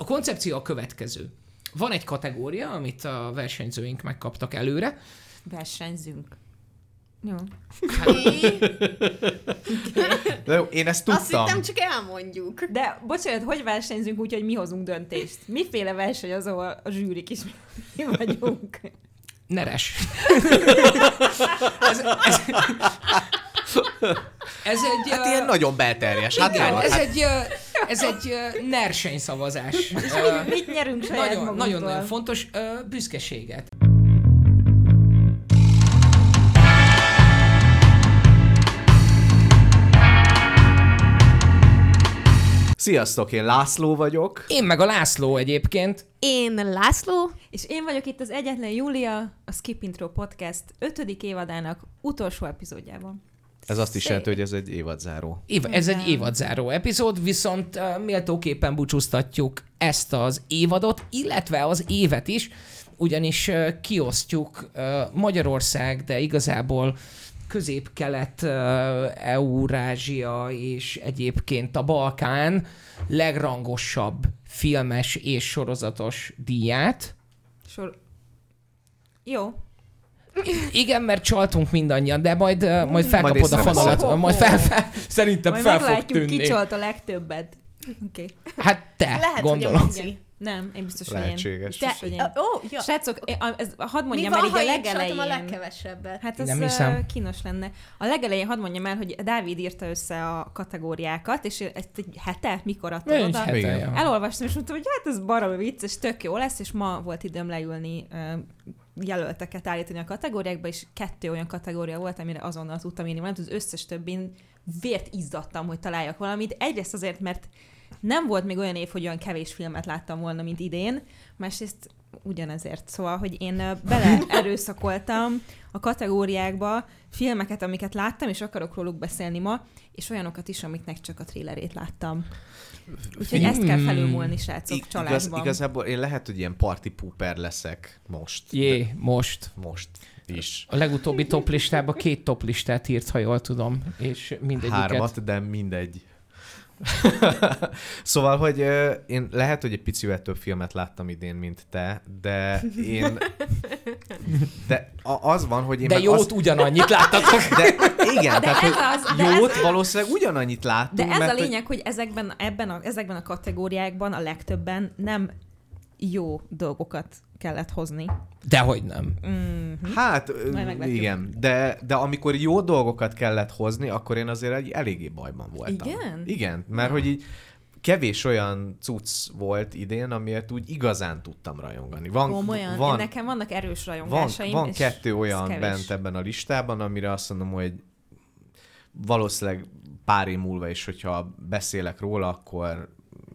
a koncepció a következő. Van egy kategória, amit a versenyzőink megkaptak előre. Versenyzünk. Jó. De jó, én ezt Azt tudtam. hittem, csak elmondjuk. De bocsánat, hogy versenyzünk úgy, hogy mi hozunk döntést? Miféle verseny az, ahol a zsűrik is mi vagyunk? Neres. ez, ez, ez egy... Hát ö, ilyen nagyon belterjes. Hát igen, ez hát egy, ö, ez egy ö, nerseny szavazás. Ö, Mit nyerünk saját Nagyon, nagyon, nagyon fontos ö, büszkeséget. Sziasztok, én László vagyok. Én meg a László egyébként. Én László, És én vagyok itt az egyetlen Júlia, a Skip Intro Podcast 5. évadának utolsó epizódjában. Ez azt is Szép. jelenti, hogy ez egy évadzáró. Év, ez egy évadzáró epizód, viszont uh, méltóképpen búcsúztatjuk ezt az évadot, illetve az évet is, ugyanis uh, kiosztjuk uh, Magyarország, de igazából közép-kelet, uh, Eurázsia és egyébként a Balkán legrangosabb filmes és sorozatos díját. Sor... Jó. Igen, mert csaltunk mindannyian, de majd, majd Majd felkapod a észreveszed. fonalat, majd fel, fel, szerintem Majd fel fog meglátjuk, ki tűnni. csalt a legtöbbet. Okay. Hát te, lehet, gondolom. hogy a. Nem, én biztos, hogy én. Lehetséges. Biztos, hogy én. ó, ja. Srácok, én- a- ez, hadd Mi mondjam van, el így a legelején. a legkevesebbet? Hát ez Nem hiszem. kínos lenne. A legelején hadd mondjam el, hogy Dávid írta össze a kategóriákat, és ezt egy hete, mikor adtad Nincs oda? hete. Elolvastam, és mondtam, hogy hát ez baromi vicces, tök jó lesz, és ma volt időm leülni jelölteket állítani a kategóriákba, és kettő olyan kategória volt, amire azonnal tudtam írni valamit, az összes többin vért izzadtam, hogy találjak valamit. Egyrészt azért, mert nem volt még olyan év, hogy olyan kevés filmet láttam volna, mint idén, másrészt ugyanezért. Szóval, hogy én bele erőszakoltam a kategóriákba filmeket, amiket láttam, és akarok róluk beszélni ma, és olyanokat is, amiknek csak a trélerét láttam. Úgyhogy ezt kell felülmúlni, srácok, Igaz, családban. igazából én lehet, hogy ilyen party pooper leszek most. Jé, most. Most is. A legutóbbi toplistában két toplistát írt, ha jól tudom, és mindegyiket. Hármat, de mindegy. szóval, hogy én lehet, hogy egy picivel több filmet láttam idén, mint te, de én... De a- az van, hogy én De jót azt, ugyanannyit láttatok. de igen, De tehát, ez az, de ez jót az. valószínűleg ugyanannyit láttunk, De ez mert a lényeg, hogy ezekben, ebben a, ezekben a kategóriákban a legtöbben nem jó dolgokat kellett hozni. Dehogy nem. Mm-hmm. Hát, igen, de, de amikor jó dolgokat kellett hozni, akkor én azért egy eléggé bajban voltam. Igen? Igen, mert hogy így kevés olyan cucc volt idén, amiért úgy igazán tudtam rajongani. Van, Komolyan, van, Én nekem vannak erős van, rajongásaim. van és kettő olyan bent ebben a listában, amire azt mondom, hogy valószínűleg pár év múlva is, hogyha beszélek róla, akkor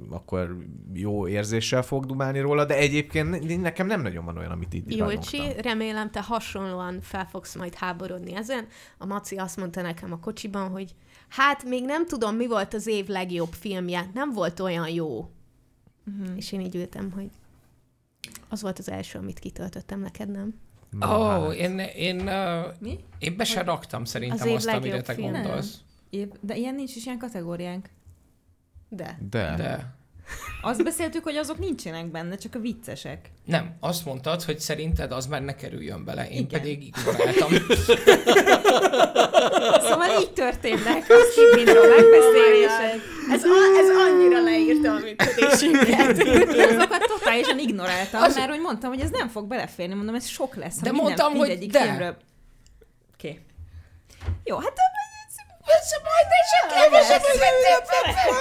akkor jó érzéssel fog dumálni róla, de egyébként ne- nekem nem nagyon van olyan, amit itt Júlcsi, rajongtam. remélem te hasonlóan fel fogsz majd háborodni ezen. A Maci azt mondta nekem a kocsiban, hogy hát még nem tudom, mi volt az év legjobb filmje, nem volt olyan jó. Mhm. És én így ültem, hogy az volt az első, amit kitöltöttem neked, nem? Ó, oh, hát. én, én, uh, Mi? én be se raktam Az szerintem év azt, amire legjobb te film. gondolsz. Épp- De ilyen nincs is ilyen kategóriánk. De. De. De Azt beszéltük, hogy azok nincsenek benne, csak a viccesek. nem, azt mondtad, hogy szerinted az már ne kerüljön bele. Én Igen. pedig ignoráltam. Szóval így történnek a Skibinról megbeszélések. Ez, a, ez annyira leírta a működésünket. Azokat totálisan ignoráltam, Az- mert hogy mondtam, hogy ez nem fog beleférni. Mondom, ez sok lesz. ha De minden, mondtam, hogy mindegyik de. Filmről... Oké. Okay. Jó, hát Ez majd esetleg,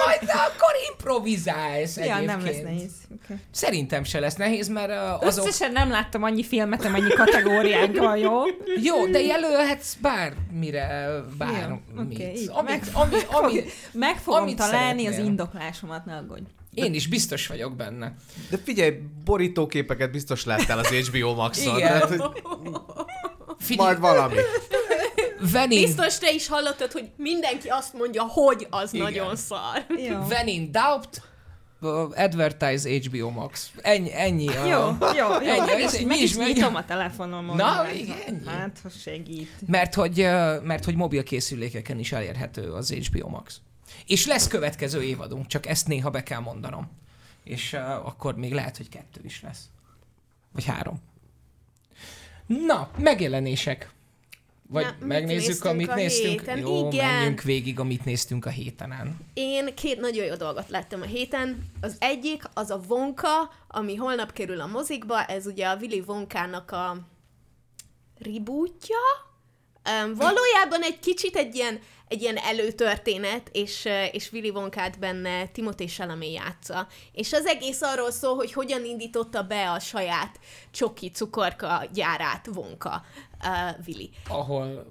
majd akkor improvizálsz ja, nem lesz nehéz. Okay. Szerintem se lesz nehéz, mert azok... Összesen nem láttam annyi filmet, amennyi kategóriánk van, jó? Jó, de jelölhetsz bármire, bármit. oké, így. Amit, Meg- ami, ami, Meg fogom Amit találni az szeretnél. indoklásomat, ne aggódj. én is biztos vagyok benne. De figyelj, borítóképeket biztos láttál az HBO Max-on. Igen. Tehát, hogy Figyelj, majd valami. Venin, Biztos te is hallottad, hogy mindenki azt mondja, hogy az Igen. nagyon szar. Jó. when in doubt, advertise HBO Max. Ennyi, ennyi. A... Jó, jó, jó. Ennyi, Meg ez- is, mi meg is nyitom a telefonomon. Na, igen, ennyi. Hát, ha segít. Mert hogy, mert hogy mobil készülékeken is elérhető az HBO Max. És lesz következő évadunk, csak ezt néha be kell mondanom. és uh, akkor még lehet, hogy kettő is lesz. Vagy három. Na, megjelenések. Vagy Na, megnézzük, amit a néztünk. héten? Jó, Igen. menjünk végig, amit néztünk a héten. Én két nagyon jó dolgot láttam a héten. Az egyik az a Vonka, ami holnap kerül a mozikba, ez ugye a Willy Vonkának a rebootja. Um, valójában egy kicsit egy ilyen, egy ilyen előtörténet, és, és Willy Wonkát benne Timothée Chalamet játsza. És az egész arról szól, hogy hogyan indította be a saját csoki cukorka gyárát Vonka uh, Willy. Ahol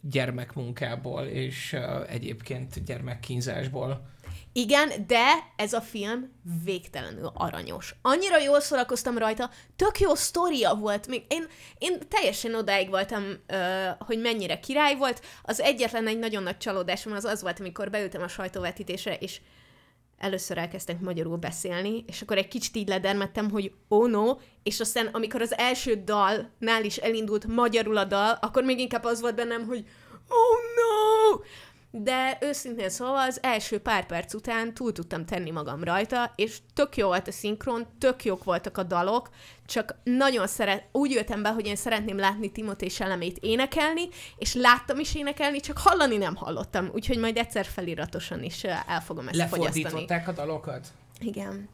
gyermekmunkából és uh, egyébként gyermekkínzásból Igen, de ez a film végtelenül aranyos. Annyira jól szórakoztam rajta, tök jó sztoria volt. Még én, én teljesen odáig voltam, ö, hogy mennyire király volt. Az egyetlen egy nagyon nagy csalódásom az az volt, amikor beültem a sajtóvetítésre, és először elkezdtek magyarul beszélni, és akkor egy kicsit így ledermettem, hogy oh no, és aztán amikor az első dalnál is elindult magyarul a dal, akkor még inkább az volt bennem, hogy oh no! De őszintén szóval az első pár perc után túl tudtam tenni magam rajta, és tök jó volt a szinkron, tök jók voltak a dalok, csak nagyon szeret, úgy jöttem be, hogy én szeretném látni Timothée Chalamet énekelni, és láttam is énekelni, csak hallani nem hallottam, úgyhogy majd egyszer feliratosan is el fogom ezt fogyasztani. lefordították a dalokat. Igen.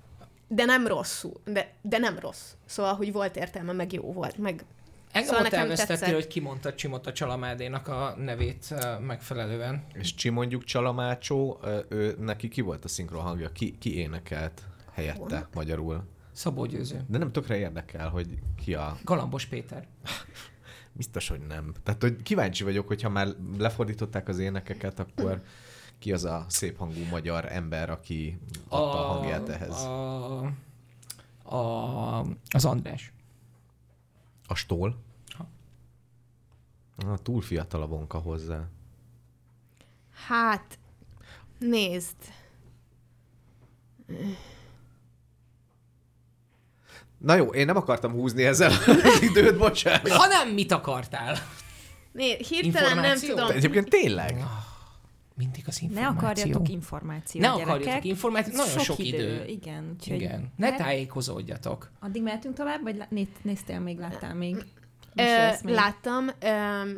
De nem rosszul, de, de nem rossz. Szóval, hogy volt értelme, meg jó volt, meg Engem Szóval ott elvesztettél, hogy kimondta Csimota Csalamádénak a nevét megfelelően. És Csi mondjuk Csalamácsó, ő, neki ki volt a szinkron hangja? Ki, ki énekelt helyette Holnap? magyarul? Szabó Győző. De nem tökre érdekel, hogy ki a... Galambos Péter. Biztos, hogy nem. Tehát, hogy kíváncsi vagyok, hogyha már lefordították az énekeket, akkor ki az a szép hangú magyar ember, aki adta a, hangját ehhez? A, A, a, az András. A stól? Ha. Ah, túl fiatal a vonka hozzá. hát, nézd. Na jó, én nem akartam húzni ezzel az időt, bocsánat. Ha nem, mit akartál? Né, hirtelen nem tudom. De egyébként tényleg? Mindig az Ne információ. akarjatok információt, Ne gyerekek. akarjatok információt, nagyon sok idő. Igen, úgyhogy Igen. Ne Ne- tájékozódjatok. addig mehetünk tovább, vagy lá- né- néztél még, láttál még? Ö, még? láttam. Ö,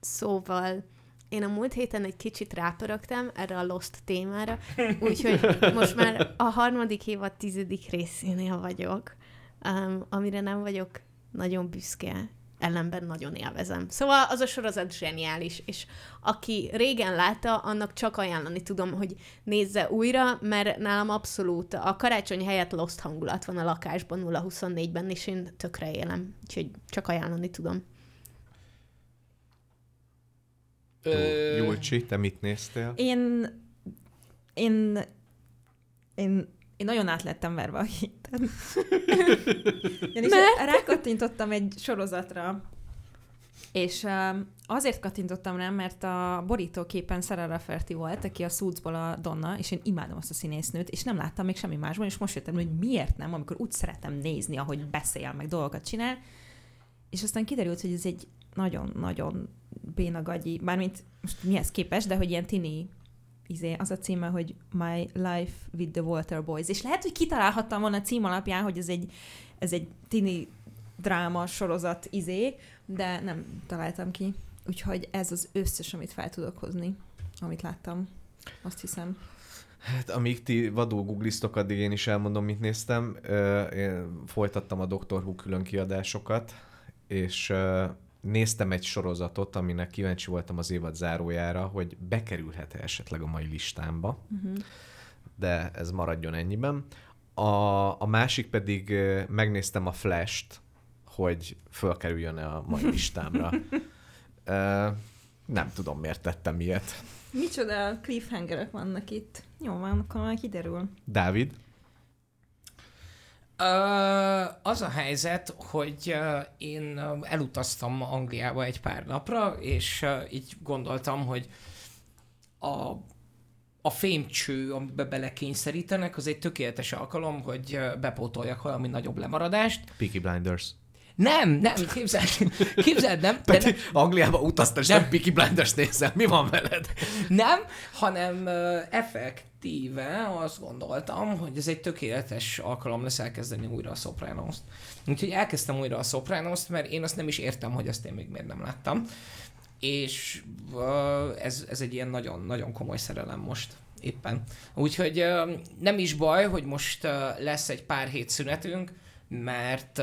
szóval én a múlt héten egy kicsit rápörögtem erre a Lost témára, úgyhogy most már a harmadik évad tizedik részénél vagyok, um, amire nem vagyok nagyon büszke, ellenben nagyon élvezem. Szóval az a sorozat zseniális, és aki régen látta, annak csak ajánlani tudom, hogy nézze újra, mert nálam abszolút a karácsony helyett Lost hangulat van a lakásban 0-24-ben, és én tökre élem, úgyhogy csak ajánlani tudom. Ö, Julcsi, te mit néztél? Én, én, én, én nagyon át lettem verve a héten. Én is rákattintottam egy sorozatra, és um, azért kattintottam rá, mert a borítóképen Sarah Rafferty volt, aki a Suitsból a Donna, és én imádom azt a színésznőt, és nem láttam még semmi másban, és most jöttem, hogy miért nem, amikor úgy szeretem nézni, ahogy beszél, meg dolgokat csinál, és aztán kiderült, hogy ez egy nagyon-nagyon bénagagyi, bármint most mihez képest, de hogy ilyen tini izé, az a címe, hogy My Life with the Water Boys. És lehet, hogy kitalálhattam volna a cím alapján, hogy ez egy, ez egy tini dráma sorozat izé, de nem találtam ki. Úgyhogy ez az összes, amit fel tudok hozni, amit láttam. Azt hiszem. Hát, amíg ti vadul googliztok, addig én is elmondom, mit néztem. Én folytattam a Doctor Who külön kiadásokat, és néztem egy sorozatot, aminek kíváncsi voltam az évad zárójára, hogy bekerülhet-e esetleg a mai listámba, Uh-huh. de ez maradjon ennyiben. A, a másik pedig megnéztem a Flash-t, hogy fölkerüljön-e a mai listámra. Ö, Nem tudom, miért tettem ilyet. Micsoda cliffhangerek vannak itt. Jó van, akkor már kiderül. Dávid? Az a helyzet, hogy én elutaztam Angliába egy pár napra, és így gondoltam, hogy a, a fémcső, amiben belekényszerítenek, az egy tökéletes alkalom, hogy bepótoljak valami nagyobb lemaradást. Peaky Blinders. Nem, nem, képzeld, képzeld nem, de Peti, Angliába utaztál, és Nem. nem Peaky Blinders nézel. Mi van veled? nem, hanem uh, Effektíve azt gondoltam, hogy ez egy tökéletes alkalom lesz elkezdeni újra a Sopranos-t. Úgyhogy elkezdtem újra a Sopranos-t, mert én azt nem is értem, hogy azt én még miért nem láttam. És ez, ez egy ilyen nagyon, nagyon komoly szerelem most éppen. Úgyhogy nem is baj, hogy most lesz egy pár hét szünetünk, mert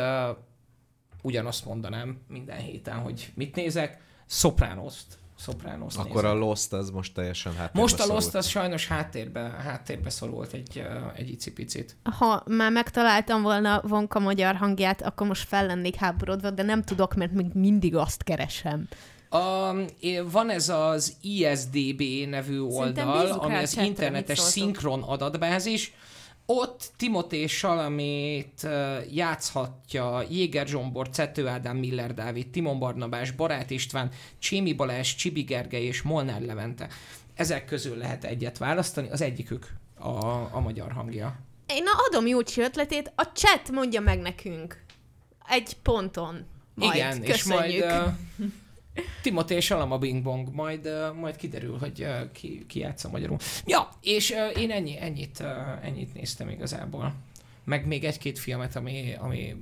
ugyanazt mondanám minden héten, hogy mit nézek, Sopranos-t. Sopranos Akkor a Lost az most teljesen háttérbe Most a szorult. Lost az sajnos háttérbe, háttérbe szorult egy, egy icipicit. Ha már megtaláltam volna Vonka magyar hangját, akkor most fel lennék háborodva, de nem tudok, mert még mindig azt keresem. Um, van ez az ISDB nevű oldal, ami a az internetes szinkron adatbázis. Ott Timothée Salamét játszhatja Jéger Zsombor, Cető Ádám, Miller Dávid, Timon Barnabás, Barát István, Csémi Balázs, Csibi Gergely és Molnár Levente. Ezek közül lehet egyet választani, az egyikük a, a magyar hangja. Én adom Júcsi ötletét, a chat mondja meg nekünk. Egy ponton. Majd. Igen, és majd Köszönjük. uh, Timothée és Alama Bing Bong, majd, majd kiderül, hogy ki, ki játsza magyarul. Ja, és én ennyi, ennyit, ennyit néztem igazából. Meg még egy-két filmet, ami, ami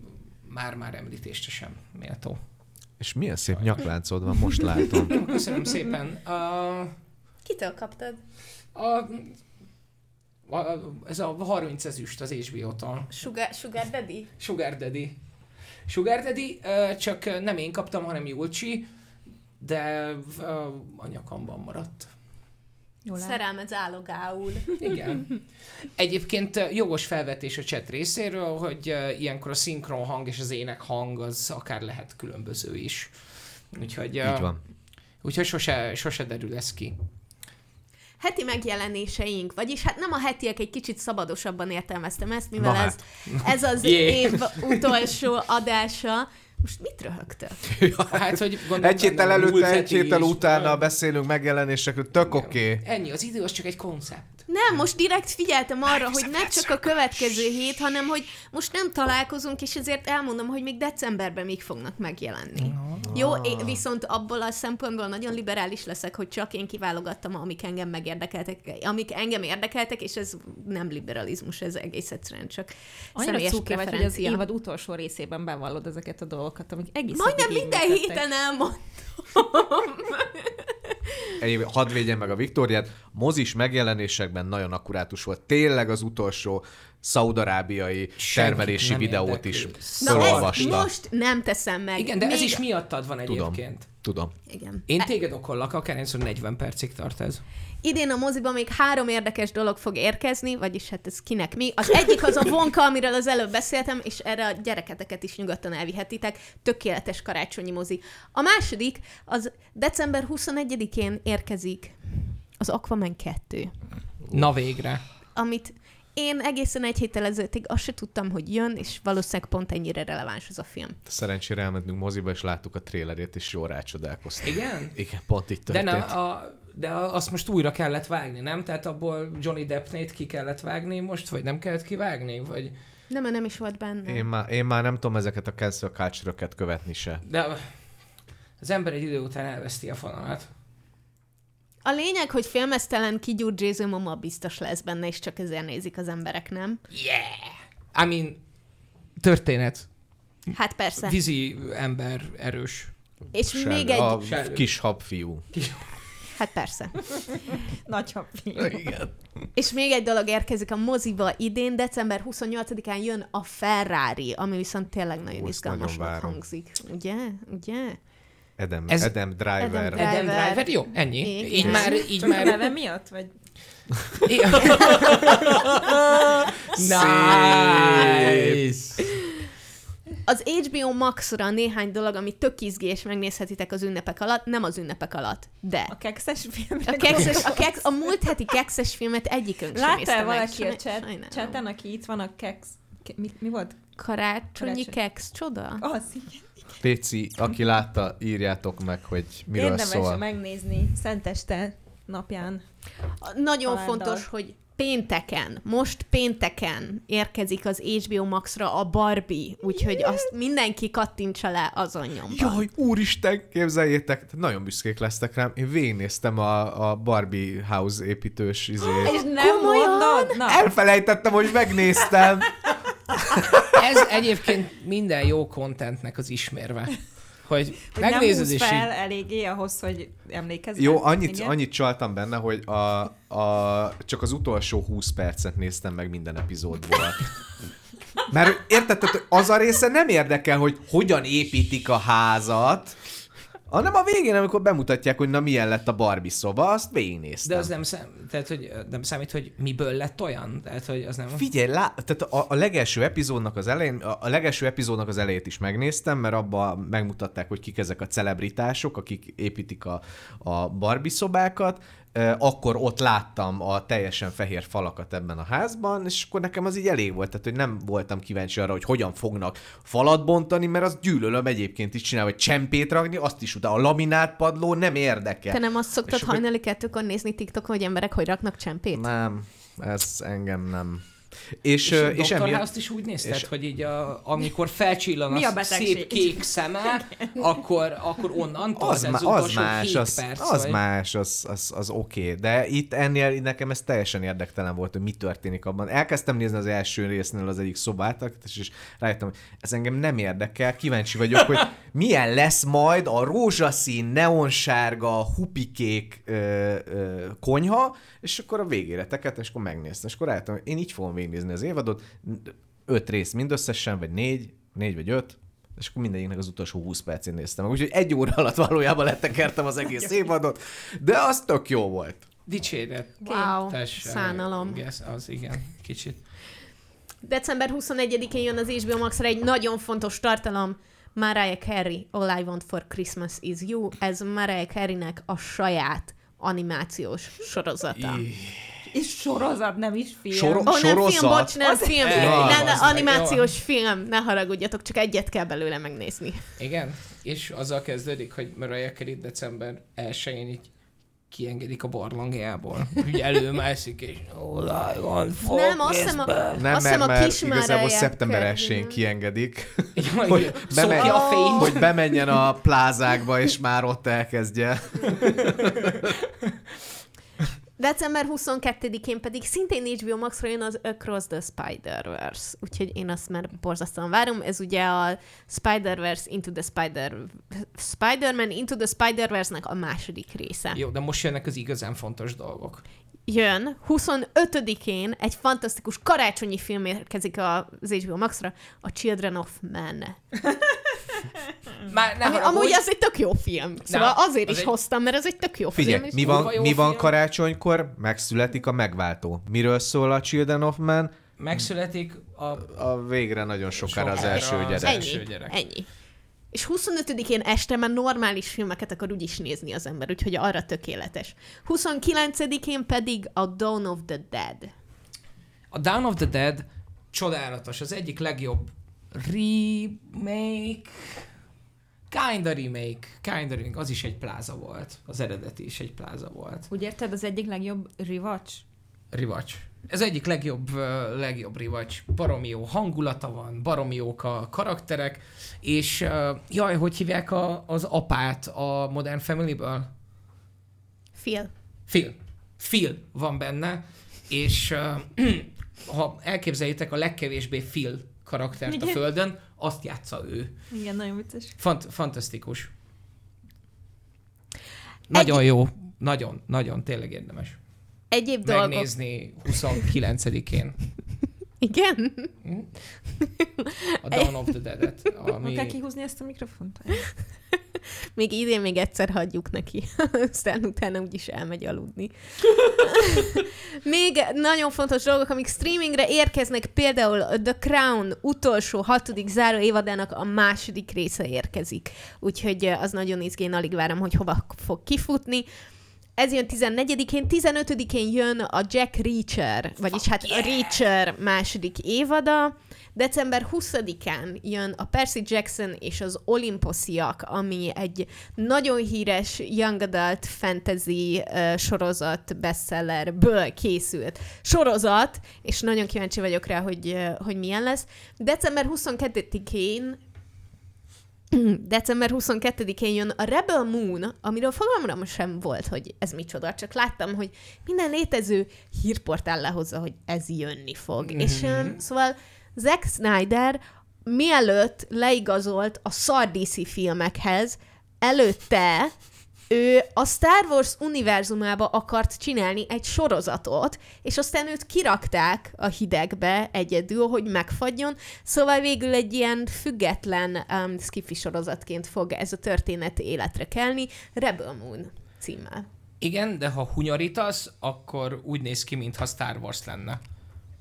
már-már említésre sem méltó. És milyen szép nyakláncod van, most látom. Jó, köszönöm szépen. Uh, Kitől kaptad? a, a, ez a 30 ezüst az HBO-tól. Sugar, Sugar Daddy? Sugar Daddy. Sugar Daddy, uh, csak nem én kaptam, hanem Julcsi, de a nyakamban maradt. Jól áll. Szerelmet zálogául. Igen. Egyébként jogos felvetés a chat részéről, hogy ilyenkor a szinkron hang és az ének hang az akár lehet különböző is. Úgyhogy, Így van. úgyhogy sose, sose derül ez ki. Heti megjelenéseink, vagyis hát nem a hetiek, egy kicsit szabadosabban értelmeztem ezt, mivel Na ez, ez az év utolsó adása. Most mit röhögtök? Hát, hogy gondolom, Egy héttel előtte, egy héttel is. utána Uh, beszélünk megjelenésekről, tök oké. Okay. Ennyi, az idő az csak egy koncept. Nem, most direkt figyeltem arra, hogy ne csak a következő hét, hanem hogy most nem találkozunk, és ezért elmondom, hogy még decemberben még fognak megjelenni. Jó, én viszont abból a szempontból nagyon liberális leszek, hogy csak én kiválogattam, amik engem megérdekeltek, amik engem érdekeltek, és ez nem liberalizmus, ez egész egyszerűen csak Annyira személyes cuki vagy, hogy az évad utolsó részében bevallod ezeket a dolgokat, amik egész Majdnem minden héten elmondtam. Egy, hadd védjen meg a Viktóriát, mozis megjelenésekben nagyon akkurátus volt. Tényleg az utolsó szaudarábiai termelési videót érdekli. is Na felolvasta. most nem teszem meg. Igen, de ez Még- is miattad van Tudom. egyébként. Tudom. Igen. Én téged okollak, akárhányszor 40 percig tart ez. Idén a moziban még három érdekes dolog fog érkezni, vagyis hát ez kinek mi. Az egyik az a vonka, amiről az előbb beszéltem, és erre a gyereketeket is nyugodtan elvihetitek. Tökéletes karácsonyi mozi. A második az december 21-én érkezik az Aquaman 2, Na végre. amit én egészen egy héttel ezelőttig azt se tudtam, hogy jön, és valószínűleg pont ennyire releváns az a film. Szerencsére elmentünk moziba, és láttuk a trélerét, és jól rácsodálkoztunk. Igen? Igen, pont így De, történt. ne, a, de a- azt most újra kellett vágni, nem? Tehát abból Johnny Deppnét ki kellett vágni most, vagy nem kellett kivágni? Vagy... Nem, nem is volt benne. Én már, én már nem tudom ezeket a cancel culture követni se. De az ember egy idő után elveszti a fonalat. A lényeg, hogy filmesztelen kigyúrt Jason Momoa biztos lesz benne, és csak ezért nézik az emberek, nem? Yeah! I mean, történet. Hát persze. Vízi ember erős. És Sel- még egy... A kis habfiú. Hát persze. Nagy happy. Igen. És még egy dolog érkezik a moziba idén, december 28-án jön a Ferrari, ami viszont tényleg nagyon ezt izgalmasnak nagyon hangzik. Ugye? Ugye? Adam, Ez- Adam Driver. Adam Adam Driver. Driver, jó, ennyi. Igen. Így már, így Csak a már... neve miatt? Vagy... nice! Az HBO Max-ra néhány dolog, ami tök izgi, és megnézhetitek az ünnepek alatt, nem az ünnepek alatt, de. A kekszes filmre A, kekszes, a, keksz, a múlt heti kekszes filmet egyikünk sem nézte Látta-e meg, valaki a chat, chaten, aki itt van a keksz? Ke- Mi, mi volt? Karácsonyi Karácsony. keksz, csoda? Az, igen. Péci, aki látta, írjátok meg, hogy miről Érdemes szól. megnézni Szenteste napján. Nagyon Családdal. fontos, hogy pénteken, most pénteken érkezik az HBO Max-ra a Barbie, úgyhogy azt mindenki kattintsa le azon nyomban. Jaj, úristen, képzeljétek, nagyon büszkék lesztek rám. Én végignéztem a, a Barbie House építős izé. És nem Komolyan? mondod? Na, Elfelejtettem, hogy megnéztem. Ez egyébként minden jó contentnek az ismérve. Hogy hogy nem megnézed húz és fel így, eléggé ahhoz, hogy emlékezz. Jó, annyit, Igen? annyit csaltam benne, hogy a, a, csak az utolsó 20 percet néztem meg minden epizódból. Mert érted, az a része nem érdekel, hogy hogyan építik a házat, hanem a végén, amikor bemutatják, hogy na milyen lett a Barbie szoba, azt végignéztem. de az nem, szám, tehát, hogy nem számít, hogy miből lett olyan? Tehát, hogy az nem... Figyelj, lá, tehát a, a legelső epizódnak az elején, a, legelső epizódnak az elejét is megnéztem, mert abban megmutatták, hogy kik ezek a celebritások, akik építik a, a Barbie szobákat, akkor ott láttam a teljesen fehér falakat ebben a házban, és akkor nekem az így elég volt, tehát hogy nem voltam kíváncsi arra, hogy hogyan fognak falat bontani, mert azt gyűlölöm egyébként is csinálni, vagy csempét rakni, azt is utána a laminát padló nem érdekel. Te nem azt szoktad És hajnali kettőkor nézni TikTokon, hogy emberek hogy raknak csempét? Nem, ez engem nem. És, És, és, és emiatt... House-t is úgy nézted, és- hogy így a, amikor felcsillan Mi a a betegség? szép kék szeme, akkor, akkor onnantól az, ez má- az más, az, perc, az vagy... más, az, az, az oké, okay. de itt ennél nekem ez teljesen érdektelen volt, hogy mi történik abban. Elkezdtem nézni az első résznél az egyik szobát, és, és rájöttem, hogy ez engem nem érdekel, kíváncsi vagyok, hogy milyen lesz majd a rózsaszín, neonsárga, hupikék ö, ö, konyha, és akkor a végére tekertem, és akkor megnéztem, és akkor rájöttem, hogy én így fogom végignézni az évadot, öt rész mindösszesen, vagy négy, négy vagy öt, és akkor mindegyiknek az utolsó 20 percén néztem meg. Úgyhogy egy óra alatt valójában letekertem az egész évadot, de az tök jó volt. Dicséret. Wow, Tessék. szánalom. Yes, az igen, kicsit. December 21-én jön az HBO Max-ra egy nagyon fontos tartalom, Mariah Carey, All I Want for Christmas is You. Ez Mariah Careynek a saját animációs sorozata. És sorozat, nem is film. Soro- oh, nem Sorozat? film, bocs, nem Az- film. Eh, Ne, az ne, meg, animációs film, ne haragudjatok, csak egyet kell belőle megnézni. Igen, és azzal kezdődik, hogy Mariah Carey december 1-én így kiengedik a barlangjából. Úgy előmászik, és all I want for Nem, azt hiszem a, Nem, azt hiszem mert, a mert kis igazából szeptember Carey- 1-én kiengedik, Christmas. hogy szokja a fényt. hogy bemenjen a plázákba, és már ott elkezdje. December 22-én pedig szintén HBO Max-ra jön az Across the Spider-Verse. Úgyhogy én azt már borzasztóan várom. Ez ugye a Spider-Verse Into the Spider... Spider-Man Into the Spider-Verse-nek a második része. Jó, de most jönnek az igazán fontos dolgok. Jön 25-én egy fantasztikus karácsonyi film érkezik az HBO Max-ra, a Children of Men. Már ne Ami, amúgy ez egy tök jó film. Szóval Na, azért az is egy- hoztam, mert ez egy tök jó film. Figyelj, és mi van, jó mi van film. karácsonykor? Megszületik a megváltó. Miről szól a Children of Man? megszületik a A végre nagyon sokára az Sokára első az gyerek. első Ennyi, gyerek. ennyi. És 25-én este már normális filmeket akar úgyis nézni az ember, úgyhogy arra tökéletes. 29-én pedig a Dawn of the Dead. A Dawn of the Dead csodálatos, az egyik legjobb remake, kinda remake, kinda remake, az is egy pláza volt. Az eredeti is egy pláza volt. Úgy érted, az egyik legjobb rivacs? Rivacs. Ez egyik legjobb, legjobb rivacs. Baromi jó hangulata van, baromi jók a karakterek, és jaj, hogy hívják a, az apát a Modern Family-ből? Phil. Phil. Phil van benne, és ha elképzeljétek a legkevésbé Phil karaktert a Igen. Földön, azt játsza ő. Igen, nagyon vicces. Fant- fantasztikus. Nagyon jó. Nagyon, nagyon, tényleg érdemes. Egyéb dolgok. Megnézni 29-én Igen? a Dawn of the Dead-et, Mi... ami... Kell kihúzni ezt a mikrofont? Még idén még egyszer hagyjuk neki. Aztán utána úgyis elmegy aludni. még nagyon fontos dolgok, amik streamingre érkeznek, például The Crown utolsó, hatodik záró évadának a második része érkezik. Úgyhogy eh, az nagyon izgén, alig várom, hogy hova fog kifutni. ez jön 14-én, 15-én jön a Jack Reacher, vagyis hát a Reacher második évada, December 20-án jön a Percy Jackson és az Olymposiak, ami egy nagyon híres young adult fantasy uh, sorozat bestsellerből készült sorozat, és nagyon kíváncsi vagyok rá, hogy, uh, hogy milyen lesz. December 22-én december 22-én jön a Rebel Moon, amiről fogalmam sem volt, hogy ez micsoda, csak láttam, hogy minden létező hírportál lehozza, hogy ez jönni fog. Mm-hmm. És um, szóval Zack Snyder mielőtt leigazolt a szar filmekhez, előtte ő a Star Wars univerzumába akart csinálni egy sorozatot, és aztán őt kirakták a hidegbe egyedül, hogy megfagyjon, szóval végül egy ilyen független um, skifi sorozatként fog ez a történet életre kelni, Rebel Moon címmel. Igen, de ha hunyorítasz, akkor úgy néz ki, mintha Star Wars lenne.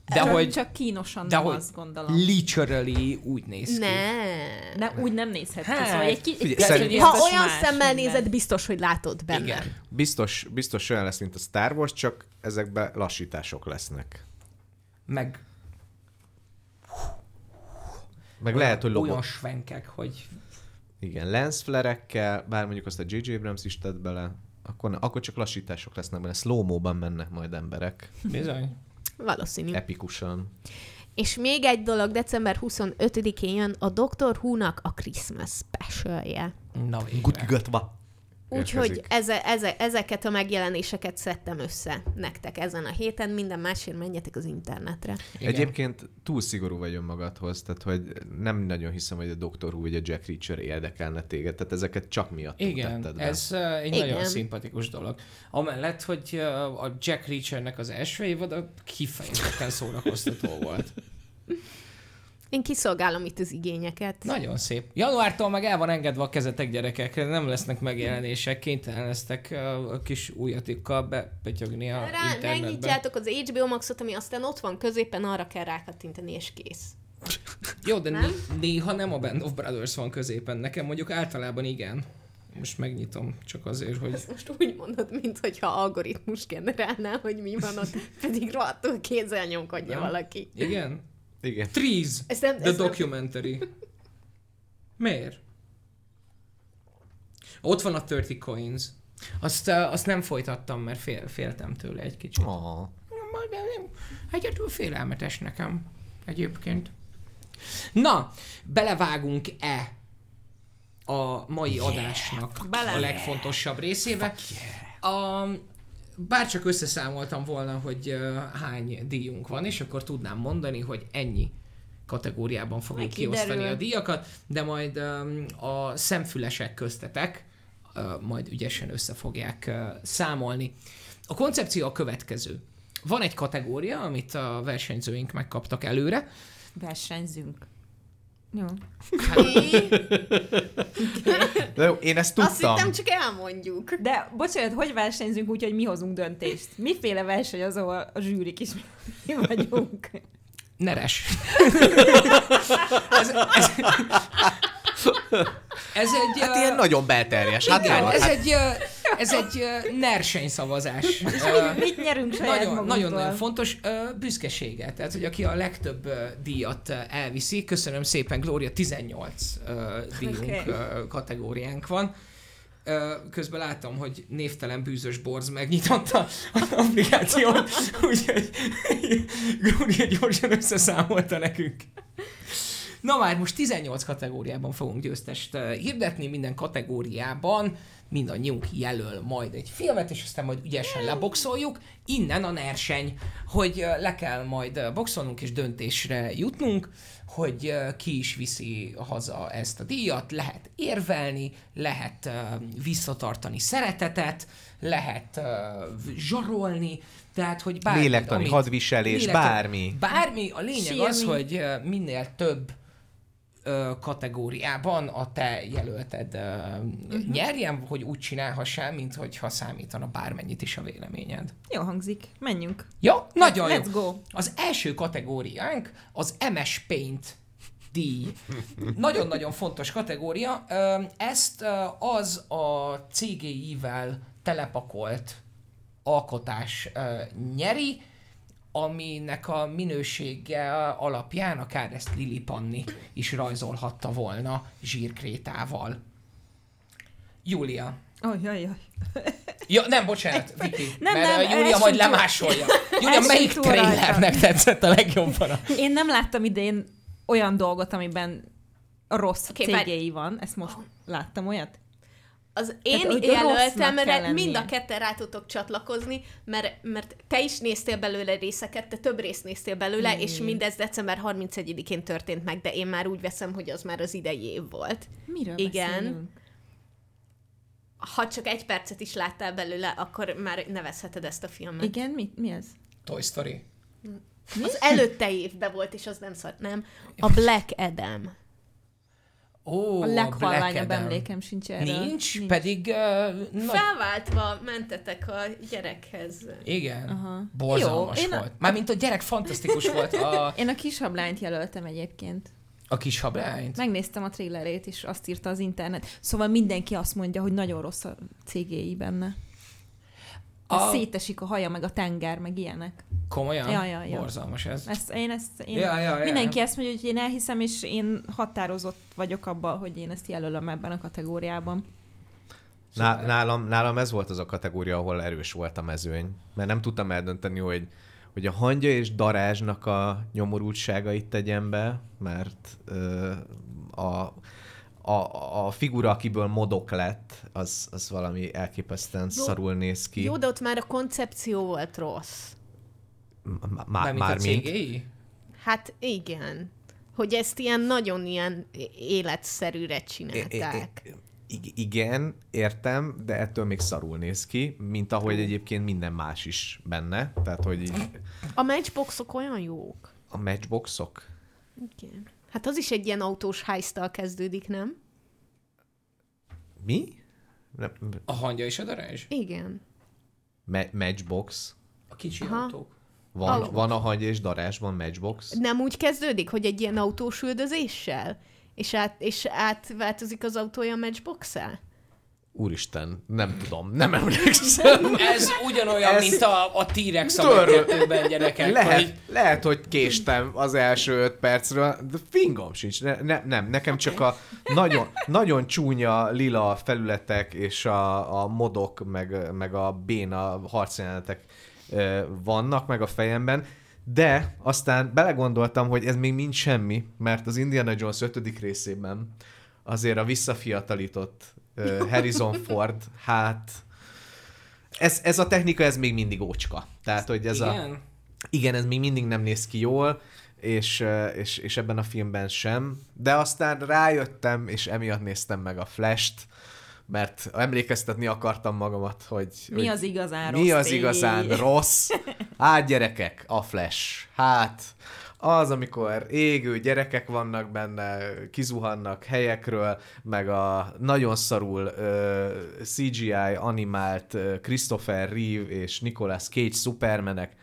De csak, hogy, csak kínosan de nem hogy azt gondolom. literally úgy néz ki. Ne. Ne, úgy nem nézhet ki. Hát, Szóval egy, ki, figyelj, szerint- Ha olyan más szemmel minden. nézed, biztos, hogy látod benne. Igen. Biztos, biztos olyan lesz, mint a Star Wars, csak ezekben lassítások lesznek. Meg Meg lehet, hogy olyan lobog. svenkek, hogy Igen, lensflerekkel, bár mondjuk azt a J.J. Abrams is tett bele, akkor, ne, akkor csak lassítások lesznek benne. slow mennek majd emberek. bizony. Valószínű. Epikusan. És még egy dolog, december 25-én jön a Dr. Who-nak a Christmas specialje. Na végre. Gutgatva. Úgyhogy eze, eze, ezeket a megjelenéseket szedtem össze nektek ezen a héten. Minden másért menjetek az internetre. Igen. Egyébként túl szigorú vagy önmagadhoz, tehát hogy nem nagyon hiszem, hogy a Doctor Who vagy a Jack Reacher érdekelne téged, tehát ezeket csak miatt Igen, tetted be. ez uh, egy Igen. nagyon szimpatikus dolog. Amellett, hogy uh, a Jack Reachernek az első évad kifejezetten szórakoztató volt. Én kiszolgálom itt az igényeket. Nagyon szép. Januártól meg el van engedve a kezetek gyerekek, nem lesznek megjelenések, kénytelen lesztek uh, a kis újatikkal bepötyögni a Rá, internetbe. megnyitjátok az HBO Maxot, ami aztán ott van középen, arra kell rákattintani, és kész. Jó, de Nem? né- néha nem a Band of Brothers van középen. Nekem mondjuk általában igen. Most megnyitom, csak azért, hogy... Ezt most úgy mondod, mintha algoritmus generálná, hogy mi van ott, pedig rohadtul kézzel nyomkodja Nem. valaki. Igen? Igen. Trees, Ezt nem, the nem, documentary. Miért? Ott van a 30 coins. Azt, azt nem folytattam, mert fél, féltem tőle egy kicsit. Oh. Majd nem, egyedül félelmetes nekem egyébként. Na, belevágunk-e a mai adásnak Bele. a legfontosabb részébe? A, bár csak összeszámoltam volna, hogy hány díjunk van, és akkor tudnám mondani, hogy ennyi kategóriában fogjuk kiosztani kiderül. a díjakat, de majd a szemfülesek köztetek majd ügyesen össze fogják számolni. A koncepció a következő. Van egy kategória, amit a versenyzőink megkaptak előre. Versenyzünk. Jó. De jó, én ezt Azt tudtam. hittem, csak elmondjuk. De bocsánat, hogy versenyzünk úgy, hogy mi hozunk döntést? Miféle verseny az, ahol a zsűrik is mi vagyunk? Neres. ez, ez, ez egy... Hát ilyen nagyon belterjes. Hát, igen, ez hát egy, ez egy ö, nerseny szavazás. Ö, Mit nyerünk saját nagyon, nagyon, nagyon fontos ö, büszkeséget. Tehát, hogy aki a legtöbb ö, díjat elviszi, köszönöm szépen, Gloria, 18 ö, díjunk Oké. ö, kategóriánk van. Közben látom, hogy névtelen bűzös borz megnyitotta az applikációt, úgyhogy Gloria gyorsan összeszámolta nekünk. Na már most 18 kategóriában fogunk győztest ö, hirdetni, minden kategóriában mindannyiunk jelöl majd egy filmet, és aztán majd ügyesen leboxoljuk. Innen a nerseny, hogy ö, le kell majd ö, boxolnunk és döntésre jutnunk, hogy ki is viszi haza ezt a díjat, lehet érvelni, lehet visszatartani szeretetet, lehet zsarolni, tehát hogy bármi, lélektani amit- hadviselés, lélektani- bármi. Bármi, a lényeg az, Sírni. hogy ö, minél több kategóriában a te jelölted uh-huh. nyerjen, hogy úgy csinálhassál, mint hogyha számítana bármennyit is a véleményed. Jó hangzik. Menjünk. Jó? Nagyon Let's jó. go. Az első kategóriánk az MS Paint díj. Nagyon-nagyon fontos kategória. Ezt az a CGI-vel telepakolt alkotás nyeri, aminek a minősége alapján akár ezt Lili Panni is rajzolhatta volna zsírkrétával. Júlia. Oh, jaj, jaj. Ja, nem, bocsánat, Viki, Nem, mert nem, Júlia majd túl. lemásolja. Júlia, melyik trailernek rajta. tetszett a legjobban? Én nem láttam idén olyan dolgot, amiben rossz okay, cégéi van. Ezt most láttam olyat? Az én hogy jelöltem, rossznak kell mert lennie. mind a ketten rá tudtok csatlakozni, mert, mert te is néztél belőle részeket, te több részt néztél belőle, Mm. és mindez december 31-én történt meg, de én már úgy veszem, hogy az már az idei év volt. Miről Igen. beszélünk? Ha csak egy percet is láttál belőle, akkor már nevezheted ezt a filmet. Igen, mi, mi ez? Toy Story. Az előtte évben volt, és az nem szar, nem. A Black Adam. Ó, A leghalványabb emlékem sincs erre. Nincs, pedig uh, nagy... Felváltva mentetek a gyerekhez. Igen, Aha. borzalmas Jó, én a- volt. Mármint a gyerek fantasztikus volt a, Én a kis hablányt jelöltem egyébként. a kis hablányt. Megnéztem a trailerét, és azt írta az internet. Szóval mindenki azt mondja, hogy nagyon rossz a cégéi benne. A... Szétesik a haja, meg a tenger, meg ilyenek. Komolyan? Ja, ja, ja. Borzalmas ez. Ezt, én ezt, én, Ja, ja, ja. mindenki ezt mondja, hogy én elhiszem, és én határozott vagyok abban, hogy én ezt jelölöm ebben a kategóriában. Ná- nálam, nálam ez volt az a kategória, ahol erős volt a mezőny. Mert nem tudtam eldönteni, hogy, hogy a hangya és darázsnak a nyomorultságait tegyem be, mert ö, a, a, a figura, akiből modok lett, az, az valami elképesztően Jó. szarul néz ki. Jó, de ott már a koncepció volt rossz. M- Má, Mármint a már mint. Hát igen. Hogy ezt ilyen nagyon ilyen életszerűre I- i- csinálták. i- igen, értem, de ettől még szarul néz ki, mint ahogy egyébként minden más is benne. Tehát, hogy így A matchboxok olyan jók. a matchboxok, Igen. Hát az is egy ilyen autós heist kezdődik, nem? mi? Nem, A hangya és a darázs? Igen. ma- matchbox. A kicsi Aha. autók. Van, Alap. van a hagy és darásban matchbox. Nem úgy kezdődik, hogy egy ilyen autós üldözéssel? És, át, és átváltozik az autója matchbox-el? Úristen, nem tudom, nem emlékszem. Ez ugyanolyan, Ez- mint a, a T-rex a kettőben gyerekek. Lehet, Hogy lehet, hogy késtem az első öt percről, de fingom sincs. Ne, ne, nem, nekem csak a nagyon, nagyon csúnya lila felületek és a, a modok, meg, meg a béna harcjelenetek vannak meg a fejemben, de aztán belegondoltam, hogy ez még mind semmi, mert az Indiana Jones 5. részében azért a visszafiatalított Harrison Ford, hát ez, ez a technika, ez még mindig ócska. Tehát, hogy ez a... igen. Igen, ez még mindig nem néz ki jól, és, és, és ebben a filmben sem. De aztán rájöttem, és emiatt néztem meg a Flash-t, mert emlékeztetni akartam magamat, hogy... Mi hogy az igazán mi rossz az igazán rossz. Hát gyerekek, a Flash. Hát az, amikor égő gyerekek vannak benne, kizuhannak helyekről, meg a nagyon szarul uh, CGI animált Christopher Reeve és Nicolas Cage Supermanek,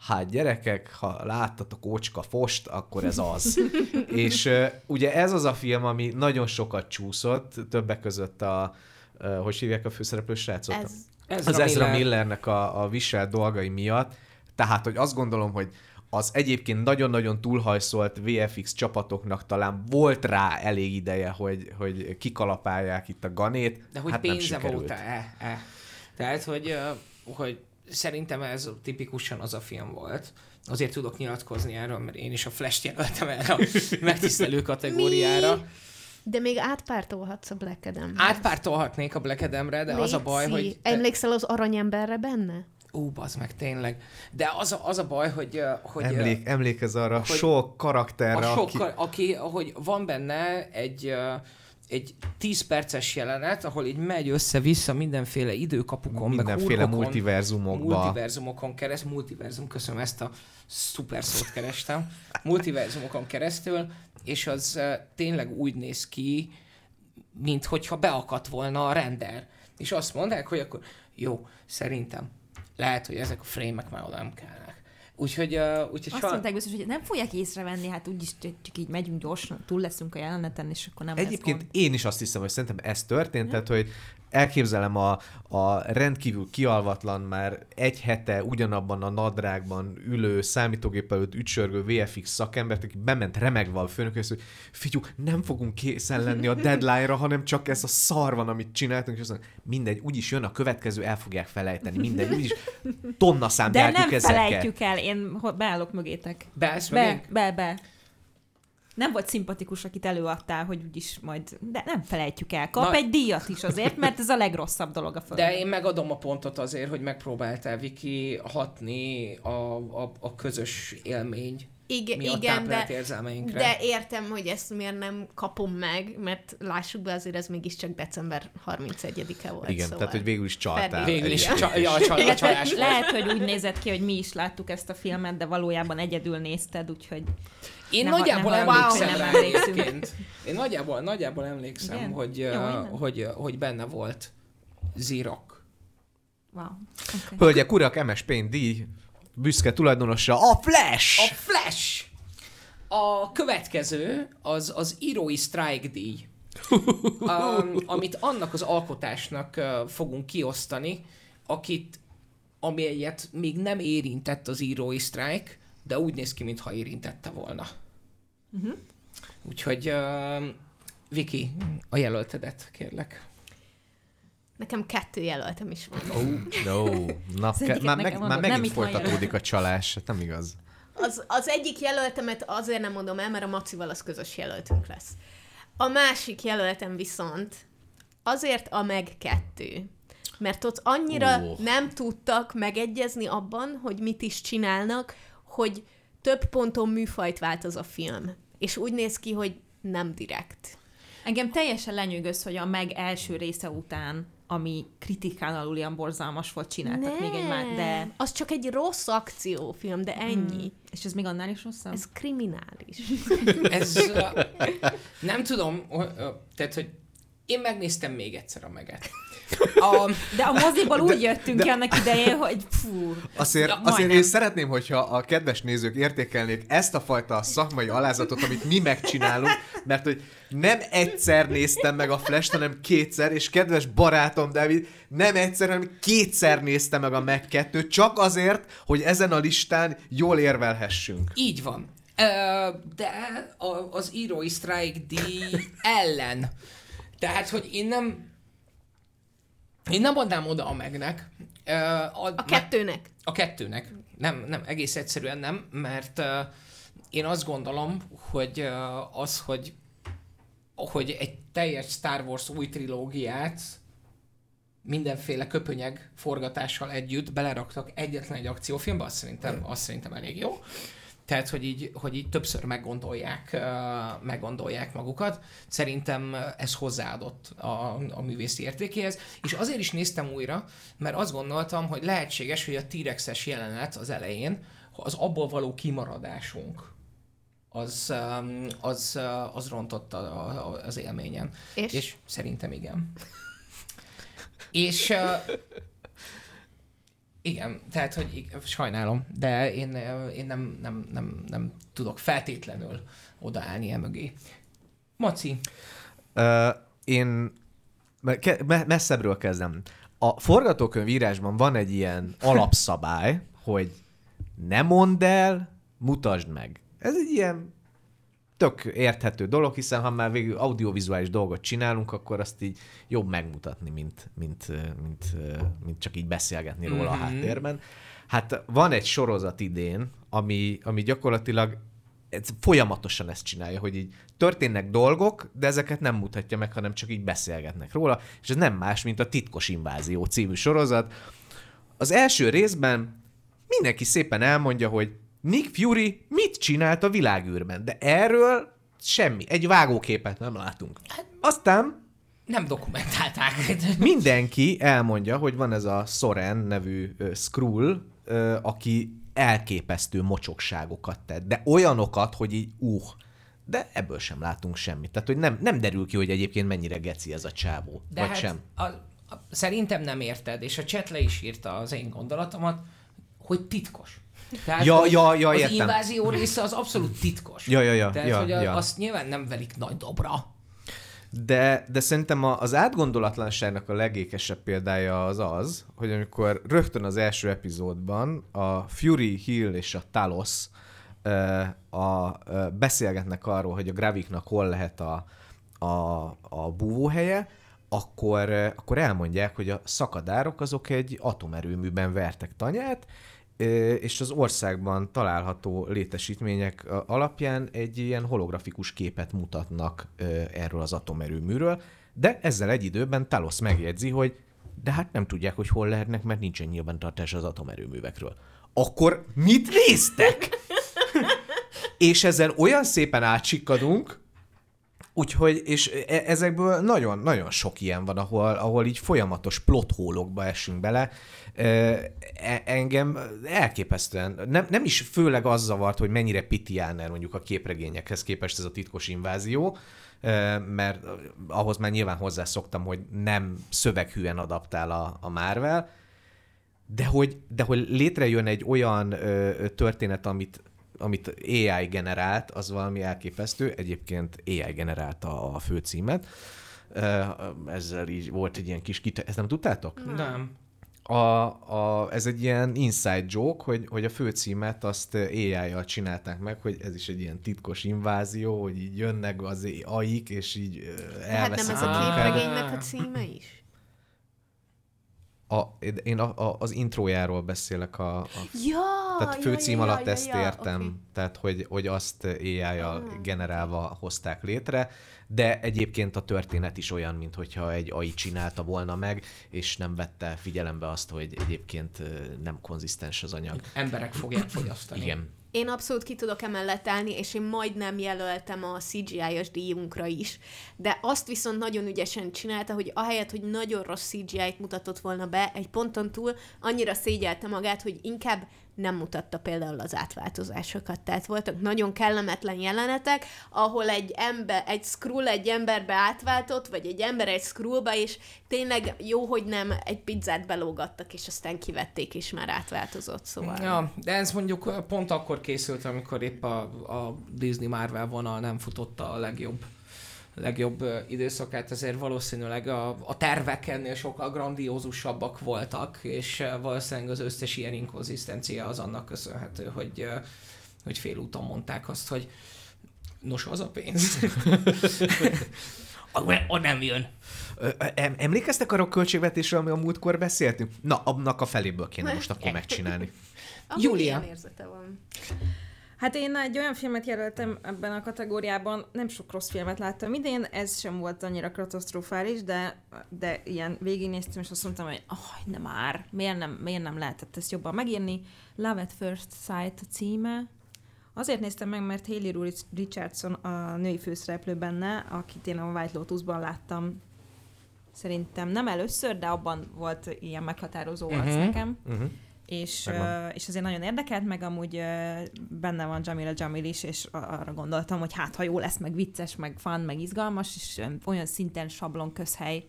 Hát gyerekek, ha láttatok ócska fost, akkor ez az. és uh, ugye ez az a film, ami nagyon sokat csúszott, többek között a, uh, hogy hívják a főszereplő srácot? Ez Ez az Ezra Millernek a, a viselt dolgai miatt. Tehát, hogy azt gondolom, hogy az egyébként nagyon-nagyon túlhajszolt VFX csapatoknak talán volt rá elég ideje, hogy, hogy kikalapálják itt a ganét. De hogy hát pénze volt-e? E. Tehát, hogy, hogy szerintem ez tipikusan az a film volt. Azért tudok nyilatkozni erről, mert én is a Flash-t jelöltem erre a megtisztelő kategóriára. De még átpártolhatsz a Black adam Átpártolhatnék a Black Adamre, de az a baj, hogy... te- Emlékszel az aranyemberre benne? Ú, bazd meg, tényleg. De az a, az a baj, hogy... hogy Emlék, emlékez arra hogy sok karakterre, a aki... sokkal, aki, hogy van benne egy, egy 10 perces jelenet, ahol így megy össze-vissza mindenféle időkapukon, meg mindenféle hurkokon, multiverzumokba. multiverzumokon keresztül, multiverzum, köszönöm, ezt a szuper szót kerestem, multiverzumokon keresztül, és az tényleg úgy néz ki, mint hogyha beakadt volna a render. És azt mondták, hogy akkor jó, szerintem lehet, hogy ezek a frémek már oda nem kellnek. Úgyhogy, uh, úgyhogy Azt soha- mondták biztos, hogy nem fogják észrevenni, hát úgyis csak csak így megyünk gyorsan, túl leszünk a jeleneten, és akkor nem lesz Egyébként gond. én is azt hiszem, hogy szerintem ez történt, tehát, hogy elképzelem a, a rendkívül kialvatlan, már egy hete ugyanabban a nadrágban ülő, számítógép előtt ücsörgő VFX szakembert, aki bement remegve a főnök, hogy figyú, nem fogunk készen lenni a deadline-ra, hanem csak ez a szar van, amit csináltunk, és azt mondja, mindegy, úgyis jön a következő, el fogják felejteni, mindegy, úgyis tonna szám De nem ezeket. felejtjük el, én beállok mögétek. Beállsz Be, be, be. Nem volt szimpatikus, akit előadtál, hogy úgyis majd... De nem felejtjük el. Kap Na- egy díjat is azért, mert ez a legrosszabb dolog a földön. De én megadom a pontot azért, hogy megpróbáltál Viki hatni a, a, a közös élmény Igen, igen de, de értem, hogy ezt miért nem kapom meg, mert lássuk be, azért ez mégiscsak december 31-e volt. Igen, szóval. tehát hogy végül is csaltál. Végül is csa, ja, a, csal, a Illetve csalás lehet, hogy úgy nézett ki, hogy mi is láttuk ezt a filmet, de valójában egyedül nézted, úgyhogy Én Ne- nagyjából ne- emlékszem rá egyébként. Én nagyjából, nagyjából emlékszem, Igen? hogy, Jó, uh, hogy, hogy benne volt Zirok. wow. Okay. Hölgyek, urak, MS Paint díj, büszke tulajdonosa, a Flash! A Flash! A következő az az írói strike díj, um, amit annak az alkotásnak uh, fogunk kiosztani, akit, amelyet még nem érintett az írói strike, de úgy néz ki, mintha érintette volna. Mhm. Úgyhogy, uh, Viki, a jelöltedet kérlek. Nekem kettő jelöltem is van. Oh, no. Na, ke- már, meg, már megint folytatódik a csalás, hát nem igaz. Az, az egyik jelöltemet azért nem mondom el, mert a Macival az közös jelöltünk lesz. A másik jelöltem viszont azért a meg kettő. Mert ott annyira oh. nem tudtak megegyezni abban, hogy mit is csinálnak, hogy több ponton műfajt vált az a film. És úgy néz ki, hogy nem direkt. Engem teljesen lenyűgöz, hogy a meg első része után, ami kritikán alulian borzalmas volt, csináltak még egy már, de... Az csak egy rossz akciófilm, de ennyi. Mm. És ez még annál is rosszabb? Ez kriminális. Ez, uh, nem tudom, uh, uh, tehát, hogy én megnéztem még egyszer a meget. A, De a moziból úgy jöttünk ki annak idején, hogy fú, Azért, Ja, azért én szeretném, hogyha a kedves nézők értékelnék ezt a fajta szakmai alázatot, amit mi megcsinálunk, mert hogy nem egyszer néztem meg a Flash, hanem kétszer, és kedves barátom David nem egyszer, hanem kétszer nézte meg a meg 2 csak azért, hogy ezen a listán jól érvelhessünk. Így van. De az írói strike díj ellen. Tehát, hogy én nem én nem adnám oda a megnek. A, A kettőnek. A kettőnek. Nem, nem, egész egyszerűen nem, mert én azt gondolom, hogy az, hogy hogy egy teljes Star Wars új trilógiát mindenféle köpönyeg forgatással együtt beleraktak egyetlen egy akciófilmbe, azt szerintem, azt szerintem elég jó. Tehát, hogy így, hogy így többször meggondolják, meggondolják magukat. Szerintem ez hozzáadott a, a művészi értékéhez. És azért is néztem újra, mert azt gondoltam, hogy lehetséges, hogy a T-rexes jelenet az elején, az abból való kimaradásunk, az, az, az rontott a, a, az élményen. És? És szerintem igen. És igen, tehát, hogy sajnálom, de én, én nem, nem, nem, nem tudok feltétlenül odaállni e mögé. Maci, Uh, én me- messzebbről kezdem. A forgatókönyvírásban van egy ilyen alapszabály, hogy ne mondd el, mutasd meg. Ez egy ilyen tök érthető dolog, hiszen ha már végül audiovizuális dolgot csinálunk, akkor azt így jobb megmutatni, mint, mint, mint, mint csak így beszélgetni róla a Mhm. háttérben. Hát van egy sorozat idén, ami, ami gyakorlatilag ez folyamatosan ezt csinálja, hogy így történnek dolgok, de ezeket nem mutatja meg, hanem csak így beszélgetnek róla, és ez nem más, mint a Titkos Invázió című sorozat. Az első részben mindenki szépen elmondja, hogy Nick Fury mit csinált a világűrben, de erről semmi, egy vágóképet nem látunk. Aztán nem dokumentálták. mindenki elmondja, hogy van ez a Soren nevű uh, Skrull, uh, aki elképesztő mocsokságokat tett, de olyanokat, hogy így uh, de ebből sem látunk semmit. Tehát, hogy nem, nem derül ki, hogy egyébként mennyire geci ez a csávó, De vagy hát sem. A, a, szerintem nem érted, és a chat le is írta az én gondolatomat, hogy titkos. Tehát, Ja, ja, ja, az értem. invázió része az abszolút titkos. Ja, ja, ja, Tehát, ja, hogy a, ja. azt nyilván nem velik nagy dobra. De, de szerintem a, az átgondolatlanságnak a legékesebb példája az az, hogy amikor rögtön az első epizódban a Fury, Hill és a Talos ö, a, ö, beszélgetnek arról, hogy a Graviknak hol lehet a, a, a búvóhelye, akkor, akkor elmondják, hogy a szakadárok azok egy atomerőműben vertek tanyát, és az országban található létesítmények alapján egy ilyen holografikus képet mutatnak erről az atomerőműről, de ezzel egy időben Talos megjegyzi, hogy de hát nem tudják, hogy hol lehetnek, mert nincsen nyilvántartás az atomerőművekről. Akkor mit néztek? és ezzel olyan szépen átsikkadunk, Úgyhogy, és e- ezekből nagyon-nagyon sok ilyen van, ahol, ahol így folyamatos plothólokba esünk bele. E- engem elképesztően, nem, nem is főleg az zavart, hogy mennyire pitiáner mondjuk a képregényekhez képest ez a titkos invázió, mert ahhoz már nyilván hozzászoktam, hogy nem szöveghűen adaptál a, a Marvel, de hogy, de hogy létrejön egy olyan ö, történet, amit amit AI generált, az valami elképesztő. Egyébként AI generálta a főcímet. Ezzel így volt egy ilyen kis kite... Ezt nem tudtátok? Nem. A, a, ez egy ilyen inside joke, hogy, hogy a főcímet azt AI-jal csinálták meg, hogy ez is egy ilyen titkos invázió, hogy így jönnek az AI-k, és így Hát nem elveszik ez a képregénynek a címe is? a, én a, a, az intrójáról beszélek a, a Ja, Tehát ja, főcím ja, alatt ja, ezt ja, értem, oké. tehát hogy, hogy azt AI-jal Ah. generálva hozták létre, de egyébként a történet is olyan, mintha egy AI csinálta volna meg, és nem vette figyelembe azt, hogy egyébként nem konzisztens az anyag. Emberek fogják fogyasztani. Igen. Én abszolút ki tudok emellett állni, és én majdnem jelöltem a CGI-os díjunkra is, de azt viszont nagyon ügyesen csinálta, hogy ahelyett, hogy nagyon rossz CGI-t mutatott volna be, egy ponton túl annyira szégyelte magát, hogy inkább nem mutatta például az átváltozásokat. Tehát voltak nagyon kellemetlen jelenetek, ahol egy ember, egy Skrull egy emberbe átváltott, vagy egy ember egy Skrullba, és tényleg jó, hogy nem egy pizzát belógattak, és aztán kivették, és már átváltozott, szóval. Ja, de ez mondjuk pont akkor készült, amikor épp a, a Disney Marvel vonal nem futotta a legjobb legjobb időszakát, ezért valószínűleg a, a tervek ennél sokkal grandiózusabbak voltak, és valószínűleg az összes ilyen inkonzisztencia az annak köszönhető, hogy, hogy félúton mondták azt, hogy nos, az a pénz. a, a nem jön. Emlékeztek arra a költségvetésről, ami a múltkor beszéltünk? Na, annak a feléből kéne most akkor megcsinálni. Júlia. ilyen érzete van. Hát én egy olyan filmet jelöltem ebben a kategóriában, nem sok rossz filmet láttam idén, ez sem volt annyira katasztrofális, de, de ilyen végignéztem, és azt mondtam, hogy oh, nem már, miért nem, miért nem lehetett ezt jobban megírni. Love at First Sight a címe. Azért néztem meg, mert Haley Richardson a női főszereplő benne, akit én a White Lotusban láttam szerintem nem először, de abban volt ilyen meghatározó arc Mhm. nekem Uh-huh. És, uh, és azért nagyon érdekelt, meg amúgy uh, benne van Jamila Jamil is, és arra gondoltam, hogy hát ha jó lesz, meg vicces, meg fun, meg izgalmas, és olyan szinten sablon közhely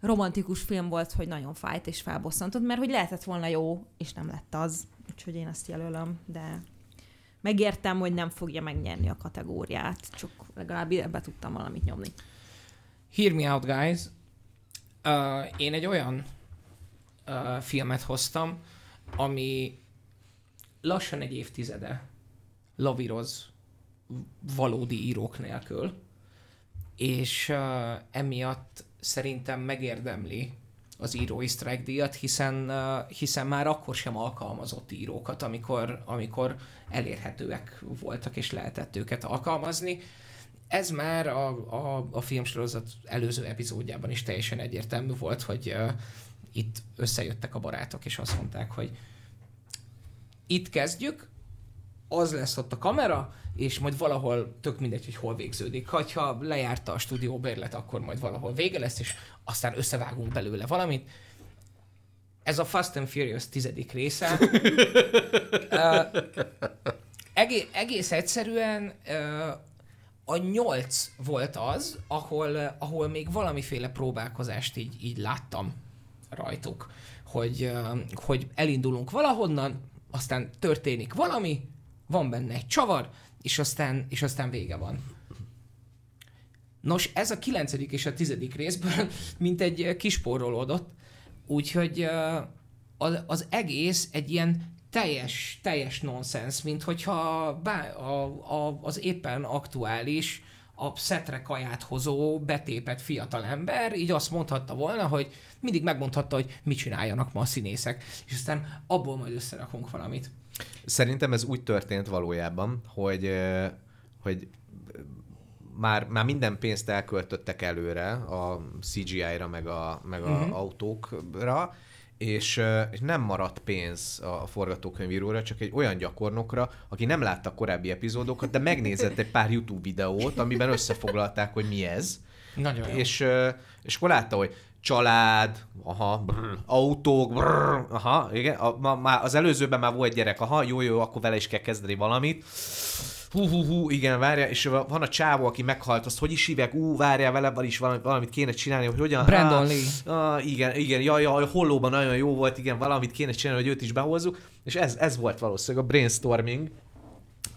romantikus film volt, hogy nagyon fájt és felbosszantott, mert hogy lehetett volna jó, és nem lett az. Úgyhogy én azt jelölöm, de megértem, hogy nem fogja megnyerni a kategóriát, csak legalább ebbe tudtam valamit nyomni. Hear me out, guys. Uh, én egy olyan uh, filmet hoztam, ami lassan egy évtizede lavíroz valódi írók nélkül, és uh, emiatt szerintem megérdemli az írói sztrájk díjat, hiszen, uh, hiszen már akkor sem alkalmazott írókat, amikor, amikor elérhetőek voltak és lehetett őket alkalmazni. Ez már a, a, a filmsorozat előző epizódjában is teljesen egyértelmű volt, hogy uh, itt összejöttek a barátok, és azt mondták, hogy itt kezdjük, az lesz ott a kamera, és majd valahol tök mindegy, hogy hol végződik. Ha lejárta a stúdióbérlet, akkor majd valahol vége lesz, és aztán összevágunk belőle valamit. Ez a Fast and Furious tizedik része. uh, egész, egész egyszerűen uh, a nyolc volt az, ahol, ahol még valamiféle próbálkozást így, így láttam rajtuk, hogy, hogy elindulunk valahonnan, aztán történik valami, van benne egy csavar, és aztán, és aztán vége van. Nos, ez a kilencedik és a tizedik részből mint egy kispórolódott, úgyhogy az egész egy ilyen teljes, teljes nonsens, mint hogyha bá, a, a, az éppen aktuális a szetre kaját hozó, betépett fiatalember így azt mondhatta volna, hogy mindig megmondhatta, hogy mit csináljanak ma a színészek, és aztán abból majd összerakunk valamit. Szerintem ez úgy történt valójában, hogy, hogy már, már minden pénzt elköltöttek előre a CGI-ra, meg a, meg a uh-huh. autókra, és, és nem maradt pénz a forgatókönyvíróra, csak egy olyan gyakornokra, aki nem látta korábbi epizódokat, de megnézett egy pár YouTube videót, amiben összefoglalták, hogy mi ez. Nagyon jó. És, és akkor látta, hogy család, aha, brr, autók, brr, aha, igen, a, ma, már az előzőben már volt gyerek, aha, jó, jó, akkor vele is kell kezdeni valamit. Hú, hú, hú, igen, várja, és van a csávó, aki meghalt, azt hogy is hívják, ú, várjál, vele van is valamit, valamit kéne csinálni, hogy hogyan... Brandon ah, Lee. Ah, igen, igen, jaj, jaj, a hollóban nagyon jó volt, igen, valamit kéne csinálni, hogy őt is behozzuk, és ez, ez volt valószínűleg a brainstorming.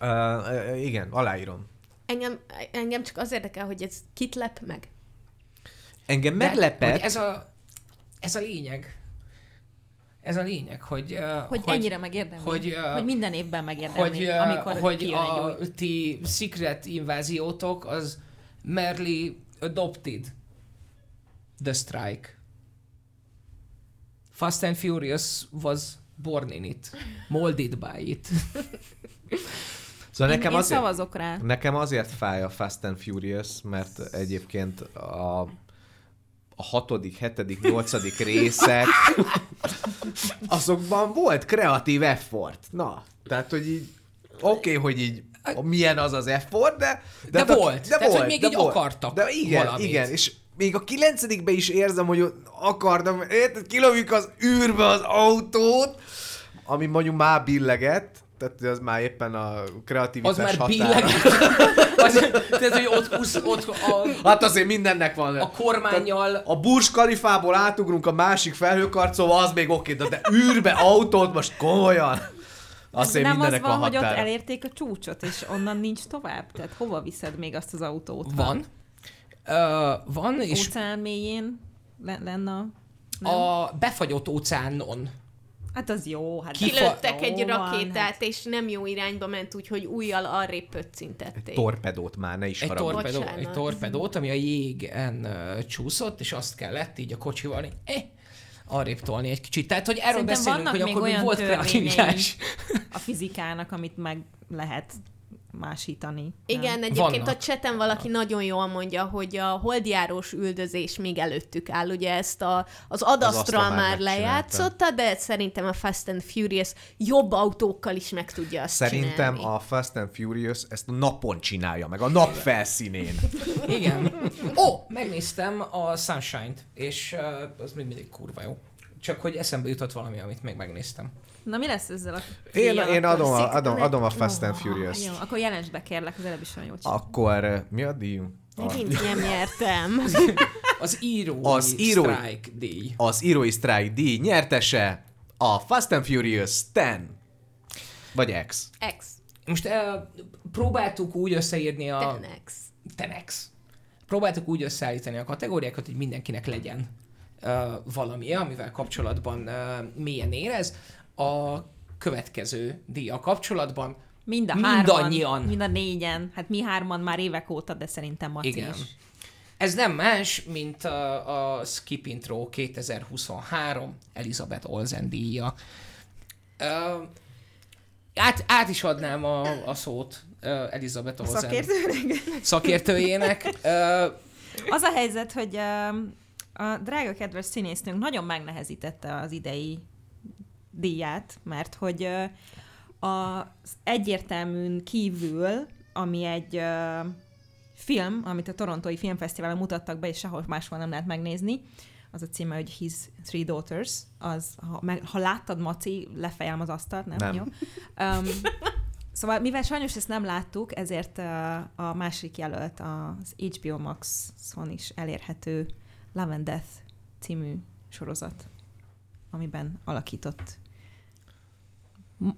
Uh, igen, aláírom. Engem, engem csak az érdekel, hogy ez kit lep meg. Engem De, meglepett, hogy ez a, ez a lényeg. Ez a lényeg, hogy... Uh, Hogy, hogy ennyire megérdemli. hogy, Hogy, ö, hogy minden évben megérdemli, hogy, uh, amikor hogy a egy ti secret inváziótok az merely adopted the strike. Fast and Furious was born in it, molded by it. szóval Én, nekem én azért... szavazok rá. Nekem azért fáj a Fast and Furious, mert egyébként a, a hatodik, hetedik, nyolcadik részek, azokban volt kreatív effort. Na, tehát, hogy így oké, okay, hogy így milyen az az effort, de... De a- volt. Tehát, hogy még így akartak De igen, valamit. igen, és még a kilencedikben is érzem, hogy akartam, érted, kilövik az űrbe az autót, ami mondjuk már billeget, tehát az már éppen a kreativitás Az már határa. billeg. az, tehát, hogy ott, húsz, ott a, Hát azért mindennek van. a kormányjal A Burj Khalifából átugrunk a másik felhőkarcolva, az még oké, de, de űrbe autót most komolyan. Azért nem az mindennek van, van hogy ott elérték a csúcsot, és onnan nincs tovább? Tehát hova viszed még azt az autót? van. Uh, van, és Óceán mélyén le- lenne a... Nem? a befagyott óceánon. Hát az jó. Hát Kilőttek egy Jó van, rakétát, hát. és nem jó irányba ment, úgyhogy újjal arrébb pöccintették. Torpedót már, ne is Egy, torpedó, Bocsánat. egy torpedót, ami a jégen uh, csúszott, és azt kellett így a kocsival így, eh, arrébb tolni egy kicsit. Tehát, hogy erről Szerintem beszélünk, hogy még akkor még olyan volt kreativitás. a fizikának, amit meg lehet másítani. Igen, Nem? egyébként Vannak. a cseten valaki nagyon jól mondja, hogy a holdjárós üldözés még előttük áll. Ugye ezt a, az Astra Adastra már lejátszotta, de szerintem a Fast and Furious jobb autókkal is meg tudja azt Szerintem csinálni. a Fast and Furious ezt a napon csinálja meg, a nap felszínén. Igen. Ó, megnéztem a Sunshine-t, és uh, az még mindig kurva jó. Csak hogy eszembe jutott valami, amit még megnéztem. Na mi lesz ezzel a Én, én adom, a, adom, adom a Fast and Furious. Jó, akkor jelents be kérlek, az előbb is olyan jól. Akkor eh, mi a díj? A, Megint nem nyertem. Az írói, Az írói- strike díj. az írói Strike díj nyertese a Fast and Furious 10. Vagy X. X. Most uh, próbáltuk úgy összeírni a... Ten X. Tenex. Próbáltuk úgy összeállítani a kategóriákat, hogy mindenkinek legyen valami, amivel kapcsolatban uh, mélyen érez. A következő díja kapcsolatban Mind a Mindannyian. hárman, mind a négyen. Hát mi hárman már évek óta, de szerintem Maci Igen. is. Ez nem más, mint a, a Skip Intro 2023 Elizabeth Olsen díja. Uh, át, át is adnám a, a szót uh, Elizabeth Olsen szakértőjének. Uh, Az a helyzet, hogy um, a drága kedves színésznőnk nagyon megnehezítette az idei díját, mert hogy az egyértelműn kívül, ami egy film, amit a Torontói Filmfesztiválon mutattak be, és sehol máshol nem lehet megnézni, az a címe, hogy His Three Daughters, az, ha, meg, ha láttad, Maci, lefejelem az asztalt, nem? Nem. Jó? Um, Szóval, mivel sajnos ezt nem láttuk, ezért a másik jelölt az HBO Max-on is elérhető Love and Death című sorozat, amiben alakított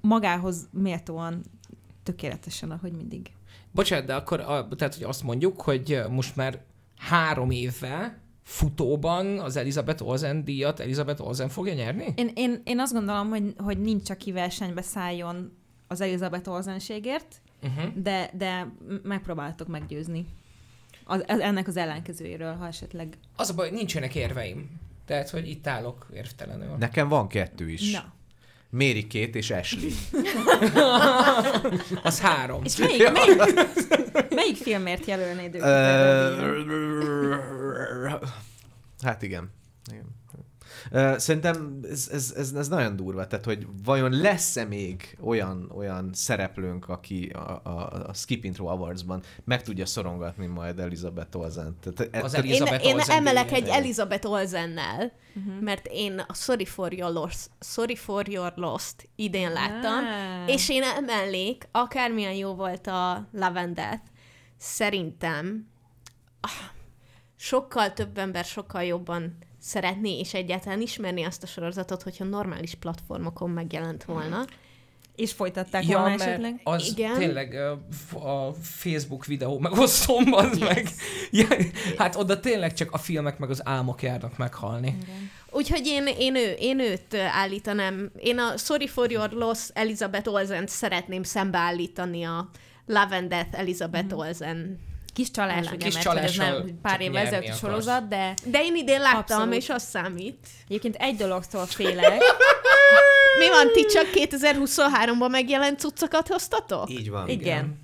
magához méltóan tökéletesen, ahogy mindig. bocsánat, de akkor a, tehát, hogy azt mondjuk, hogy most már három évvel futóban az Elizabeth Olsen díjat Elizabeth Olsen fogja nyerni? Én, én, én azt gondolom, hogy, hogy nincs, aki versenybe szálljon az Elizabeth Olsenségért, Uh-huh. de, de megpróbáltok meggyőzni az, az, ennek az ellenkezőjéről, ha esetleg... Az a baj, nincsenek érveim. Tehát, hogy itt állok érvtelenül. Nekem van kettő is. Na. Mary Kate és Ashley. Az három. És melyik, melyik, melyik filmért jelölnéd őket? Hát igen. igen. Szerintem ez, ez, ez, ez nagyon durva, tehát hogy vajon lesz-e még olyan, olyan szereplőnk, aki a, a, a Skip Intro Awards-ban meg tudja szorongatni majd Elizabeth Olsen. Tehát, e- Az tehát- Én, Elizabeth én Olsen emelek díjat. egy Elizabeth Olsennel, uh-huh. mert én a Sorry for Your Lost, Sorry for Your Lost idén láttam, Ah. és én emelnék, akármilyen jó volt a Death, szerintem ah, sokkal több ember sokkal jobban szeretné és egyáltalán ismerni azt a sorozatot, hogyha normális platformokon megjelent volna. És folytatták Ja, volna esetleg? az Igen. tényleg a Facebook videó megosztom, az Yes. meg. Ja, hát oda tényleg csak a filmek meg az álmok járnak meghalni. Úgyhogy én, én, ő, én őt állítanám. Én a Sorry for Your Loss Elizabeth Olsen szeretném szembeállítani a Love and Death Elizabeth Olsen. Kis csalás, Ellen. ugye, Kis mert hogy ez nem pár évvel akarsz. sorozat, de De én idén láttam, Abszolút. és az számít. egyébként egy dologtól félek. Mi van, ti csak 2023-ban megjelent cuccokat hoztatok? Így van. Igen.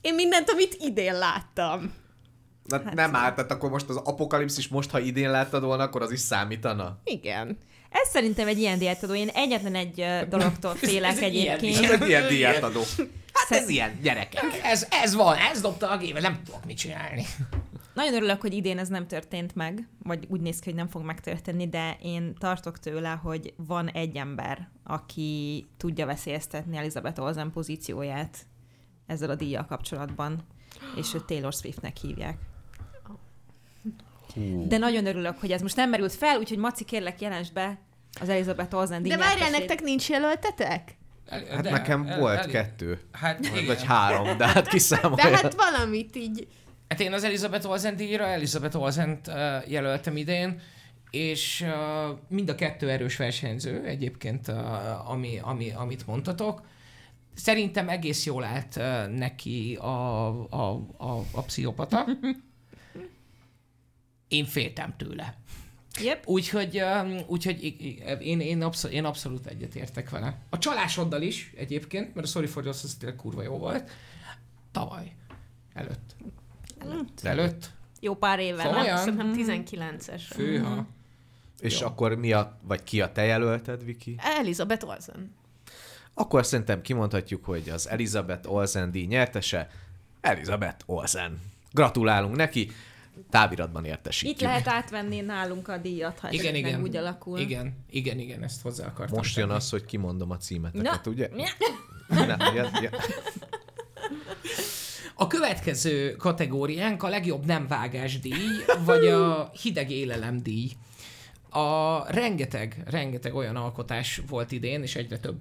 Én mindent, amit idén láttam. Na, Hát nem áll, tehát akkor most az apokalipszis most, ha idén láttad volna, akkor az is számítana. Igen. Ez szerintem egy ilyen diátadó. Én egyetlen egy dologtól félek Ez egy ilyen Ez egyébként. egy ilyen diátadó. Hát Szer- ez ilyen, gyerekek. Ez, ez van, ez dobta a gévet, nem tudok mit csinálni. Nagyon örülök, hogy idén ez nem történt meg, vagy úgy néz ki, hogy nem fog megtörténni, de én tartok tőle, hogy van egy ember, aki tudja veszélyeztetni Elizabeth Olsen pozícióját ezzel a díjjal kapcsolatban, és őt Taylor Swiftnek hívják. De nagyon örülök, hogy ez most nem merült fel, úgyhogy Maci, kérlek, jelens be az Elizabeth Olsen De várjál, nektek nincs jelöltetek? Hát nekem volt kettő. Hát, igen. Vagy három, de hát De kiszámolja. hát valamit így... hát én az Elizabeth Olsen díjra Elizabeth Olsen uh, jelöltem idén, és uh, mind a kettő erős versenyző egyébként, uh, ami, ami, amit mondtatok. Szerintem egész jól állt uh, neki a, a, a, a pszichopata. Én féltem tőle. Yep. Úgyhogy, um, úgyhogy én, én, abszol, én abszolút egyetértek vele. A csalásoddal is egyébként, mert a Sorry for az tényleg kurva jó volt. Tavaly. Előtt. Előtt. Előtt. Jó pár éve. Szóval- nem? Olyan? Szerintem 19-es. Főha. És Jó. akkor mi a, vagy ki a te jelölted, Viki? Elizabeth Olsen. Akkor szerintem kimondhatjuk, hogy az Elizabeth Olsen díj nyertese Elizabeth Olsen. Gratulálunk neki, táviratban értesítjük. Itt lehet átvenni nálunk a díjat, ha Igen, igen. úgy alakul. Igen, igen, igen, ezt hozzá akartam. Most jön tenni. az, hogy kimondom a címeteket, Na. ugye? Na, ja, ja. A következő kategóriánk a legjobb nem vágás díj, vagy a hideg élelem díj. A rengeteg, rengeteg olyan alkotás volt idén, és egyre több,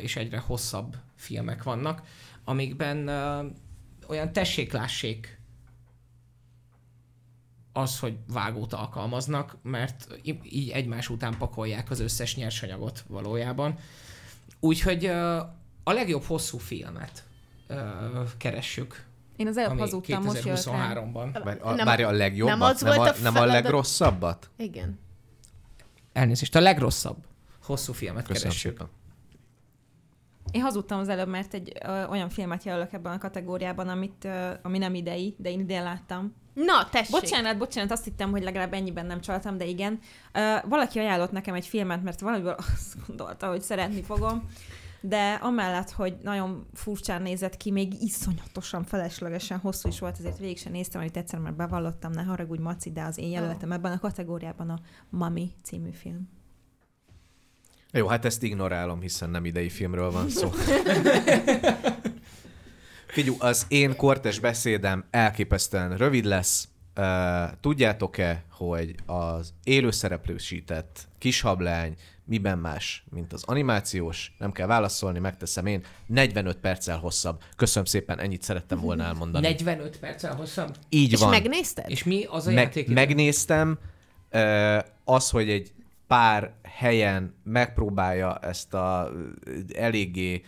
és egyre hosszabb filmek vannak, amikben olyan tessék-lássék az, hogy vágót alkalmaznak, mert így egymás után pakolják az összes nyersanyagot valójában. Úgyhogy a legjobb hosszú filmet keressük, Én az előbb hazudtam, most jött rá. 2023-ban. Várj, a, várja legjobbat, nem az nem, volt a, a nem a legrosszabbat? Igen. Elnézést, a legrosszabb hosszú filmet Köszönöm keressük. szépen. Én hazudtam az előbb, mert egy ö, olyan filmet jelölök ebben a kategóriában, amit, ö, ami nem idei, de én idén láttam. Na, tessék. Bocsánat, bocsánat, azt hittem, hogy legalább ennyiben nem csaltam, de igen. Ö, valaki ajánlott nekem egy filmet, mert valamiből azt gondolta, hogy szeretni fogom, de amellett, hogy nagyon furcsán nézett ki, még iszonyatosan feleslegesen hosszú is volt, ezért végig sem néztem, amit egyszer már bevallottam, ne haragudj Maci, de az én jelöltem ebben a kategóriában a Mami című film. Jó, hát ezt ignorálom, hiszen nem idei filmről van szó. Figyú, az én kortes beszédem elképesztően rövid lesz. Uh, tudjátok-e, hogy az élőszereplősített kishablány miben más, mint az animációs? Nem kell válaszolni, megteszem én. 45 perccel hosszabb. Köszönöm szépen, ennyit szerettem volna elmondani. 45 perccel hosszabb? Így És van. megnézted? És mi az a Meg, játék? megnéztem, uh, az, hogy egy pár helyen megpróbálja ezt a eléggé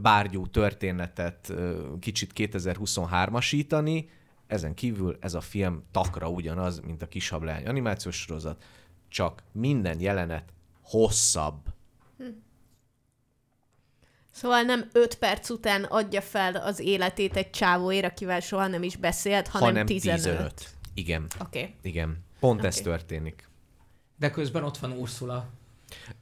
bárgyú történetet kicsit 2023-asítani, ezen kívül ez a film takra ugyanaz, mint a Kishablány animációs sorozat, csak minden jelenet hosszabb. Szóval nem 5 perc után adja fel az életét egy csávóért, akivel soha nem is beszélt, hanem, hanem 15. 15. Igen, Oké. Okay. igen. Pont Oké. ez történik. De közben ott van Ursula.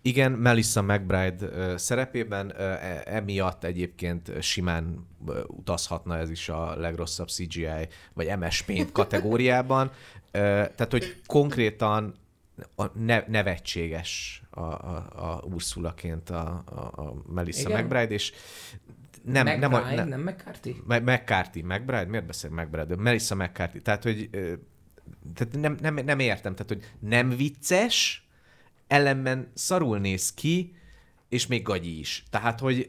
Igen, Melissa McBride szerepében, e- emiatt egyébként simán utazhatna ez is a legrosszabb CGI, vagy MS Paint kategóriában. Tehát, hogy konkrétan a ne- nevetséges a, a, a Ursulaként a, a, a Melissa Igen. McBride, és nem, nem, McBride, a, nem, nem McCarthy? McCarthy, McBride? Miért beszél McBride? Melissa McCarthy. Tehát, hogy tehát nem, nem, nem értem. Tehát, hogy nem vicces, ellenben szarul néz ki, és még gagyi is. Tehát, hogy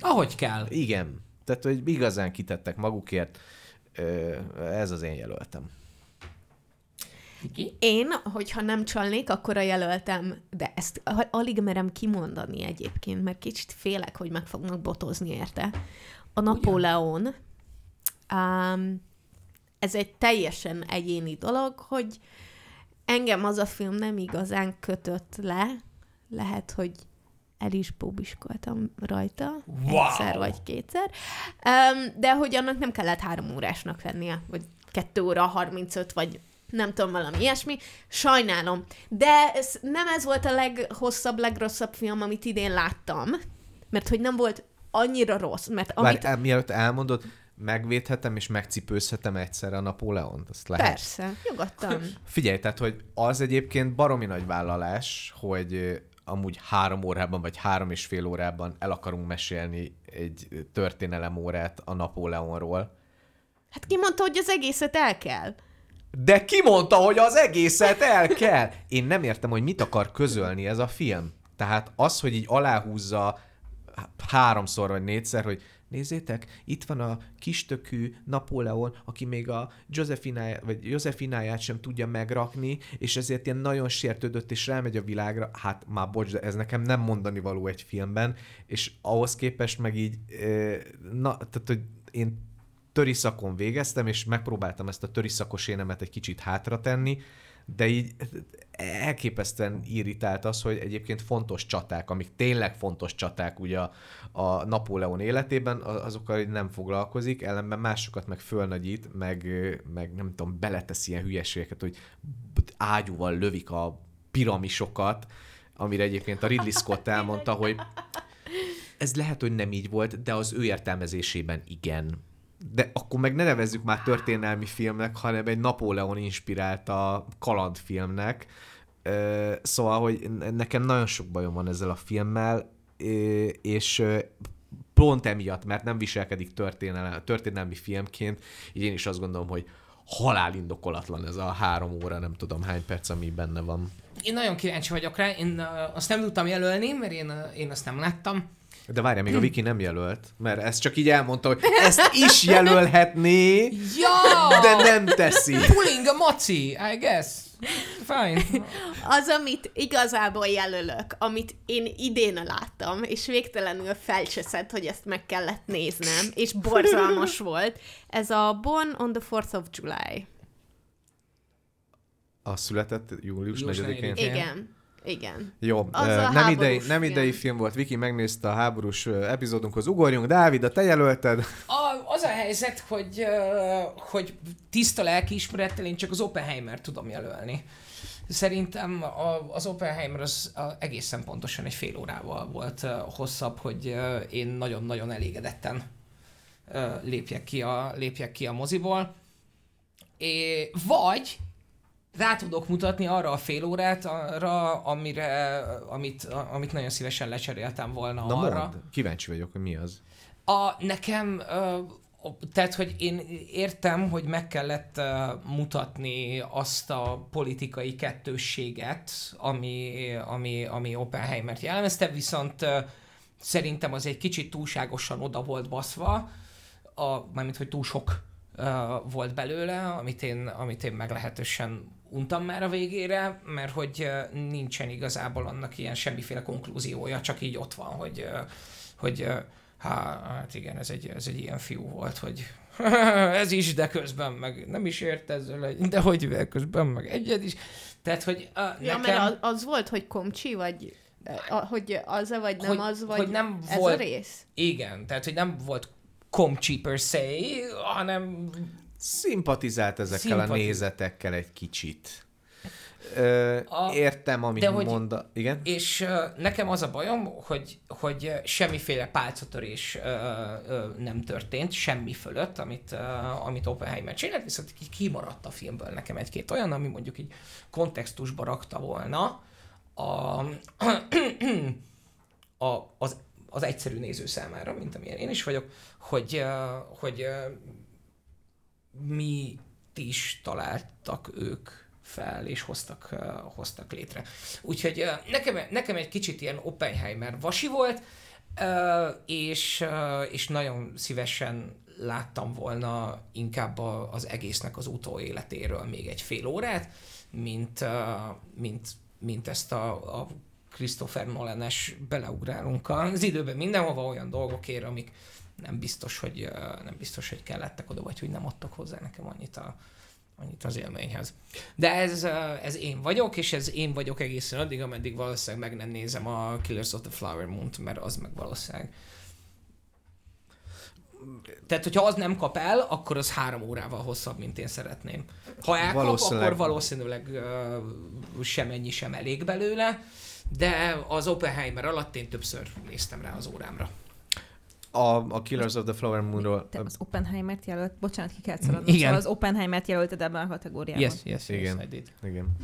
Ahogy kell. igen. Tehát, hogy igazán kitettek magukért. Ez az én jelöltem. Ki? Én, hogyha nem csalnék, akkor a jelöltem, de ezt alig merem kimondani egyébként, mert kicsit félek, hogy meg fognak botozni érte. A Napóleon, um, ez egy teljesen egyéni dolog, hogy engem az a film nem igazán kötött le, lehet, hogy el is bóbiskoltam rajta, Wow! egyszer vagy kétszer, de hogy annak nem kellett három órásnak lennie, vagy kettő óra, 35, vagy nem tudom, valami ilyesmi. Sajnálom. De ez, nem ez volt a leghosszabb, legrosszabb film, amit idén láttam, mert hogy nem volt annyira rossz, mert Amit... amit... Várj, el, mielőtt elmondod, megvédhetem és megcipőzhetem egyszerre a Napóleont? Azt lehet? Persze, nyugodtan. Figyelj, tehát, hogy az egyébként baromi nagy vállalás, hogy amúgy három órában, vagy három és fél órában el akarunk mesélni egy történelemórát a Napóleonról. Hát ki mondta, hogy az egészet el kell? De ki mondta, hogy az egészet el kell? Én nem értem, hogy mit akar közölni ez a film. Tehát az, hogy így aláhúzza háromszor vagy négyszer, hogy nézzétek, itt van a kistökű Napóleon, aki még a Josefináját, vagy Josefináját sem tudja megrakni, és ezért ilyen nagyon sértődött, és rámegy a világra. Hát már bocs, de ez nekem nem mondani való egy filmben, és ahhoz képest meg így, na, tehát, hogy én töriszakon végeztem, és megpróbáltam ezt a töriszakos énemet egy kicsit hátra tenni, de így elképesztően irritált az, hogy egyébként fontos csaták, amik tényleg fontos csaták ugye a, a Napóleon életében, azokkal nem foglalkozik, ellenben másokat meg fölnagyít, meg, meg nem tudom, beletesz ilyen hülyeségeket, hogy ágyúval lövik a piramisokat, amire egyébként a Ridley Scott elmondta, hogy ez lehet, hogy nem így volt, de az ő értelmezésében igen. De akkor meg ne nevezzük már történelmi filmnek, hanem egy Napóleon inspirált a kalandfilmnek. Szóval, hogy nekem nagyon sok bajom van ezzel a filmmel, és pont emiatt, mert nem viselkedik történelmi, történelmi filmként, így én is azt gondolom, hogy halálindokolatlan ez a három óra, nem tudom hány perc, ami benne van. Én nagyon kíváncsi vagyok rá, én azt nem tudtam jelölni, mert én, én azt nem láttam. De várjál, még a Viki nem jelölt, mert ezt csak így elmondta, hogy ezt is jelölhetné, Ja! de nem teszi. Pulling a maci, I guess. Fine. Az, amit igazából jelölök, amit én idén láttam, és végtelenül felcseszett, hogy ezt meg kellett néznem, és borzalmas volt, ez a Born on the 4th of July. A született július Július 4-én. negyedikén. Igen. Igen. Jó, Az nem, idei, nem film. idei film volt, Viki megnézte a háborús epizódunkhoz. Ugorjunk, Dávid, a te jelölted. A, az a helyzet, hogy, hogy tiszta lelkiismerettel én csak az Oppenheimer tudom jelölni. Szerintem a, az Oppenheimer az a, egészen pontosan egy fél órával volt hosszabb, hogy én nagyon-nagyon elégedetten lépjek, ki a, lépjek ki a moziból. É, vagy rá tudok mutatni arra a fél órát, arra, amire, amit, amit nagyon szívesen lecseréltem volna Na arra. mondd, kíváncsi vagyok, hogy mi az. A, nekem tehát, hogy én értem, hogy meg kellett mutatni azt a politikai kettősséget, ami, ami, ami Oppenheimert jellemezte, viszont szerintem az egy kicsit túlságosan oda volt baszva, a, mármint, hogy túl sok volt belőle, amit én, amit én meglehetősen untam már a végére, mert hogy nincsen igazából annak ilyen semmiféle konklúziója, csak így ott van, hogy, hogy há, hát igen, ez egy, ez egy ilyen fiú volt, hogy ez is, de közben meg nem is ért ezzel, egy, de hogy közben meg egyed is. Tehát, hogy Ja, nekem... mert az, az volt, hogy komcsi, vagy a, hogy az-e, vagy nem Hogy- az, vagy hogy nem ez volt- a rész? Igen, tehát, hogy nem volt komcsi per se, hanem Szimpatizált ezekkel a Szimpati- nézetekkel egy kicsit. Ö, A- értem, amit hogy- mond. Igen? És uh, nekem az a bajom, hogy, hogy semmiféle pálcatörés uh, uh, nem történt, semmi fölött, amit, uh, amit Oppenheimer csinált, viszont ki- kimaradt a filmből nekem egy-két olyan, ami mondjuk így kontextusba rakta volna a, a, az, az egyszerű néző számára, mint amilyen én is vagyok, hogy, uh, hogy uh, mi is találtak ők fel, és hoztak, uh, hoztak létre. Úgyhogy uh, nekem, nekem egy kicsit ilyen Oppenheimer vasi volt, uh, és, uh, és nagyon szívesen láttam volna inkább a, az egésznek az utóéletéről még egy fél órát, mint, uh, mint, mint ezt a, a Christopher Nolan-es beleugrálunk az időben mindenhova olyan dolgokért, amik nem biztos, hogy, nem biztos, hogy kellettek oda, vagy hogy nem adtak hozzá nekem annyit, a, annyit az élményhez. De ez, ez én vagyok, és ez én vagyok egészen addig, ameddig valószínűleg meg nem nézem a Killers of the Flower Moon-t, mert az meg valószínűleg tehát, hogyha az nem kap el, akkor az három órával hosszabb, mint én szeretném. Ha elkap, Valószínűleg. akkor valószínűleg uh, sem ennyi sem elég belőle, de az Oppenheimer alatt én többször néztem rá az órámra. A, a Killers of the Flower Moonról... Te az Oppenheimert jelölt, bocsánat, ki kell szaladnom. Igen. Szóval az Oppenheimert jelölted ebben a kategóriában. Yes, yes, Igen. yes, I did. Igen.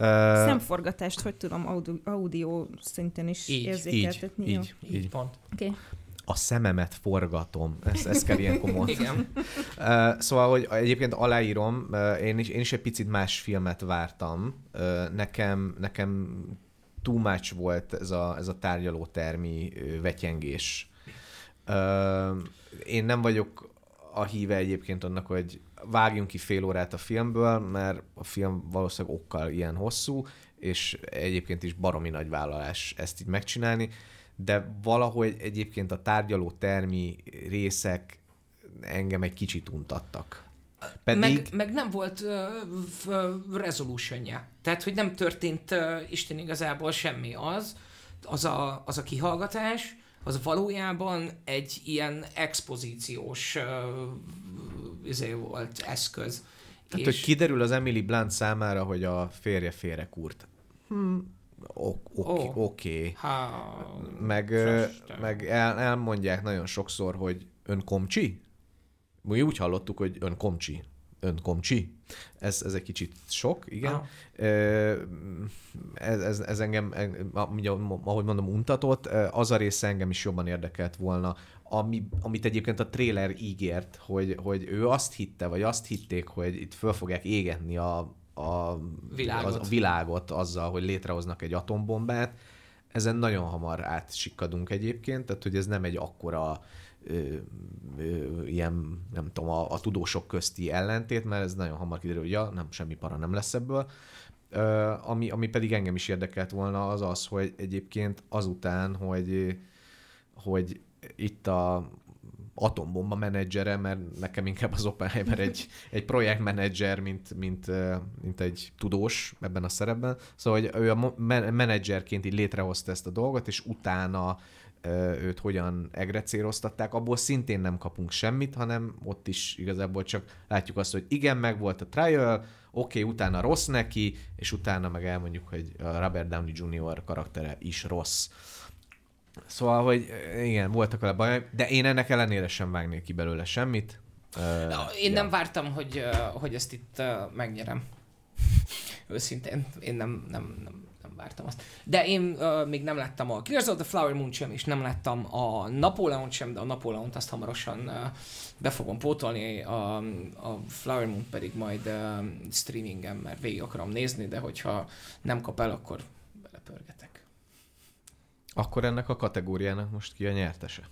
Uh, Szemforgatást, hogy tudom, audio, audio szinten is Így, érzékeltetni. így, Jó. így, Így így. pont. Oké. A szememet forgatom. Ezt, ezt kell ilyenkor mondani. Igen. Uh, szóval, hogy egyébként aláírom, uh, én, is, én is egy picit más filmet vártam. Uh, nekem, nekem too much volt ez a, ez a tárgyalótermi uh, vetyengés. Én nem vagyok a híve egyébként annak, hogy vágjunk ki fél órát a filmből, mert a film valószínűleg okkal ilyen hosszú, és egyébként is baromi nagy vállalás ezt így megcsinálni, de valahogy egyébként a tárgyaló termi részek engem egy kicsit untattak. Pedig Meg, meg nem volt uh, resolutionja. Tehát, hogy nem történt uh, Isten igazából semmi az, az a, az a kihallgatás, az valójában egy ilyen expozíciós uh, izé volt eszköz. hát, hogy kiderül az Emily Blunt számára, hogy a férje félrekúrt. Hm, ok- oké, Ó. oké. Ha, Meg, ö, Isten. meg el, elmondják nagyon sokszor, hogy ön komcsi? Mi úgy hallottuk, hogy ön komcsi. Ön komcsi? Ez, ez egy kicsit sok, igen. Aha. Ez, ez, ez engem, ugye, ahogy mondom, untatott. Az a része engem is jobban érdekelt volna, ami, amit egyébként a trailer ígért, hogy, hogy ő azt hitte, vagy azt hitték, hogy itt föl fogják égetni a, a Világot. Az, a világot azzal, hogy létrehoznak egy atombombát. Ezen nagyon hamar átsikkadunk egyébként, tehát hogy ez nem egy akkora ilyen, nem tudom, a, a tudósok közti ellentét, mert ez nagyon hamar kiderül, hogy ja, nem, semmi para nem lesz ebből. Ö, ami, ami pedig engem is érdekelt volna, az az, hogy egyébként azután, hogy, hogy itt a atombomba menedzsere, mert nekem inkább az Oppenheimer egy, egy projektmenedzser, mint, mint, mint egy tudós ebben a szerepben. Szóval, hogy ő a menedzserként így létrehozta ezt a dolgot, és utána őt hogyan egrecéroztatták, abból szintén nem kapunk semmit, hanem ott is igazából csak látjuk azt, hogy igen, meg volt a trial, oké, okay, utána rossz neki, és utána meg elmondjuk, hogy a Robert Downey Jr. karaktere is rossz. Szóval, hogy igen, voltak vele bajok, de én ennek ellenére sem vágnék ki belőle semmit. Na, Én nem vártam, hogy, uh, hogy ezt itt uh, megnyerem. Őszintén, én nem, nem, nem vártam azt. De én uh, még nem láttam a Killers of the Flower Moon sem, és nem láttam a Napóleon sem, de a Napóleont azt hamarosan uh, be fogom pótolni, a, a Flower Moon pedig majd uh, streamingen, mert végig akarom nézni, de hogyha nem kap el, akkor belepörgetek. Akkor ennek a kategóriának most ki a nyertese?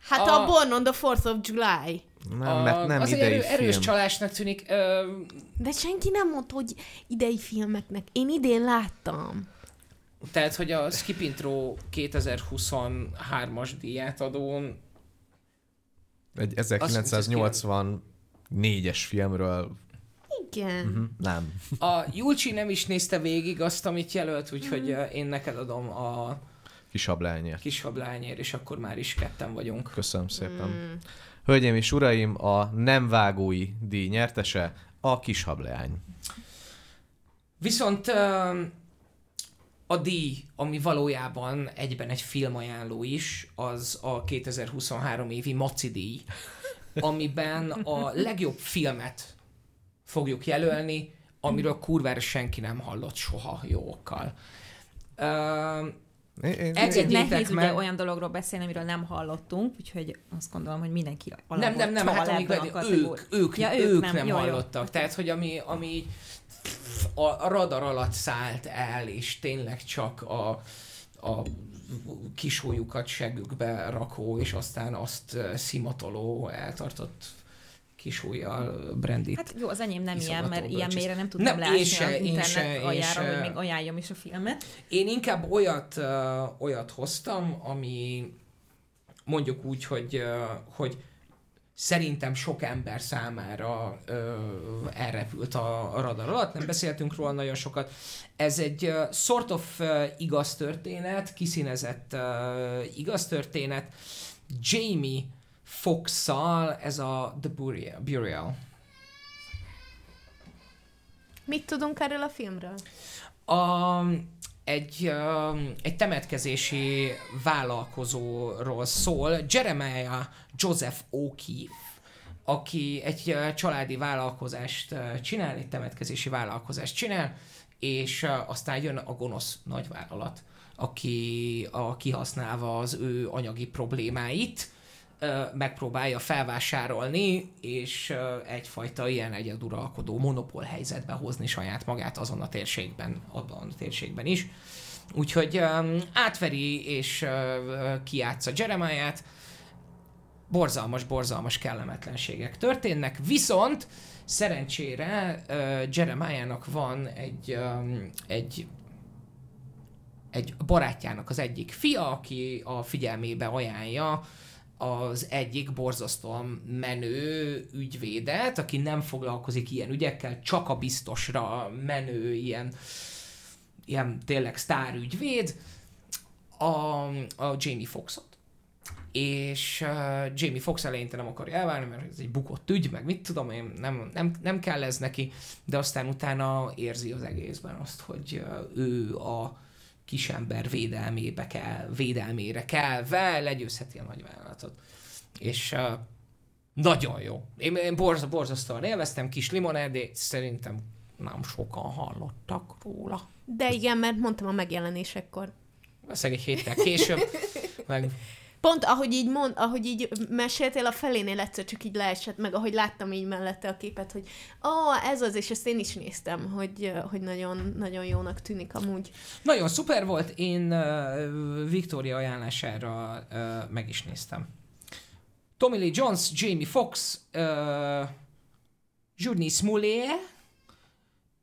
Hát A- a, Born on the 4th of July. Nem, mert nem az idei erő, film. erős csalásnak tűnik. Ö, De senki nem mondta, hogy idei filmeknek. Én idén láttam. tehát, hogy a Skip Intro 2023-as díját adón Egy 1984-es filmről, Igen. uh-huh, nem. a Julcsi nem is nézte végig azt, amit jelölt, úgyhogy ö, én neked adom a Kisablányért. kis hablányért, és akkor már is ketten vagyunk. Köszönöm szépen. Mm. Hölgyeim és uraim, a nem vágói díj nyertese a kishableány. Viszont a díj, ami valójában egyben egy filmajánló is, az a 2023 évi Maci díj, amiben a legjobb filmet fogjuk jelölni, amiről kurvára senki nem hallott soha jó okkal. Ö, Én, én, Egy- Kicsit Engedjétek nehéz meg. ugye olyan dologról beszélni, amiről nem hallottunk, úgyhogy azt gondolom, hogy mindenki nem, nem, nem, hát amíg ők, ők, Ja, ők, ők nem, nem jó, jó. hallottak. Tehát, hogy ami, ami a, radar alatt szállt el, és tényleg csak a, a kisújukat segükbe rakó, és aztán azt ö, szimatoló, eltartott kisújjal brandit. Hát jó, az enyém nem ilyen, mert ilyen mélyre nem tudtam Nem, én leásni se, én internet se, én aljára, se. hogy még ajánljam is a filmet. Én inkább olyat, uh, olyat hoztam, ami mondjuk úgy, hogy, uh, hogy szerintem sok ember számára uh, elrepült a, a radar alatt, nem beszéltünk róla nagyon sokat. Ez egy uh, sort of uh, igaz történet, kiszínezett uh, igaz történet. Jamie Fox-szal, ez a The Burial. Burial. Mit tudunk erről a filmről? A, egy, um, egy temetkezési vállalkozóról szól, Jeremiah Joseph O'Keefe, aki egy uh, családi vállalkozást uh, csinál, egy temetkezési vállalkozást csinál, és uh, aztán jön a gonosz nagyvállalat, aki a, kihasználva az ő anyagi problémáit, megpróbálja felvásárolni, és egyfajta ilyen egyeduralkodó monopól helyzetbe hozni saját magát azon a térségben, abban a térségben is. Úgyhogy átveri és kiátsza Jeremiah-t, borzalmas, borzalmas kellemetlenségek történnek, viszont szerencsére uh, Jeremiah-nak van egy, egy egy barátjának az egyik fia, aki a figyelmébe ajánlja az egyik borzasztóan menő ügyvédet, aki nem foglalkozik ilyen ügyekkel, csak a biztosra menő ilyen, ilyen tényleg sztár ügyvéd, a, a Jamie Foxot. És uh, Jamie Fox eleinte nem akarja elválni, mert ez egy bukott ügy, meg mit tudom én, nem, nem, nem kell ez neki, de aztán utána érzi az egészben azt, hogy uh, ő a kisember védelmébe kell, védelmére kelve legyőzheti a nagyvállalatot. És uh, nagyon jó. Én, én borz, borzasztóan élveztem, kis limonádé, szerintem nem sokan hallottak róla. De igen, mert mondtam a megjelenésekkor. Valószínűleg egy héttel később, meg Pont ahogy így mond, ahogy így meséltél, a felénél egyszer csak így leesett, meg ahogy láttam így mellette a képet, hogy ó, oh, ez az, és ezt én is néztem, hogy, hogy nagyon, nagyon jónak tűnik amúgy. Nagyon szuper volt, én uh, Victoria ajánlására uh, meg is néztem. Tommy Lee Jones, Jamie Foxx, uh, Journey Smollett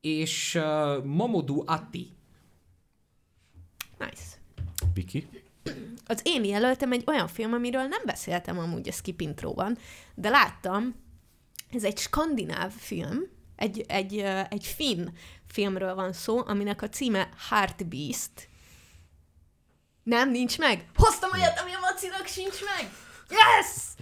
és uh, Momodou Atti. Nice. Piki. Az én jelöltem egy olyan film, amiről nem beszéltem amúgy a Skip Intro-ban, de láttam, ez egy skandináv film, egy, egy, egy finn filmről van szó, aminek a címe Heart Beast. Nem, nincs meg? Hoztam olyat, ami a Macinak sincs meg! Yes!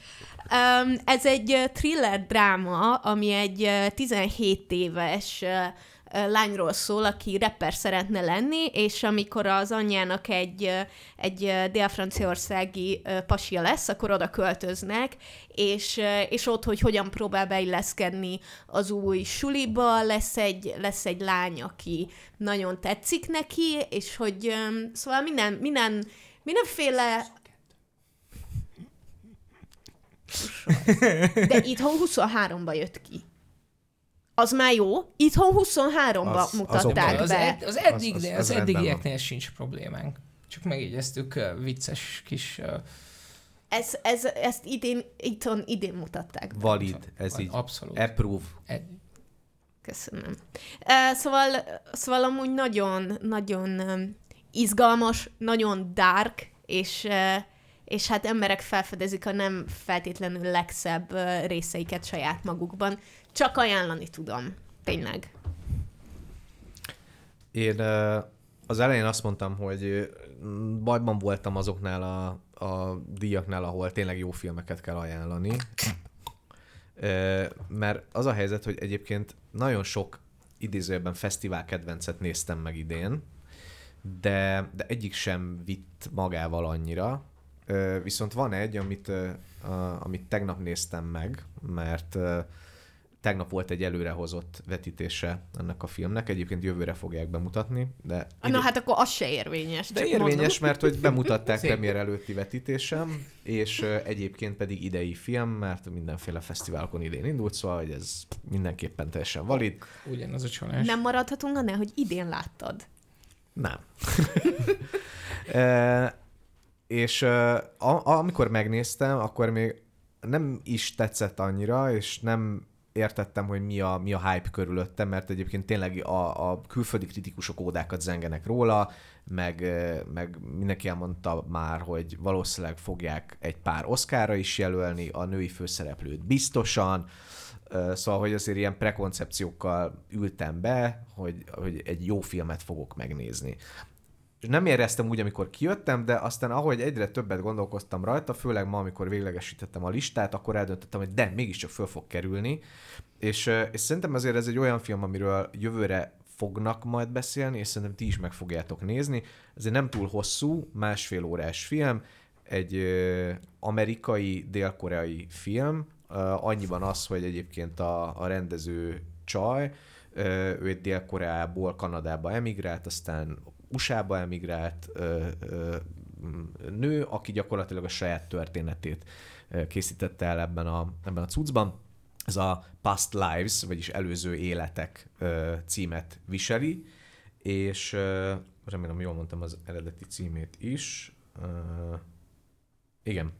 Um, ez egy thriller dráma, ami egy ö, 17 éves ö, lányról szól, aki rapper szeretne lenni, és amikor az anyjának egy, egy dél-franciaországi pasia lesz, akkor oda költöznek, és, és ott, hogy hogyan próbál beilleszkedni az új suliba, lesz egy, lesz egy lány, aki nagyon tetszik neki, és hogy szóval minden, minden, mindenféle de itthon 23-ba jött ki. Az már jó. Itthon 23-ba Az- mutatták az, be. ed, az eddig, Az- az- az az eddigieknél sincs problémánk. Csak megjegyeztük uh, vicces kis... Uh, Ez, ez, ezt idén, itthon idén mutatták be. Valid, ez így. Abszolút. Approve. Ed, Köszönöm. Uh, szóval, szóval amúgy nagyon, nagyon um, izgalmas, nagyon dark, és, uh, és hát emberek felfedezik a nem feltétlenül legszebb uh, részeiket saját magukban. Csak ajánlani tudom. Tényleg. Én az elején azt mondtam, hogy bajban voltam azoknál a, a díjaknál, ahol tényleg jó filmeket kell ajánlani. Mert az a helyzet, hogy egyébként nagyon sok idézőjelben fesztivál kedvencet néztem meg idén, de, de egyik sem vitt magával annyira. Viszont van egy, amit, amit tegnap néztem meg, mert tegnap volt egy előrehozott vetítése ennek a filmnek, egyébként jövőre fogják bemutatni, de, Na hát akkor az se érvényes. de csak érvényes, mondom. mert hogy bemutatták premier előtti vetítésem, és egyébként pedig idei film, mert mindenféle fesztiválokon idén indult, szóval hogy ez mindenképpen teljesen valid. ugyanaz a csalás. Nem maradhatunk annál, hogy idén láttad. Nem. e, és a, amikor megnéztem, akkor még nem is tetszett annyira, és nem értettem, hogy mi a, mi a hype körülöttem, mert egyébként tényleg a, a külföldi kritikusok ódákat zengenek róla, meg, meg mindenki elmondta már, hogy valószínűleg fogják egy pár oszkára is jelölni, a női főszereplőt biztosan, Szóval, hogy azért ilyen prekoncepciókkal ültem be, hogy, hogy egy jó filmet fogok megnézni. És nem éreztem úgy, amikor kijöttem, de aztán ahogy egyre többet gondolkoztam rajta, főleg ma, amikor véglegesítettem a listát, akkor eldöntöttem, hogy de, mégiscsak föl fog kerülni. És, és szerintem azért ez egy olyan film, amiről jövőre fognak majd beszélni, és szerintem ti is meg fogjátok nézni. Ez egy nem túl hosszú, másfél órás film, egy amerikai, dél-koreai film, annyiban az, hogy egyébként a, a rendező csaj, ő egy Dél-Koreából Kanadába emigrált, aztán USA-ba emigrált ö, ö, nő, aki gyakorlatilag a saját történetét készítette el ebben a, ebben a cuccban. Ez a Past Lives, vagyis előző életek ö, címet viseli, és ö, remélem jól mondtam az eredeti címét is. Ö, igen.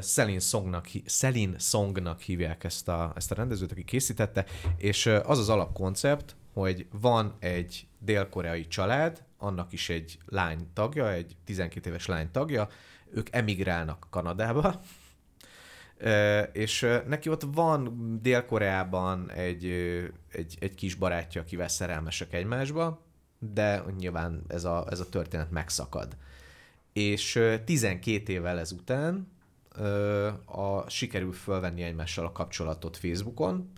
Celine Songnak, Celine Songnak hívják ezt a, ezt a rendezőt, aki készítette, és az az alapkoncept, hogy van egy dél-koreai család, annak is egy lány tagja, egy 12 éves lány tagja, ők emigrálnak Kanadába, és neki ott van Dél-Koreában egy, egy, egy kis barátja, akivel szerelmesek egymásba, de nyilván ez a, ez a történet megszakad. És ö, 12 évvel ezután a, sikerül fölvenni egymással a kapcsolatot Facebookon,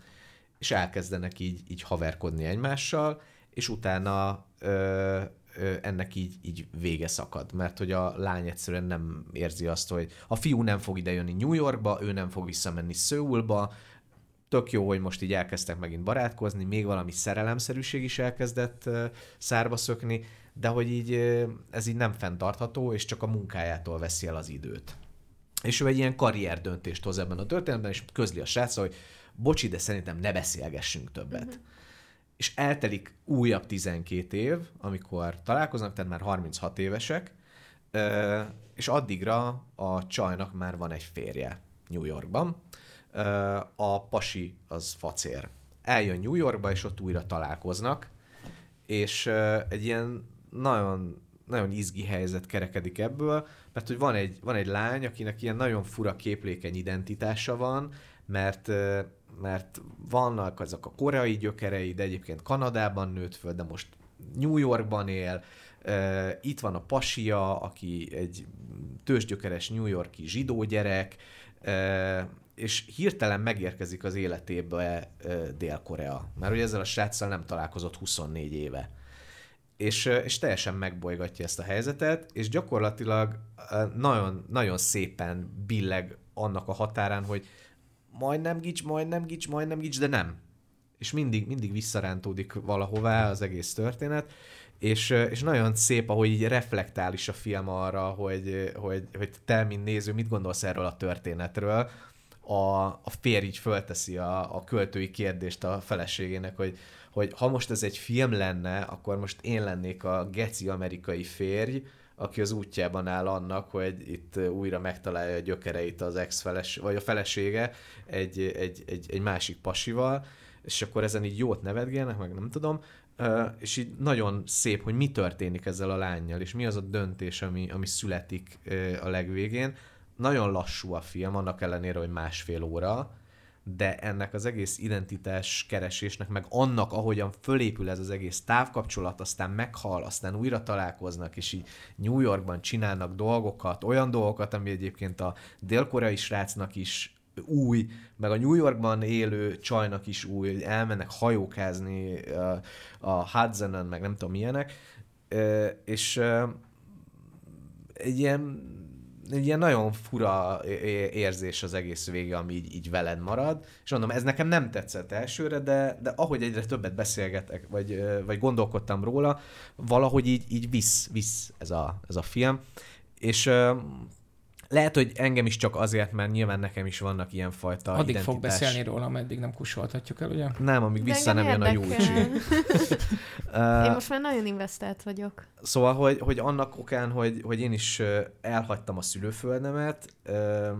és elkezdenek így, így haverkodni egymással, és utána ö, ö, ennek így, így vége szakad, mert hogy a lány egyszerűen nem érzi azt, hogy a fiú nem fog idejönni New Yorkba, ő nem fog visszamenni Szöulba, tök jó, hogy most így elkezdtek megint barátkozni, még valami szerelemszerűség is elkezdett szárba szökni, de hogy így ez így nem fenntartható, és csak a munkájától veszi el az időt. És ő egy ilyen karrier döntést hoz ebben a történetben, és közli a srác, hogy bocsi, de szerintem ne beszélgessünk többet. Uh-huh. És eltelik újabb 12 év, amikor találkoznak, tehát már 36 évesek, és addigra a csajnak már van egy férje New Yorkban. A pasi az facér. Eljön New Yorkba, és ott újra találkoznak, és egy ilyen nagyon, nagyon izgi helyzet kerekedik ebből, mert hogy van egy, van egy lány, akinek ilyen nagyon fura képlékeny identitása van, mert mert vannak azok a koreai gyökerei, de egyébként Kanadában nőtt föl, de most New Yorkban él. Itt van a pasia, aki egy tőzsgyökeres New Yorki zsidó gyerek, és hirtelen megérkezik az életébe Dél-Korea. Mert ugye ezzel a sráccal nem találkozott 24 éve. És, és teljesen megbolygatja ezt a helyzetet, és gyakorlatilag nagyon, nagyon szépen billeg annak a határán, hogy majdnem gics, majdnem gics, majdnem gics, de nem. És mindig, mindig visszarántódik valahová az egész történet, és, és nagyon szép, ahogy így reflektál is a film arra, hogy, hogy, hogy te, mint néző, mit gondolsz erről a történetről. A, a férj így fölteszi a, a költői kérdést a feleségének, hogy, hogy ha most ez egy film lenne, akkor most én lennék a geci amerikai férj, aki az útjában áll annak, hogy itt újra megtalálja a gyökereit az ex vagy a felesége egy, egy, egy, egy másik pasival, és akkor ezen így jót nevetgélnek, meg nem tudom, és így nagyon szép, hogy mi történik ezzel a lányjal, és mi az a döntés, ami, ami születik a legvégén. Nagyon lassú a film, annak ellenére, hogy másfél óra, de ennek az egész identitás keresésnek, meg annak, ahogyan fölépül ez az egész távkapcsolat, aztán meghal, aztán újra találkoznak, és így New Yorkban csinálnak dolgokat, olyan dolgokat, ami egyébként a dél-koreai srácnak is új, meg a New Yorkban élő csajnak is új, elmennek hajókázni a Hudsonon, meg nem tudom milyenek, és egy ilyen, egy ilyen nagyon fura érzés az egész vége, ami így, így veled marad, és mondom, ez nekem nem tetszett elsőre, de, de ahogy egyre többet beszélgetek, vagy, vagy gondolkodtam róla, valahogy így, így visz, visz ez a, ez a film, és lehet, hogy engem is csak azért, mert nyilván nekem is vannak ilyen fajta Addig identitás. fog beszélni róla, ameddig nem kusolhatjuk el, ugye? Nem, amíg De vissza nem jön a érdekel. Júlcsi. Én most már nagyon investált vagyok. Szóval, hogy, hogy annak okán, hogy, hogy én is elhagytam a szülőföldemet ö,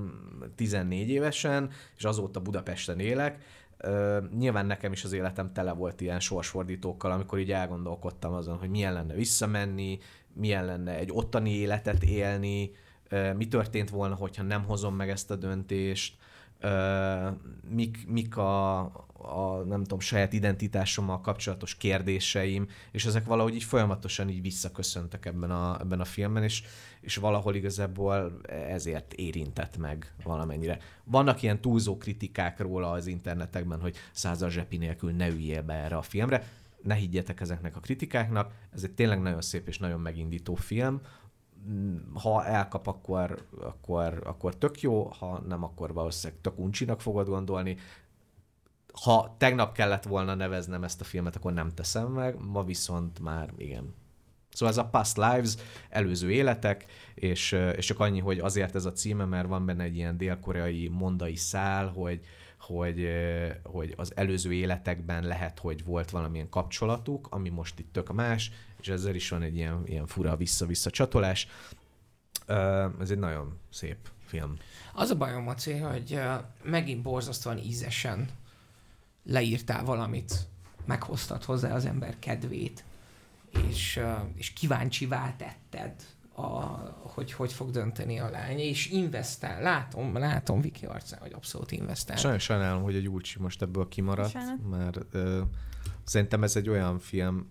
14 évesen, és azóta Budapesten élek, ö, nyilván nekem is az életem tele volt ilyen sorsfordítókkal, amikor így elgondolkodtam azon, hogy milyen lenne visszamenni, milyen lenne egy ottani életet élni, mi történt volna, hogyha nem hozom meg ezt a döntést, mik, mik a, a, nem tudom, saját identitásommal kapcsolatos kérdéseim, és ezek valahogy így folyamatosan így visszaköszöntek ebben a, ebben a filmben, és, és valahol igazából ezért érintett meg valamennyire. Vannak ilyen túlzó kritikák róla az internetekben, hogy százal zsepi nélkül ne üljél be erre a filmre, ne higgyetek ezeknek a kritikáknak, ez egy tényleg nagyon szép és nagyon megindító film, ha elkap, akkor, akkor, akkor tök jó, ha nem, akkor valószínűleg tök uncsinak fogod gondolni. Ha tegnap kellett volna neveznem ezt a filmet, akkor nem teszem meg, ma viszont már igen. Szóval ez a Past Lives, előző életek, és, és csak annyi, hogy azért ez a címe, mert van benne egy ilyen dél-koreai mondai szál, hogy, hogy, hogy az előző életekben lehet, hogy volt valamilyen kapcsolatuk, ami most itt tök más, és ezzel is van egy ilyen, ilyen fura vissza-vissza csatolás. Ez egy nagyon szép film. Az a bajom, Maci, hogy megint borzasztóan ízesen leírtál valamit, meghoztad hozzá az ember kedvét, és, és kíváncsivá tetted, a, hogy hogy fog dönteni a lány, és investál. Látom, látom Viki arcán, hogy abszolút investál. Sajnos sajnálom, hogy a Gyulcsi most ebből kimaradt, Bocsánat. mert ö, szerintem ez egy olyan film,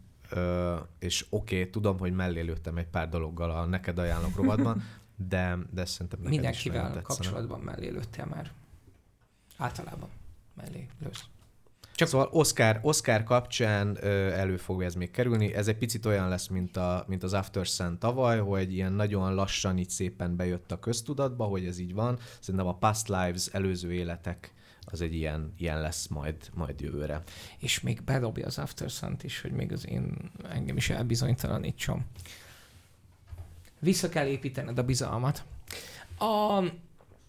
és oké, okay, tudom, hogy mellé lőttem egy pár dologgal a neked ajánlok rovatban, de, de szerintem neked is Mindenkivel tetszene. kapcsolatban mellé lőttél már. Általában mellé lősz. Csak szóval Oscar, Oscar kapcsán ö, elő fog ez még kerülni. Ez egy picit olyan lesz, mint, a, mint az After Sun tavaly, hogy ilyen nagyon lassan így szépen bejött a köztudatba, hogy ez így van. Szerintem a Past Lives, előző életek, az egy ilyen, ilyen lesz majd, majd jövőre. És még bedobja az After Sun-t is, hogy még az én engem is elbizonytalanítson. Vissza kell építened a bizalmat. A,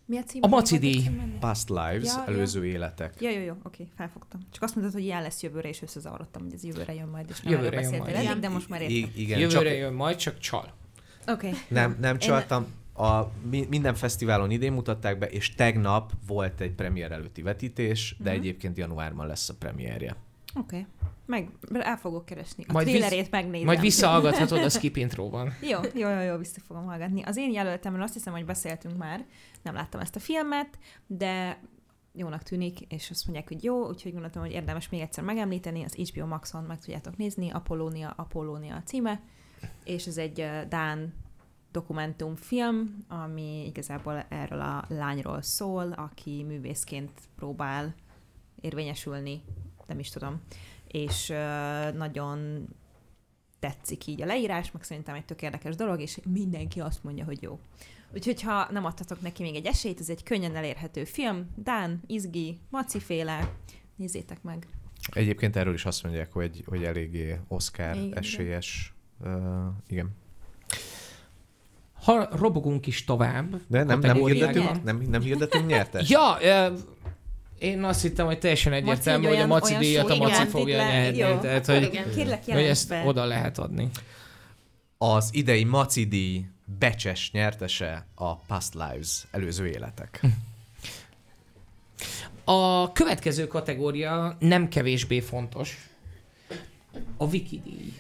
Mi a cím? A Maci díj. Past Lives, Ja, ja. előző életek. Ja, jó, jó, oké, felfogtam. Csak azt mondtad, hogy ilyen lesz jövőre, és összezavarodtam, hogy ez jövőre jön majd, és nem Jövőre jön majd. eddig, de most már értem. I- igen, jövőre csak jön majd, csak csal. Oké. nem, nem csaltam. A, mi- minden fesztiválon idén mutatták be, és tegnap volt egy premier előtti vetítés, de Mhm. egyébként januárban lesz a premierje. Oké. Meg el fogok keresni. A Majd majd visz- megnézem. Majd visszahallgathatod a skip intróban. Jó, jó, jó, jó, vissza fogom hallgatni. Az én jelöltemről azt hiszem, hogy beszéltünk már, nem láttam ezt a filmet, de jónak tűnik, és azt mondják, hogy jó, úgyhogy gondoltam, hogy érdemes még egyszer megemlíteni, az HBO Maxon meg tudjátok nézni, Apollónia, Apollónia a címe, és ez egy uh, Dán dokumentumfilm, ami igazából erről a lányról szól, aki művészként próbál érvényesülni, nem is tudom, és uh, nagyon tetszik így a leírás, meg szerintem egy tök érdekes dolog, és mindenki azt mondja, hogy jó. Úgyhogy ha nem adtatok neki még egy esélyt, ez egy könnyen elérhető film, Dán, Izgi, Maci féle, nézzétek meg. Egyébként erről is azt mondják, hogy, hogy eléggé Oscar Igen. esélyes. Uh, igen. Ha robogunk is tovább. De nem, nem, hirdetünk, nem, nem hirdetünk nyertes? Ja, én azt hittem, hogy teljesen egyértelmű, egy hogy a Maci díjat a Maci fogja nyerni. Tehát, hogy, Igen. Kérlek, hogy ezt be. oda lehet adni. Az idei Maci díj becses nyertese a Past Lives, előző életek. A következő kategória nem kevésbé fontos. A Wikidíj.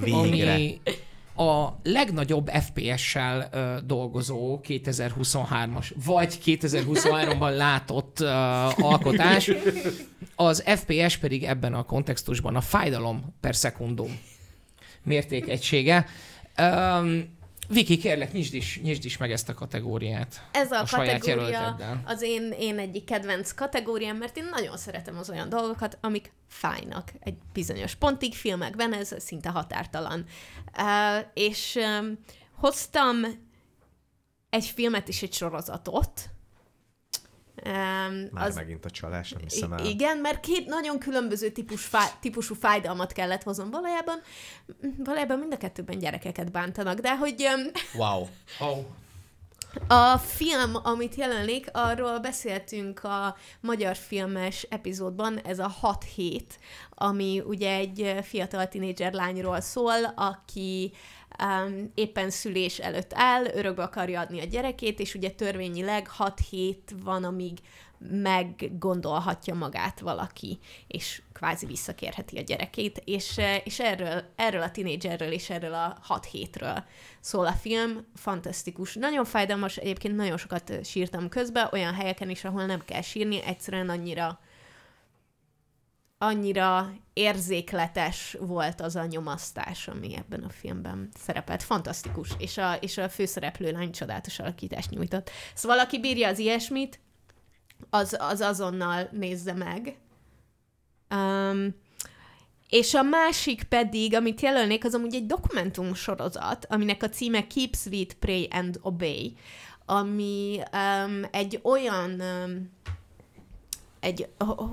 Végre. Ami a legnagyobb FPS-sel ö, dolgozó 2023-as, vagy 2023-ban látott ö, alkotás. Az FPS pedig ebben a kontextusban a fájdalom per szekundum mértékegysége. Um, Viki, kérlek, nyisd is, nyisd is meg ezt a kategóriát. Ez a, A kategória az én, én egyik kedvenc kategóriám, mert én nagyon szeretem az olyan dolgokat, amik fájnak egy bizonyos pontig, filmekben ez szinte határtalan. Uh, és um, hoztam egy filmet és egy sorozatot. Um, Már megint a csalás, nem hiszem el. Igen, mert két nagyon különböző típus fáj, típusú fájdalmat kellett hoznom. Valójában, valójában mind a kettőben gyerekeket bántanak, de hogy um, Wow. Oh. a film, amit jelenik, arról beszéltünk a magyar filmes epizódban, ez a 6 hét, ami ugye egy fiatal tinédzser lányról szól, aki um, éppen szülés előtt áll, örökbe akarja adni a gyerekét, és ugye törvényileg 6 hét van, amíg meggondolhatja magát valaki, és kvázi visszakérheti a gyerekét, és, eh, és erről, erről a tinédzserről és erről a 6 hétről szól a film, fantasztikus. Nagyon fájdalmas, egyébként nagyon sokat eh, sírtam közben, olyan helyeken is, ahol nem kell sírni, egyszerűen annyira annyira érzékletes volt az a nyomasztás, ami ebben a filmben szerepelt. Fantasztikus. És a, és a főszereplő lány csodálatos alakítást nyújtott. Szóval aki bírja az ilyesmit, az, az azonnal nézze meg. Um, és a másik pedig, amit jelölnék, az amúgy egy dokumentum sorozat, aminek a címe Keep Sweet, Pray and Obey, ami um, egy olyan um, egy,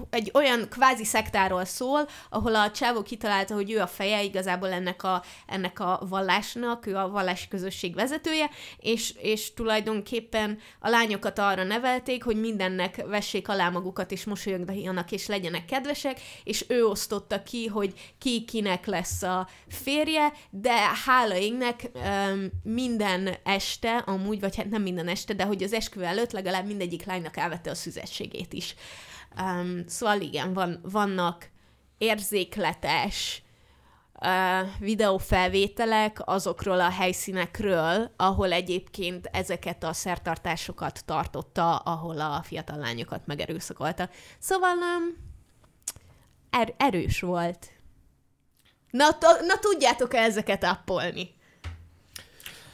egy olyan kvázi szektáról szól, ahol a csávó kitalálta, hogy ő a feje igazából ennek a, ennek a vallásnak, ő a vallási közösség vezetője, és, és tulajdonképpen a lányokat arra nevelték, hogy mindennek vessék alá magukat, és mosolyogjanak, és legyenek kedvesek, és ő osztotta ki, hogy ki kinek lesz a férje, de hála égnek minden este, amúgy, vagy hát nem minden este, de hogy az esküvő előtt legalább mindegyik lánynak elvette a szüzességét is. Um, szóval igen, van, vannak érzékletes uh, videófelvételek azokról a helyszínekről, ahol egyébként ezeket a szertartásokat tartotta, ahol a fiatal lányokat megerőszakolta. Szóval um, er- erős volt. Na, to- na tudjátok-e ezeket appolni?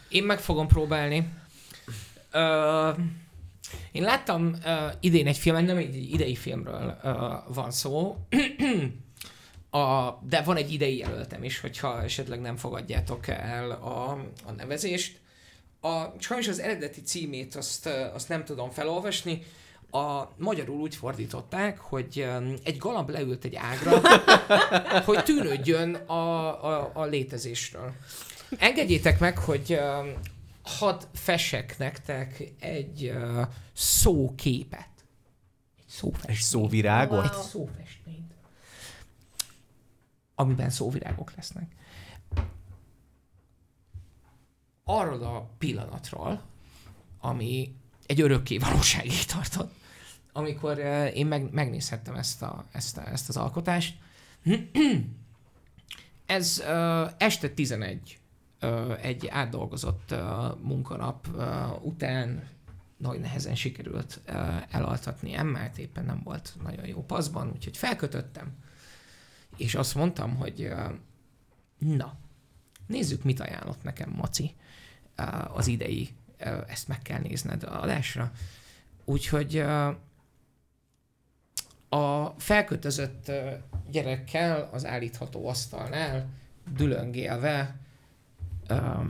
Én meg fogom próbálni. Ö, én láttam uh, idén egy filmet, nem egy idei filmről uh, van szó, a, de van egy idei jelöltem is, hogyha esetleg nem fogadjátok el a, a nevezést. A, sajnos az eredeti címét azt, azt nem tudom felolvasni, a magyarul úgy fordították, hogy egy galamb leült egy ágra, hogy tűnődjön a, a, a létezésről. Engedjétek meg, hogy hadd fessek nektek egy uh, szóképet. Egy szófestményt. Egy szóvirágot? Wow. Egy szófestményt. Amiben szóvirágok lesznek. Arról a pillanatról, ami egy örökké valóságig tartott, amikor uh, én meg, megnézhettem ezt, a, ezt, a, ezt az alkotást. Ez uh, este 11 uh, egy átdolgozott munkanap után nagy nehezen sikerült elaltatni Emmát, éppen nem volt nagyon jó paszban, úgyhogy felkötöttem, és azt mondtam, hogy na, nézzük, mit ajánlott nekem Maci. az idei, ezt meg kell nézned a adásra. Úgyhogy a felkötözött gyerekkel az állítható asztalnál dülöngélve uh,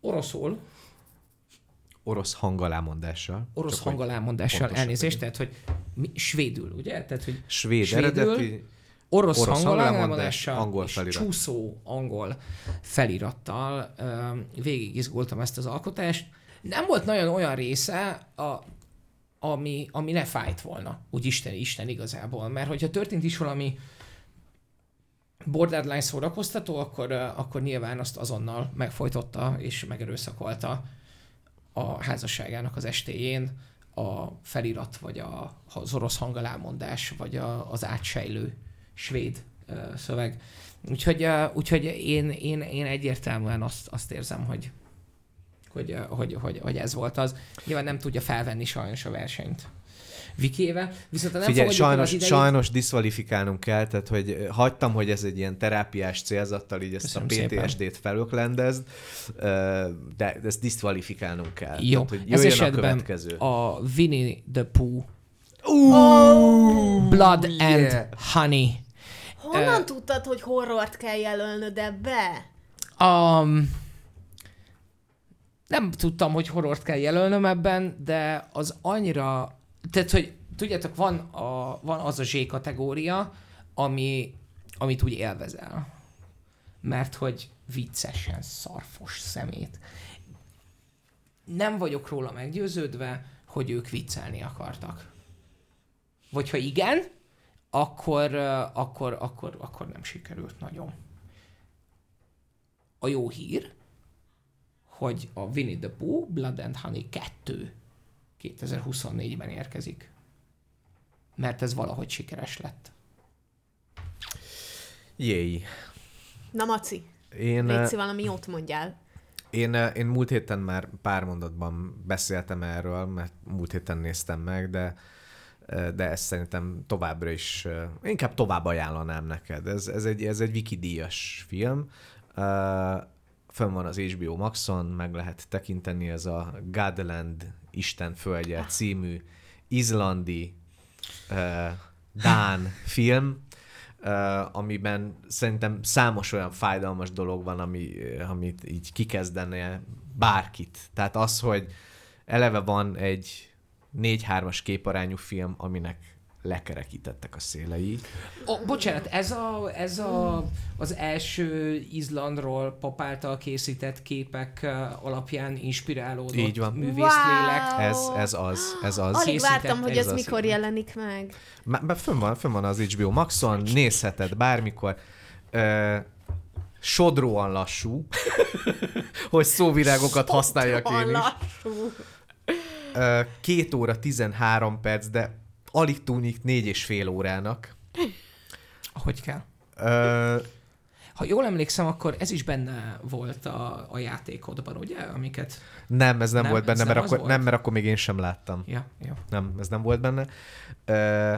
oroszul, Orosz hangalámondással. orosz hangalámondással elnézést, tehát hogy mi, svédül, ugye? Tehát, hogy Svéd Svédül, eredetű, orosz, Orosz hangalámondással hangalámondás, angol és felirat. csúszó angol felirattal öm, végig izgultam ezt az alkotást. Nem volt nagyon olyan része, a, ami, ami ne fájt volna, úgy Isten, Isten igazából, mert hogyha történt is valami borderline szórakoztató, akkor, akkor nyilván azt azonnal megfojtotta és megerőszakolta a házasságának az estéjén a felirat, vagy a, az orosz hangalámondás, vagy a, az átsejlő svéd szöveg. Úgyhogy, úgyhogy én, én, én egyértelműen azt, azt érzem, hogy, hogy, hogy, hogy, hogy ez volt az. Nyilván nem tudja felvenni sajnos a versenyt Vikével, viszont nem Figyelj, sajnos, idejét, sajnos diszvalifikálnunk kell, tehát hogy eh, hagytam, hogy ez egy ilyen terápiás célzattal így ezt Köszönöm a. PTSD-t felöklendezd, eh, de ezt diszvalifikálnunk kell. Jó, tehát, hogy ez jöjjön a esetben következő. a Winnie the Pooh Uh, Blood yeah. and Honey Honnan Ö, tudtad, hogy horrort kell jelölnöd ebbe? Um, nem tudtam, hogy horrort kell jelölnöm ebben, de az annyira... Tehát, hogy tudjátok, van, a, van az a Z kategória, ami, amit úgy élvezel. Mert hogy viccesen szarfos szemét. Nem vagyok róla meggyőződve, hogy ők viccelni akartak. Vagy ha igen, akkor, akkor, akkor, akkor nem sikerült nagyon. A jó hír, hogy a Winnie the Pooh Blood and Honey 2 2024-ben érkezik. Mert ez valahogy sikeres lett. Jéj. Na, Maci, Én, eh, légy valami jót mondjál. Én, eh, én múlt héten már pár mondatban beszéltem erről, mert múlt héten néztem meg, de eh, de ezt szerintem továbbra is, eh, inkább tovább ajánlanám neked. Ez, ez egy, ez egy wikidíjas film. Fönn van az HBO Maxon, meg lehet tekinteni, ez a Godland Isten földje című izlandi uh, Dán film, uh, amiben szerintem számos olyan fájdalmas dolog van, ami, amit így kikezdene bárkit. Tehát az, hogy eleve van egy 4-3-as képarányú film, aminek lekerekítettek a szélei. Oh, bocsánat, ez, a, ez a, az első Izlandról pap által készített képek alapján inspirálódott Így van. művészlélek. Wow. Ez, ez az, ez az. Alig készített vártam, hogy ez ez az, mikor igen. jelenik meg. Má- Már fönn van, fönn van az HBO Maxon, nézheted bármikor. Ö, sodróan lassú, hogy szóvirágokat használjak én is. Lassú. Ö, két óra 13 perc, de alig túnik négy és fél órának. Hogy kell? Ö, Ha jól emlékszem, akkor ez is benne volt a, a játékodban, ugye? Amiket... nem, ez nem, Nem, volt benne, mert nem az akkor, volt? nem, mert akkor még én sem láttam. Ja, jó. Nem, ez nem volt benne. Ö,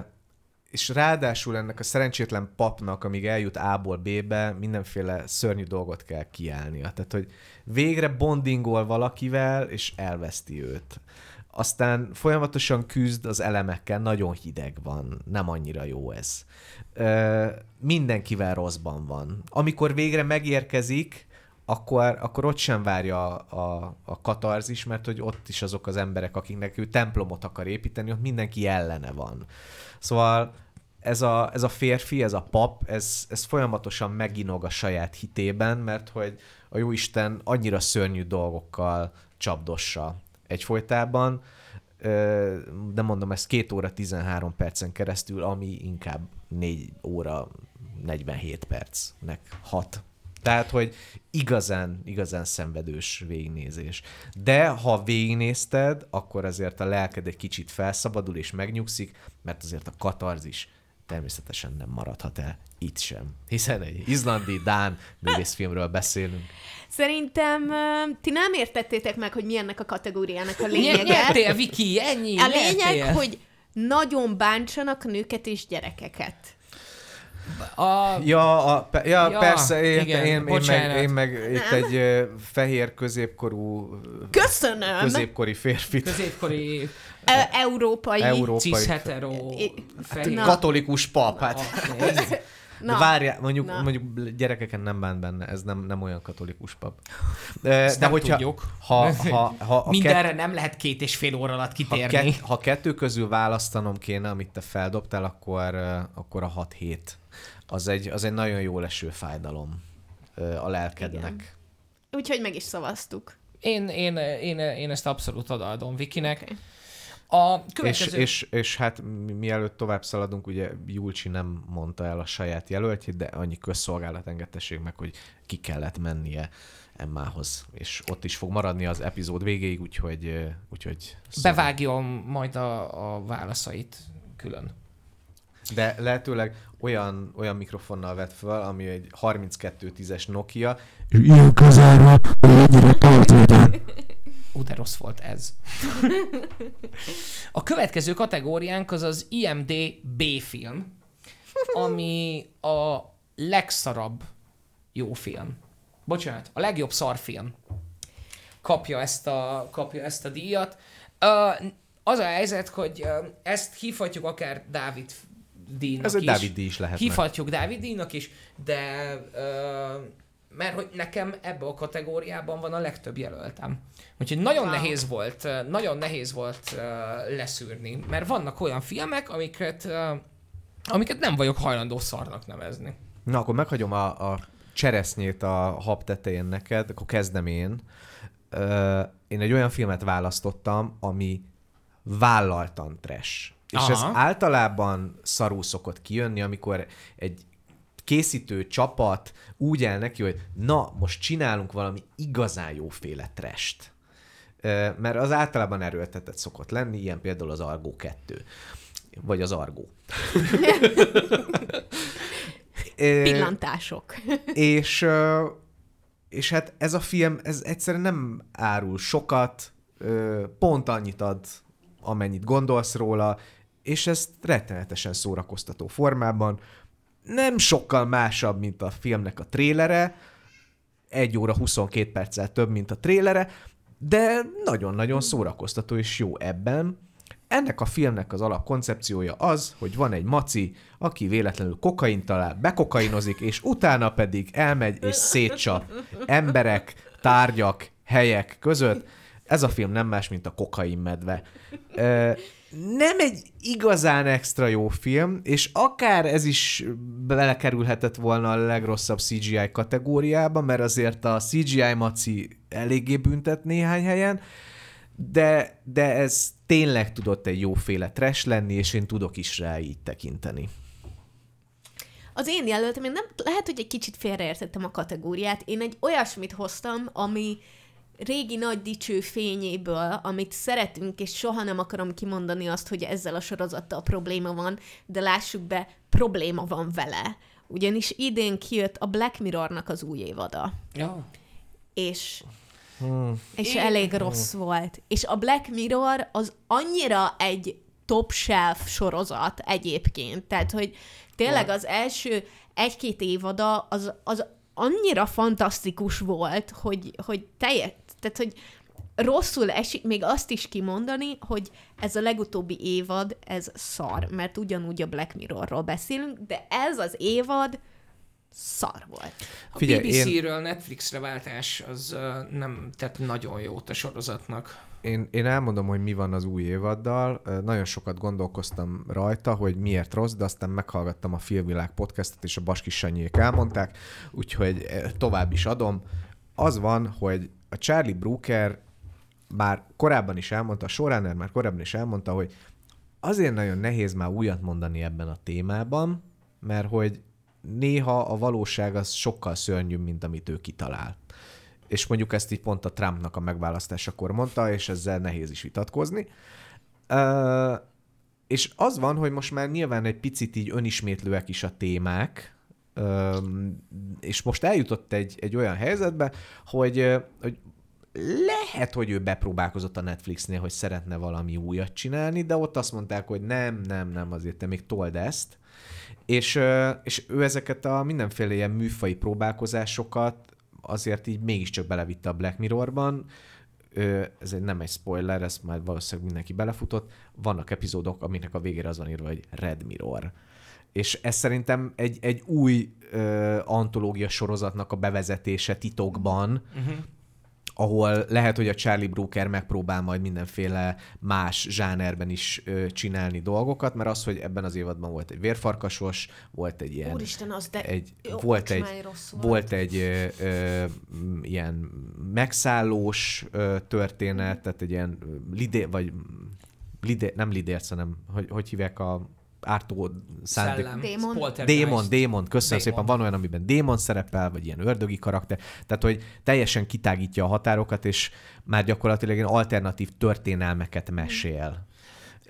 és ráadásul ennek a szerencsétlen papnak, amíg eljut A-ból B-be, mindenféle szörnyű dolgot kell kiállnia. Tehát, hogy végre bondingol valakivel, és elveszti őt. Aztán folyamatosan küzd az elemekkel, nagyon hideg van, nem annyira jó ez. Ö, mindenkivel rosszban van. Amikor végre megérkezik, akkor, akkor ott sem várja a, a, a katarzis, mert hogy ott is azok az emberek, akiknek ő templomot akar építeni, ott mindenki ellene van. Szóval ez a, ez a férfi, ez a pap, ez, ez folyamatosan meginog a saját hitében, mert hogy a Jóisten annyira szörnyű dolgokkal csapdossa egyfolytában, de mondom, ez két óra 13 percen keresztül, ami inkább 4 óra 47 percnek hat. Tehát, hogy igazán, igazán szenvedős végignézés. De ha végignézted, akkor azért a lelked egy kicsit felszabadul és megnyugszik, mert azért a katarzis természetesen nem maradhat el itt sem. Hiszen egy izlandi, dán művészfilmről beszélünk. Szerintem ti nem értettétek meg, hogy mi ennek a kategóriának a Ny- lényege. Nyertél, Viki, ennyi, A lényeg, nyertél. hogy nagyon bántsanak nőket és gyerekeket. A, Ja, a, ja, Ja, persze, én, igen, én, én, meg, én meg itt egy fehér középkorú, Köszönöm! középkori férfit, középkori E- európai. Európai. cis-hetero fehér. Na. katolikus pap, hát. Oké. De Na, várjál, mondjuk, Na. mondjuk gyerekeken nem bánt benne, ez nem, nem olyan katolikus pap. De, Ezt de nem hogyha, tudjuk. ha, ha, ha, a Mindenre nem lehet két és fél óra alatt ha, kitérni. kett, ha kettő közül választanom kéne, amit te feldobtál, akkor, akkor a 6-7. Az egy, az egy nagyon jó leső fájdalom a lelkednek. úgyhogy meg is szavaztuk. Én, én, én, én ezt abszolút odaadom Vikinek. Oké. A És, következő... és, és hát mi- mielőtt tovább szaladunk, ugye Julcsi nem mondta el a saját jelöltjét, de annyi közszolgálat engedtessék meg, hogy ki kellett mennie Emmához, és ott is fog maradni az epizód végéig, úgyhogy, úgyhogy szóval- Bevágjon majd a, a válaszait külön. De lehetőleg olyan, olyan mikrofonnal vett fel, ami egy 3210-es Nokia, Ilyen közelről, hogy ennyire tartvédel. Ú, de rossz volt ez. A következő kategóriánk az az IMD B-film, ami a legszarabb jó film. Bocsánat, a legjobb szarfilm kapja ezt a, kapja ezt a díjat. Uh, az a helyzet, hogy uh, ezt hívhatjuk akár Dávid díjnak ez egy is. Dávid díj is lehetne. Hívhatjuk Dávid díjnak is, de uh, mert hogy nekem ebbe a kategóriában van a legtöbb jelöltem. Úgyhogy nagyon Wow. nehéz volt, nagyon nehéz volt uh, leszűrni, mert vannak olyan filmek, amiket, uh, amiket nem vagyok hajlandó szarnak nevezni. Na, akkor meghagyom a, a cseresznyét a hab tetején neked, akkor kezdem én. Én egy olyan filmet választottam, ami vállaltan trash. És Aha. ez általában szarú szokott kijönni, amikor egy készítő csapat úgy áll neki, hogy na, most csinálunk valami igazán jóféle trest. Mert az általában erőltetett szokott lenni, ilyen például az Argo 2. Vagy az Argo. Pillantások. és, és hát ez a film, ez egyszerűen nem árul sokat, pont annyit ad, amennyit gondolsz róla, és ezt rettenetesen szórakoztató formában. Nem sokkal másabb, mint a filmnek a trélere, egy óra 22 perccel több, mint a trélere, de nagyon-nagyon szórakoztató és jó ebben. Ennek a filmnek az alapkoncepciója az, hogy van egy maci, aki véletlenül kokain talál, bekokainozik, és utána pedig elmegy és szétcsap emberek, tárgyak, helyek között. Ez a film nem más, mint a kokain medve. Nem egy igazán extra jó film, és akár ez is belekerülhetett volna a legrosszabb CGI kategóriába, mert azért a CGI maci eléggé büntet néhány helyen, de, de ez tényleg tudott egy jóféle trash lenni, és én tudok is rá így tekinteni. Az én jelöltem, én nem, lehet, hogy egy kicsit félreértettem a kategóriát. Én egy olyasmit hoztam, ami régi nagy dicső fényéből, amit szeretünk, és soha nem akarom kimondani azt, hogy ezzel a sorozattal probléma van, de lássuk be, probléma van vele. Ugyanis idén kijött a Black Mirrornak az új évada. Ja. És Hmm. és Én- elég rossz volt. És a Black Mirror az annyira egy top shelf sorozat egyébként. Tehát, hogy tényleg az első egy-két évada az, az annyira fantasztikus volt, hogy, hogy teljes, tehát, hogy rosszul esik még azt is kimondani, hogy ez a legutóbbi évad, ez szar, mert ugyanúgy a Black Mirrorról beszélünk, de ez az évad szar volt. A Figyelj, BBC-ről Netflixre váltás az uh, nem tett nagyon jót a sorozatnak. Én, én elmondom, hogy mi van az új évaddal. Nagyon sokat gondolkoztam rajta, hogy miért rossz, de aztán meghallgattam a Filmvilág podcastot, és a Baski Sanyék elmondták, úgyhogy tovább is adom. Az van, hogy a Charlie Brooker már korábban is elmondta, a showrunner már korábban is elmondta, hogy azért nagyon nehéz már újat mondani ebben a témában, mert hogy néha a valóság az sokkal szörnyűbb, mint amit ő kitalál. És mondjuk ezt így pont a Trumpnak a megválasztásakor mondta, és ezzel nehéz is vitatkozni. És az van, hogy most már nyilván egy picit így önismétlőek is a témák, és most eljutott egy, egy olyan helyzetbe, hogy, hogy lehet, hogy ő bepróbálkozott a Netflixnél, hogy szeretne valami újat csinálni, de ott azt mondták, hogy nem, nem, nem, azért te még told ezt. És, és ő ezeket a mindenféle ilyen műfai próbálkozásokat azért így mégiscsak belevitte a Black Mirrorban. Ez nem egy spoiler, ezt már valószínűleg mindenki belefutott. Vannak epizódok, aminek a végére az van írva, hogy Red Mirror. És ez szerintem egy, egy új ö, antológia sorozatnak a bevezetése titokban, Uh-huh. ahol lehet, hogy a Charlie Brooker megpróbál majd mindenféle más zsánerben is ö, csinálni dolgokat, mert az, hogy ebben az évadban volt egy vérfarkasos, volt egy ilyen... Úristen, az de egy, jó, volt egy, volt. egy ö, ö, ilyen megszállós ö, történet, tehát egy ilyen lidé, vagy lidé, nem lidérc, hanem hogy, hogy hívják a ártó szándék... Szellem. Démon. Démon, démon, köszönöm Démon. szépen. Van olyan, amiben démon szerepel, vagy ilyen ördögi karakter. Tehát, hogy teljesen kitágítja a határokat, és már gyakorlatilag ilyen alternatív történelmeket mesél.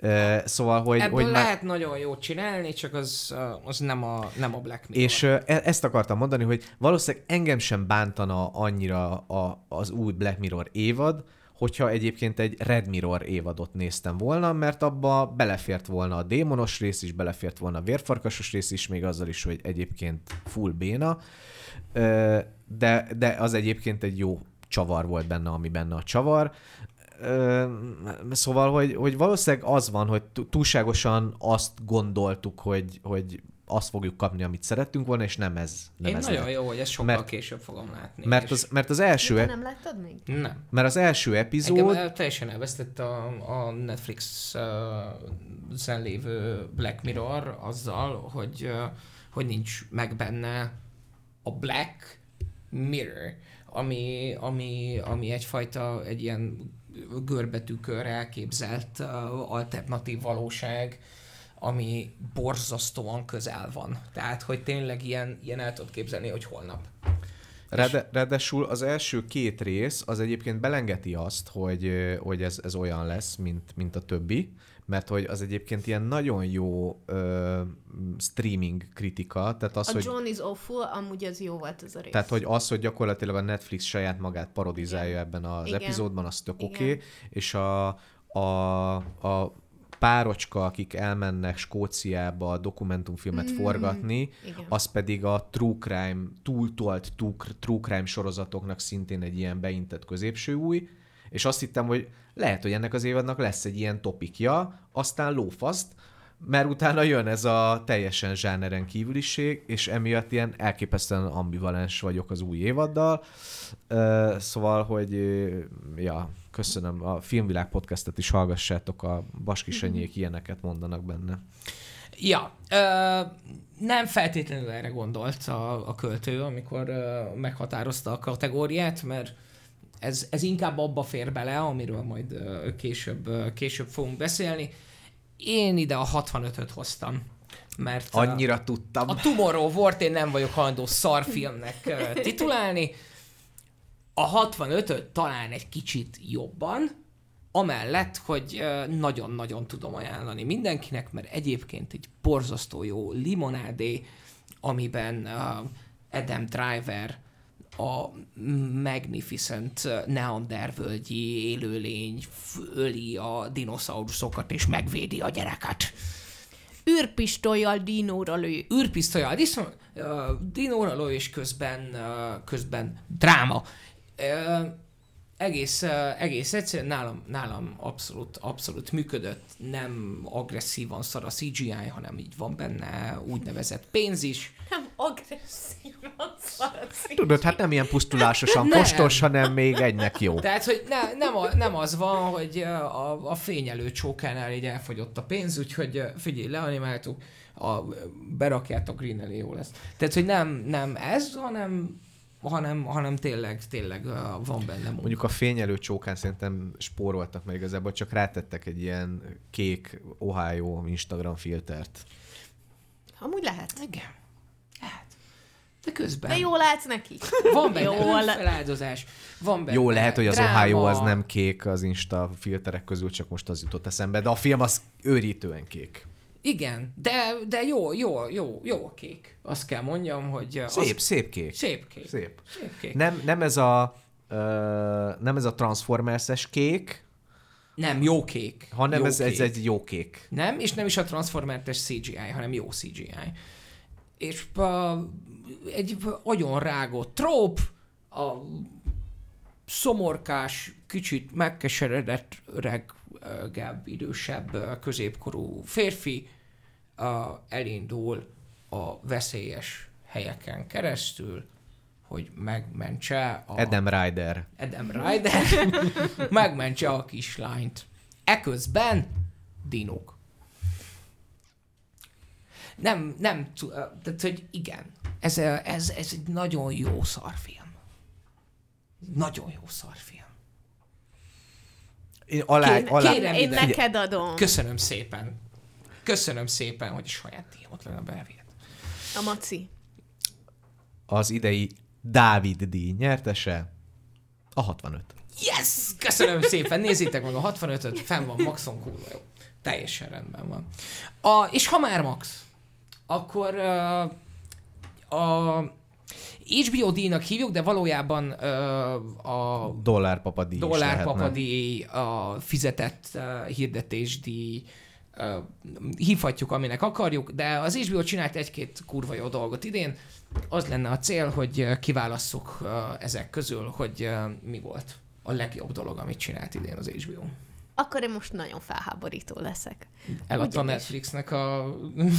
Ö, Szóval, hogy, Ebből hogy már... lehet nagyon jót csinálni, csak az, uh, az nem, a, nem a Black Mirror. És e- ezt akartam mondani, hogy valószínűleg engem sem bántana annyira a, az új Black Mirror évad, hogyha egyébként egy Red Mirror évadot néztem volna, mert abba belefért volna a démonos rész is, belefért volna a vérfarkasos rész is, még azzal is, hogy egyébként full béna, de, de az egyébként egy jó csavar volt benne, ami benne a csavar. Szóval, hogy, hogy valószínűleg az van, hogy tú- túlságosan azt gondoltuk, hogy, hogy azt fogjuk kapni, amit szerettünk volna, és nem ez. Nem Én ez nagyon lett. jó, hogy ezt sokkal Mert- később fogom látni. Mert az, mert az első, Te e- nem láttad még? Nem. mert az első Engem epizód, el, teljesen elvesztett a, a Netflix uh, zen lévő Black Mirror azzal, hogy, uh, hogy nincs meg benne a Black Mirror, ami, ami, ami egyfajta, egy ilyen görbetűkör elképzelt uh, alternatív valóság, ami borzasztóan közel van. Tehát, hogy tényleg ilyen, ilyen el tudod képzelni, hogy holnap. Ráde, ráadásul az első két rész az egyébként belengeti azt, hogy, hogy ez, ez olyan lesz, mint, mint a többi, mert hogy az egyébként ilyen nagyon jó ö, streaming kritika, tehát az, A hogy John is Awful, amúgy az jó volt ez a rész. Tehát, hogy az, hogy gyakorlatilag a Netflix saját magát parodizálja Igen. ebben az Igen. epizódban, az tök oké, okay, és a, a, a párocska, akik elmennek Skóciába dokumentumfilmet mm. forgatni, Igen. az pedig a true crime, túltolt true, true crime sorozatoknak szintén egy ilyen beintett középső új, és azt hittem, hogy lehet, hogy ennek az évadnak lesz egy ilyen topikja, aztán lófaszt, mert utána jön ez a teljesen zsáneren kívüliség, és emiatt ilyen elképesztően ambivalens vagyok az új évaddal. Szóval, hogy ja, köszönöm. A Filmvilág podcastet is hallgassátok, a Baskisenyék ilyeneket mondanak benne. Ja, ö, nem feltétlenül erre gondolt a, a költő, amikor ö, meghatározta a kategóriát, mert ez, ez inkább abba fér bele, amiről majd ö, később, ö, később fogunk beszélni. Én ide a 65-öt hoztam, mert Annyira tudtam. a Tomorrow War-t én nem vagyok hajlandó szarfilmnek titulálni. A 65-öt talán egy kicsit jobban, amellett, hogy nagyon-nagyon tudom ajánlani mindenkinek, mert egyébként egy borzasztó jó limonádé, amiben Adam Driver a Magnificent Neandervölgyi élőlény f- öli a dinoszauruszokat és megvédi a gyereket űrpistolyjal dinóra lő. uh, dinóra lő, és közben, közben dráma. Egész, egész egyszerűen nálam, nálam abszolút, abszolút működött, nem agresszívan szar a CGI, hanem így van benne úgynevezett pénz is. Nem agresszívan szarasz. Tudod, hát nem ilyen pusztulásosan Nem. kostos, hanem még egynek jó. Tehát, hogy ne, nem, a, nem az van, hogy a, a fényelő csókánál így elfogyott a pénz, úgyhogy figyelj, leanimáltuk, a, berakjátok green elé, jó lesz. Tehát, hogy nem, nem ez, hanem hanem, hanem tényleg, tényleg van benne munka. Mondjuk a fényelő csókán szerintem spóroltak meg igazából, csak rátettek egy ilyen kék Ohio Instagram filtert. Amúgy lehet. Igen. Hát. De közben De jól látsz neki. van benne Jól. feláldozás, van benne Jó, lehet, hogy az dráma, Ohio az nem kék az Insta filterek közül, csak most az jutott eszembe, de a film az őrítően kék. Igen, de, de jó, jó, jó, jó a kék. Azt kell mondjam, hogy... uh, Szép, Az, szép kék. szép kék. Szép. Szép kék. Nem, nem ez a ö, nem ez a Transformers-es kék, Nem, jó kék. hanem jó ez, ez kék. egy jó kék. Nem, és nem is a Transformers CGI, hanem jó CGI. És uh, egy agyon rágott tróp, a szomorkás, kicsit megkeseredett, öregebb, idősebb, középkorú férfi elindul a veszélyes helyeken keresztül, hogy megmentse a... Adam Ryder. Adam Ryder megmentse a kislányt. Eközben dinók. Nem, nem, tehát, hogy igen, ez, ez, ez egy nagyon jó szarfilm. Nagyon jó szarfilm. Én alá, Kérem- alá, kérem Én ide. neked adom. Köszönöm szépen. Köszönöm szépen, hogy a saját díjamat lenne bevihet. A maci. az idei Dávid díj nyertese a 65. Yes! Köszönöm szépen, nézzétek meg a 65-öt, fenn van Maxon kurva jó. Teljesen rendben van. A, és ha már Max, akkor uh, a HBO díjnak hívjuk, de valójában uh, a Dollárpapa díj is lehetne. dollárpapadíj, a fizetett uh, hirdetésdíj, uh, hívhatjuk, aminek akarjuk, de az HBO csinált egy-két kurva jó dolgot idén. Az lenne a cél, hogy kiválasszuk ezek közül, hogy mi volt a legjobb dolog, amit csinált idén az HBO. Akkor én most nagyon felháborító leszek. Eladta a. Netflixnek a...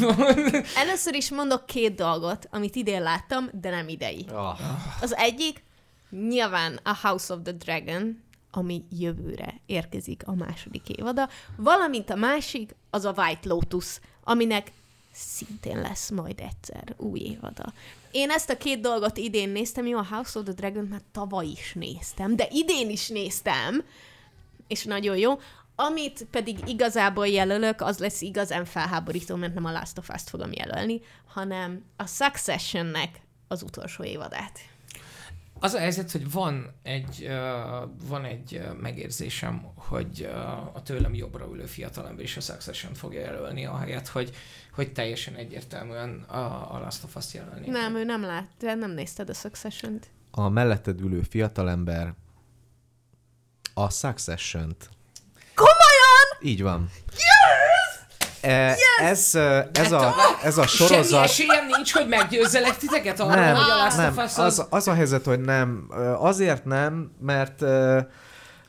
Először is mondok két dolgot, amit idén láttam, de nem idei. Ah, Az egyik nyilván a House of the Dragon, ami jövőre érkezik a második évada, valamint a másik az a White Lotus, aminek szintén lesz majd egyszer új évada. Én ezt a két dolgot idén néztem, jó, a House of the Dragon már tavaly is néztem, de idén is néztem, és nagyon jó. Amit pedig igazából jelölök, az lesz igazán felháborító, mert nem a Last of Us-t fogom jelölni, hanem a Successionnek az utolsó évadát. Az a helyzet, hogy van egy, uh, van egy uh, megérzésem, hogy uh, a tőlem jobbra ülő fiatalember is a Succession fogja jelölni, ahelyett, hogy, hogy teljesen egyértelműen a, a Last of Us jelölni. Nem, ő nem lát, nem nézted a Succession-t. a melletted ülő fiatalember a Succession-t. Komolyan? Így van. Yes! Ez, ez, a, ez a Semmi sorozat... esélyem nincs, hogy meggyőzzelek titeket arra, Nem, hogy a Last nem. of Us Az, az... a helyzet, hogy nem. Azért nem, mert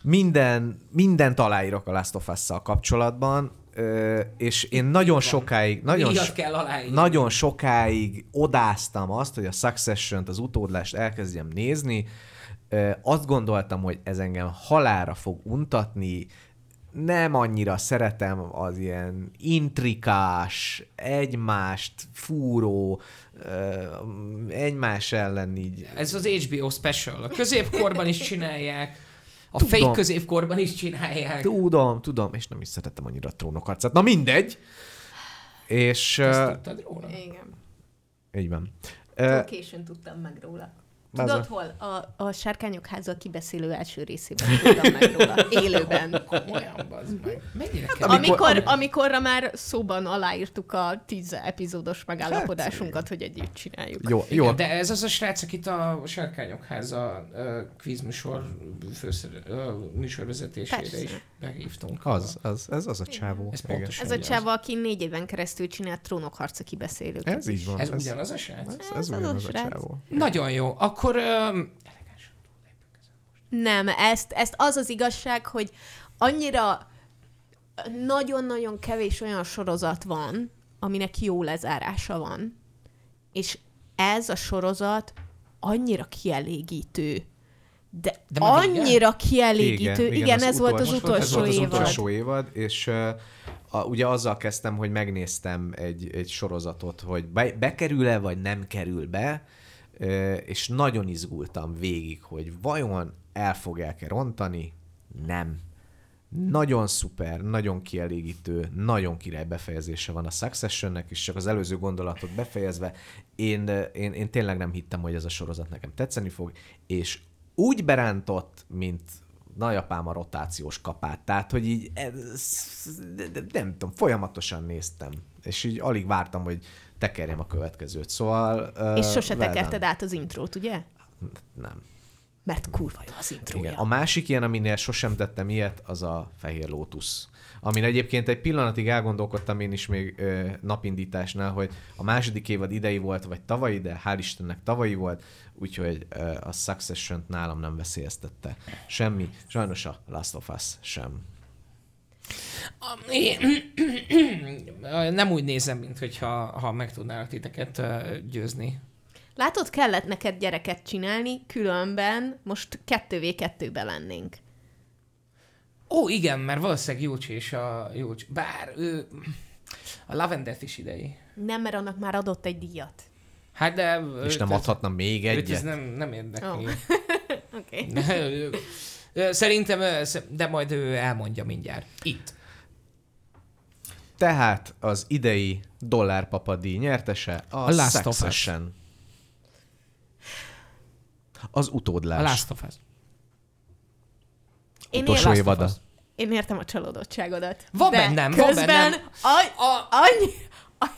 minden, mindent aláírok a Last of Us-szal kapcsolatban, ö, és én nagyon sokáig, nagyon, so- nagyon sokáig odáztam azt, hogy a Succession-t, az utódlást elkezdjem nézni. Ö, Azt gondoltam, hogy ez engem halára fog untatni, nem annyira szeretem az ilyen intrikás, egymást fúró, egymás ellen így Ez az HBO special. A középkorban is csinálják, a Tudom. fake középkorban is csinálják. Tudom, tudom, és nem is szeretem annyira a trónokharcát. Na mindegy. És Ezt uh, tudtad róla? Igen. így van. Uh, későn tudtam meg róla. Tudod a- hol? A, a Sárkányok háza kibeszélő első részében tudtam meg róla. Élőben. Komolyan, bazd meg. Mennyire kell? Amikor- Amikor, amikorra már szóban aláírtuk a tíz epizódos megállapodásunkat, hogy együtt csináljuk. jó, jó. Igen, de ez az a srác, akit a Sárkányok háza kvízműsor főszer, műsorvezetésére Persze. is behívtunk. Az, az, ez az a csávó. Ez pontosan. Ez a csáva, aki négy éven keresztül csinált trónokharca kibeszélőket. Ez így van. Ez ugyanaz a srác? Ez, Ez ez az a ugyanaz a srác. csávó. Nagyon jó. Akkor um, Nem, ezt, ezt az az igazság, hogy annyira nagyon-nagyon kevés olyan sorozat van, aminek jó lezárása van. És ez a sorozat annyira kielégítő. De, De annyira kielégítő. Igen, igen, az ez volt az utolsó- ez volt az évad. utolsó évad, és uh, a, ugye azzal kezdtem, hogy megnéztem egy, egy sorozatot, hogy be, bekerül-e, vagy nem kerül be, uh, és nagyon izgultam végig, hogy vajon el fogják-e rontani? Nem. Nagyon szuper, nagyon kielégítő, nagyon király befejezése van a Successionnek, és csak az előző gondolatot befejezve, én, én, én tényleg nem hittem, hogy ez a sorozat nekem tetszeni fog, és úgy berántott, mint nagyapám a rotációs kapát. Tehát, hogy így, ez, nem tudom, folyamatosan néztem, és így alig vártam, hogy tekerjem a következőt. Szóval... És uh, sose tekerted át az intrót, ugye? Nem. mert kurva jó az intrója. Igen. A másik ilyen, aminél sosem tettem ilyet, az a Fehér Lótusz. Amin egyébként egy pillanatig elgondolkodtam én is még ö, napindításnál, hogy a második évad idei volt, vagy tavalyi, de hál' Istennek tavalyi volt, úgyhogy ö, a Succession nálam nem veszélyeztette semmi. Sajnos a Last of Us sem. Nem úgy nézem, mint hogyha ha meg tudnálak titeket győzni. Látod, kellett neked gyereket csinálni, különben most 2v2-be lennénk. Ó, igen, mert valószínűleg Júcsi és a Júcsi. Bár ő... A Lavender is idei. Nem, mert annak már adott egy díjat. Hát de... És nem adhatna még Őt ez egyet? nem, nem érdekli. Ó. Oké. Ő- Szerintem, de majd ő elmondja mindjárt. Itt. Tehát az idei dollárpapadíj nyertese a, A Last of Us. Succession. Az utódlás. A Last of Us. Én, Utolsó évada. Én értem a csalódottságodat. Van de bennem, van közben bennem. Aj, A, annyi, aj,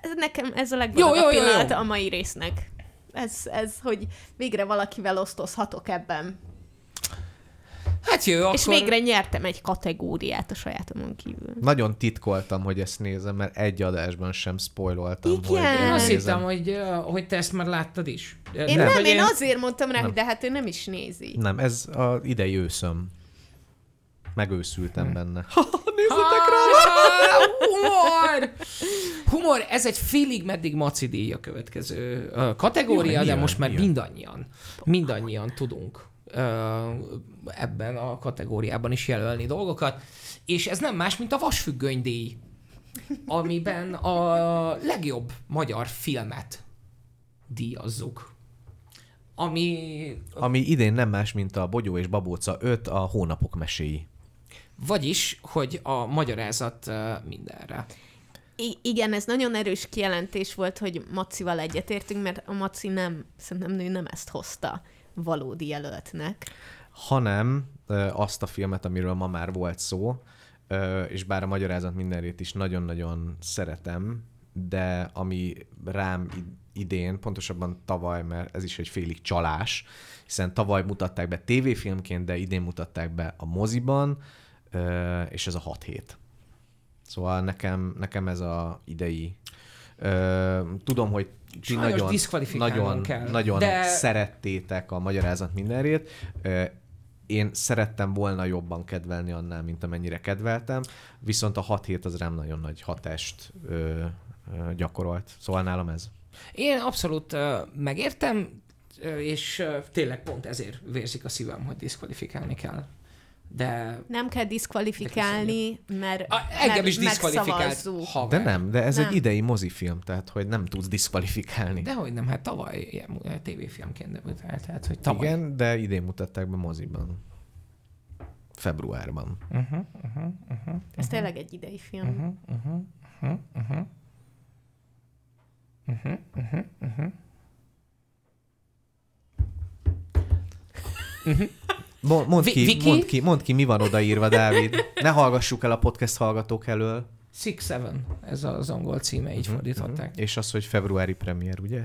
ez nekem ez a legboldogabb jó, jó, jó. pillanat a mai résznek. Ez, ez, hogy végre valakivel osztozhatok ebben. Hát jó, akkor... És végre nyertem egy kategóriát a sajátomon kívül. Nagyon titkoltam, hogy ezt nézem, mert egy adásban sem spoiloltam, Igen. hogy Én azt hittem, hogy, hogy te ezt már láttad is. Én nem, nem én ilyen- azért mondtam rá, Nem. hogy de hát ő nem is nézi. Nem, ez a idei őszöm. Megőszültem Hm. benne. Ah, Humor! Humor, ez egy félig meddig maci díj a következő kategória, de most már mindannyian, mindannyian tudunk ebben a kategóriában is jelölni dolgokat, és ez nem más, mint a Vasfüggöny díj, amiben a legjobb magyar filmet díjazzuk. Ami Ami idén nem más, mint a Bogyó és Babóca 5, a hónapok meséi. Vagyis, hogy a magyarázat mindenre. I- igen, ez nagyon erős kijelentés volt, hogy Macival egyetértünk, mert a Maci nem, szerintem ő nem ezt hozta valódi jelöltnek. hanem azt a filmet, amiről ma már volt szó, és bár a magyarázat mindenrét is nagyon-nagyon szeretem, de ami rám id- idén, pontosabban tavaly, mert ez is egy félig csalás, hiszen tavaly mutatták be tévéfilmként, de idén mutatták be a moziban, és ez a 6 hét. Szóval nekem, nekem ez a idei tudom, hogy ti nagyon, nagyon, kell, nagyon de- szerettétek a magyarázat mindenrét. Ö, én szerettem volna jobban kedvelni annál, mint amennyire kedveltem, viszont a 6 hét az rám nagyon nagy hatást ö, ö, gyakorolt. Szóval nálam ez. Én abszolút uh, megértem, ö, és tényleg pont ezért vérzik a szívem, hogy diszkvalifikálni kell. De Nem kell diszkvalifikálni, mert, a, engem mert is diszkvalifikált haver. De nem, de ez Nem. egy idei mozifilm, tehát hogy nem tudsz diszkvalifikálni. Dehogy nem, hát tavaly ilyen mu- tévéfilmként debütált, tehát hogy tavaly. Igen, de idén mutatták be moziban. Februárban. Uh-huh, uh-huh, uh-huh, Ez tényleg egy idei film. uh-huh, uh-huh, uh-huh, uh-huh. Uh-huh, uh-huh, uh-huh. Mo- Mondd ki, Viki? mondd ki, mondd ki, mi van odaírva, Dávid. Ne hallgassuk el a podcast hallgatók elől. Six Seven, ez az angol címe, így fordították. És az, hogy februári premier, ugye?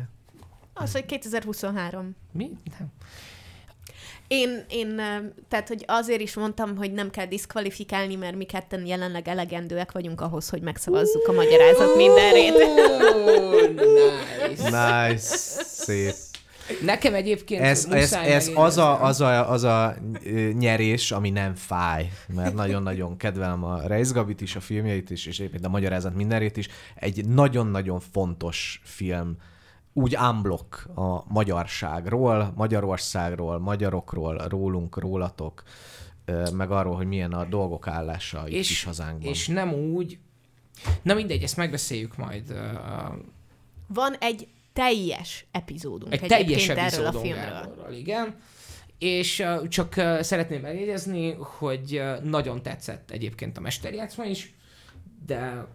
Az, hogy 2023. Mi? Nem. Én, én, tehát, hogy azért is mondtam, hogy nem kell diszkvalifikálni, mert mi ketten jelenleg elegendőek vagyunk ahhoz, hogy megszavazzuk a magyarázat mindenrét. Nice. Nice, szép. Nekem egyébként Ez, ez, ez az, a, az, a, az a nyerés, ami nem fáj, mert nagyon-nagyon kedvelem a Reis Gabit is, a filmjeit is, és egyébként a magyarázat mindenrét is. Egy nagyon-nagyon fontos film, úgy unblock a magyarságról, Magyarországról, magyarokról, rólunk, rólatok, meg arról, hogy milyen a dolgok állása itt És- is hazánkban. És nem úgy... Na mindegy, ezt megbeszéljük majd. Van egy teljes epizódunk egy egyébként teljes erről a filmről. Gáborral, igen. És uh, csak uh, szeretném megjegyezni, hogy uh, nagyon tetszett egyébként a mesterjátszma is, de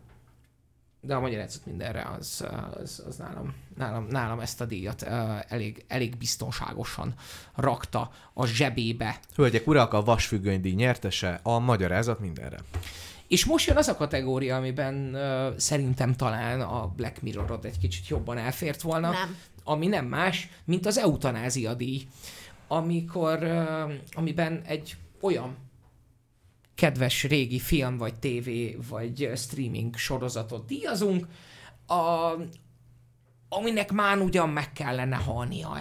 de a magyarázat mindenre az, az, az nálam, nálam, nálam ezt a díjat uh, elég, elég biztonságosan rakta a zsebébe. Hölgyek, urak, a vasfüggönydíj nyertese a magyarázat mindenre. És most jön az a kategória, amiben uh, szerintem talán a Black Mirrorod egy kicsit jobban elfért volna, Nem. ami nem más, mint az eutanázia díj. amikor, ö, amiben egy olyan kedves régi film, vagy tévé, vagy streaming sorozatot díjazunk, a, aminek már ugyan meg kellene halnia.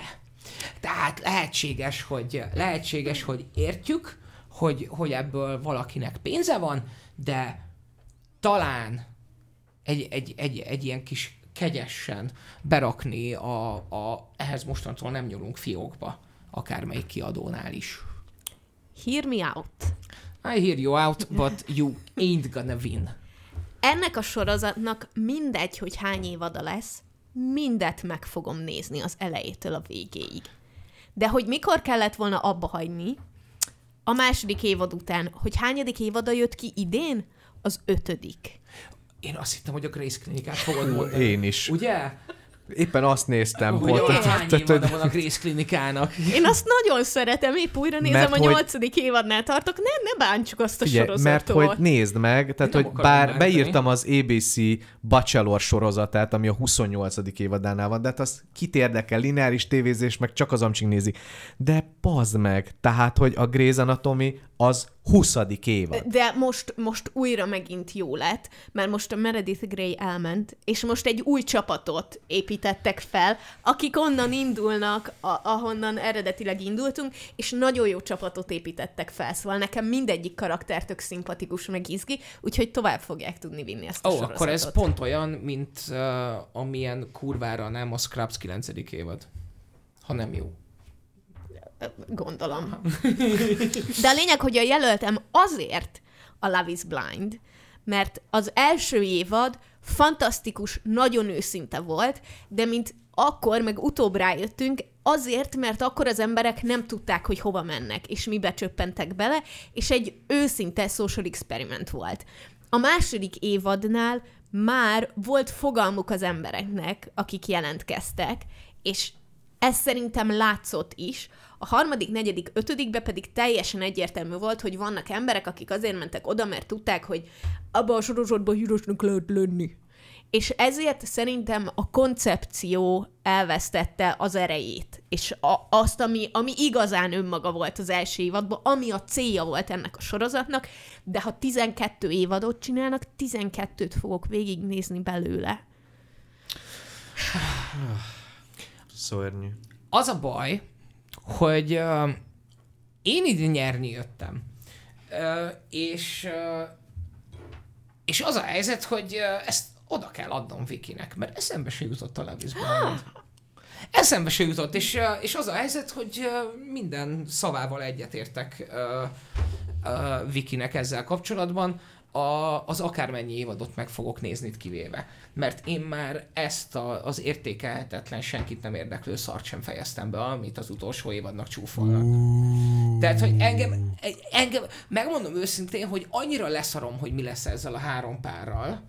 Tehát lehetséges, hogy, lehetséges, hogy értjük, hogy, hogy ebből valakinek pénze van, de talán egy, egy, egy, egy ilyen kis kegyesen berakni a, a, ehhez mostantól nem nyúlunk fiókba, akármelyik kiadónál is. Hear me out. I hear you out, but you ain't gonna win. Ennek a sorozatnak mindegy, hogy hány évada lesz, mindet meg fogom nézni az elejétől a végéig. De hogy mikor kellett volna abba hagyni, a második évad után, hogy hányadik évada jött ki idén? Az ötödik. Én azt hittem, hogy a Grace klinikát fogod mondani. Én is. Ugye? Éppen azt néztem. Hogy ott hány hogy- van a Grace klinikának. Én azt nagyon szeretem, épp újra nézem, Mert a hogy- nyolcadik évadnál tartok. Ne, ne bántsuk azt a Figyelj, sorozatot. mert hogy nézd meg, tehát nem hogy bár bántani. beírtam az ABC Bachelor sorozatát, ami a 28. évadánál van, de hát az kit érdekel, lineáris tévézés, meg csak az amcsing nézi. De pazd meg, tehát, hogy a Grey's Anatomy az 20. évad. De most, most újra megint jó lett, mert most a Meredith Grey elment, és most egy új csapatot építettek fel, akik onnan indulnak, a, ahonnan eredetileg indultunk, és nagyon jó csapatot építettek fel, szóval nekem mindegyik karakter tök szimpatikus, meg izgi, úgyhogy tovább fogják tudni vinni ezt a Ó, sorozatot. akkor ez pont olyan, mint uh, amilyen kurvára nem a Scrubs 9. évad. Ha nem jó. Gondolom. De a lényeg, hogy a jelöltem azért a Love is Blind, mert az első évad fantasztikus, nagyon őszinte volt, de mint akkor, meg utóbb rájöttünk, azért, mert akkor az emberek nem tudták, hogy hova mennek, és mi becsöppentek bele, és egy őszinte social experiment volt. A második évadnál már volt fogalmuk az embereknek, akik jelentkeztek, és ez szerintem látszott is. A harmadik, negyedik, ötödikbe pedig teljesen egyértelmű volt, hogy vannak emberek, akik azért mentek oda, mert tudták, hogy abba a sorozatban hírosnak lehet lenni. És ezért szerintem a koncepció elvesztette az erejét, és a, azt, ami, ami igazán önmaga volt az első évadban, ami a célja volt ennek a sorozatnak, de ha 12 évadot csinálnak, 12-t fogok végignézni belőle. Szörnyű. Az a baj, hogy uh, én ide nyerni jöttem. Uh, és, uh, és az a helyzet, hogy uh, ezt oda kell adnom Vikinek, mert eszembe se jutott a Love is Blind. Eszembe se jutott, és, uh, és az a helyzet, hogy uh, minden szavával egyetértek uh, uh, Vikinek ezzel kapcsolatban, a, az akármennyi évadot meg fogok nézni itt kivéve. Mert én már ezt a, az értékelhetetlen, senkit nem érdeklő szart sem fejeztem be, amit az utolsó évadnak csúfolnak. Tehát, hogy engem, engem, megmondom őszintén, hogy annyira leszarom, hogy mi lesz ezzel a három párral,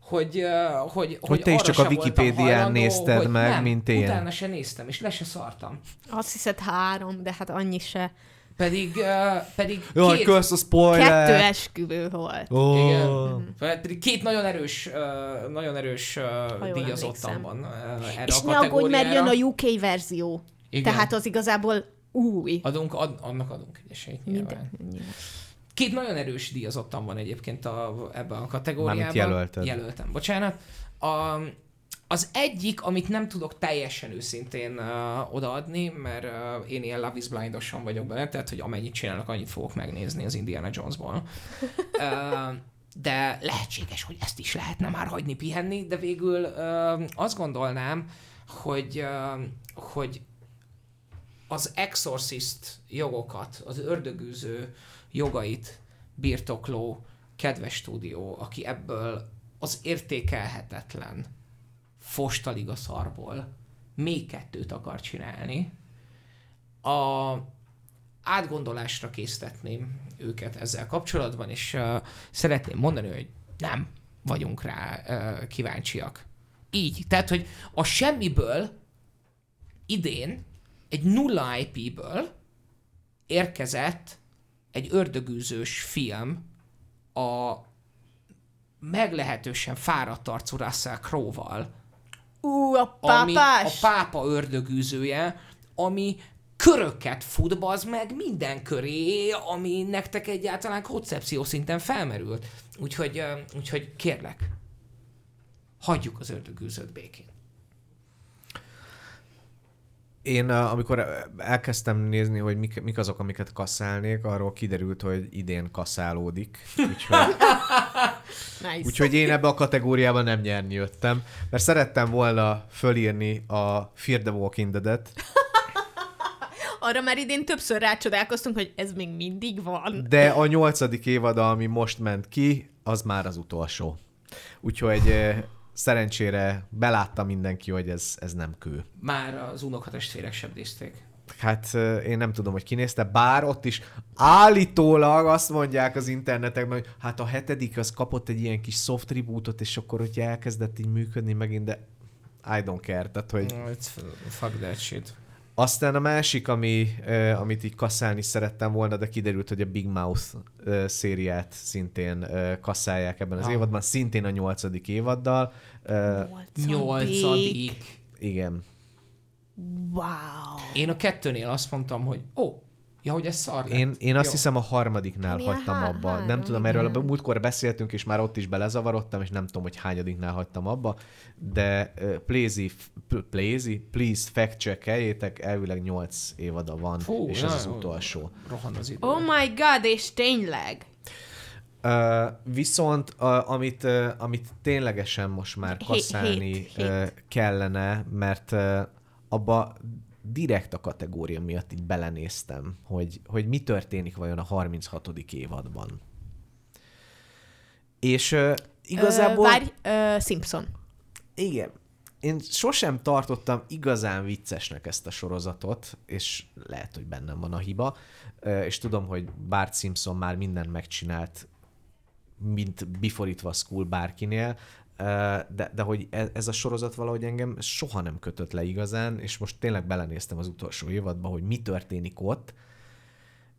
hogy, uh, hogy, Hogy te is csak a Wikipédián hajlandó, nézted hogy meg, nem, mint én. utána se néztem, és le se szartam. Azt hiszed három, de hát annyi se. Pedig, uh, pedig Jaj, két, kösz a spoiler! Kettő esküvő volt. Ó, Igen. Pedig két nagyon erős, uh, nagyon erős uh, díjazottan van uh, erre És a ne aggódj, mert jön a UK verzió. Igen. Tehát az igazából új. Adunk, ad, annak adunk egy esélyt nyilván. Minden. Két nagyon erős díjazottan van egyébként a, ebben a kategóriában. Mármint jelölted. Jelöltem, bocsánat. A, az egyik, amit nem tudok teljesen őszintén uh, odaadni, mert uh, én ilyen Love is Blind-osan vagyok benne, tehát hogy amennyit csinálnak, annyit fogok megnézni az Indiana Jonesból. Uh, de lehetséges, hogy ezt is lehetne már hagyni pihenni, de végül uh, azt gondolnám, hogy, uh, hogy az exorcist jogokat, az ördögűző jogait birtokló kedves stúdió, aki ebből az értékelhetetlen fostaliga szarból még kettőt akar csinálni, a átgondolásra késztetném őket ezzel kapcsolatban, és uh, szeretném mondani, hogy nem vagyunk rá uh, kíváncsiak. Így. Tehát, hogy a semmiből idén egy nulla IP-ből érkezett egy ördögűzős film a meglehetősen fáradt arcú Russell Crowe-val, Ú, a ami a pápás! pápa ördögűzője, ami köröket fut bazd meg minden köré, ami nektek egyáltalán koncepció szinten felmerült. Úgyhogy, úgyhogy kérlek, hagyjuk az ördögűzött békén. Én uh, amikor elkezdtem nézni, hogy mik, mik azok, amiket kasszálnék, arról kiderült, hogy idén kasszálódik. Úgyhogy, Nice. úgyhogy én ebbe a kategóriába nem nyerni jöttem, mert szerettem volna fölírni a Fear the Walking Dead-et, Arra már idén többször rácsodálkoztunk, hogy ez még mindig van. de a nyolcadik évada, ami most ment ki, az már az utolsó. Úgyhogy eh, szerencsére belátta mindenki, hogy ez, ez nem kő. Már az unokatestvérek sem nézték. Hát én nem tudom, hogy kinézte, bár ott is állítólag azt mondják az internetekben, hogy hát a hetedik az kapott egy ilyen kis soft rebootot, és akkor hogy elkezdett így működni megint, de I don't care, tehát hogy... It's fuck that shit. Aztán a másik, ami, amit így kasszálni szerettem volna, de kiderült, hogy a Big Mouth ö, szériát szintén ö, kasszálják ebben az Ah. évadban, szintén a nyolcadik évaddal. Ö, Nyolcadik. igen. Wow. Én a kettőnél azt mondtam, hogy ó, oh, ja, hogy ez szar lett. Én, én azt Jó. hiszem a harmadiknál Milyen hagytam há- abba. három, nem tudom, igen. erről a múltkor beszéltünk, és már ott is belezavarodtam, és nem tudom, hogy hányadiknál hagytam abba, de uh, please, please, please fact checkeljétek, elvileg 8 évada van, Fú, és ez az utolsó. Rohan az idő. Oh my god, és tényleg. Uh, viszont uh, amit, uh, amit ténylegesen most már Hét- kasszálni hét- uh, kellene, mert uh, abba direkt a kategória miatt így belenéztem, hogy, hogy mi történik vajon a 36. évadban. És uh, igazából... Ö, várj, ö, Simpson. Igen. Én sosem tartottam igazán viccesnek ezt a sorozatot, és lehet, hogy bennem van a hiba, és tudom, hogy Bart Simpson már mindent megcsinált, mint biforítva a school bárkinél, de, de hogy ez, ez a sorozat valahogy engem soha nem kötött le igazán, és most tényleg belenéztem az utolsó évadba, hogy mi történik ott,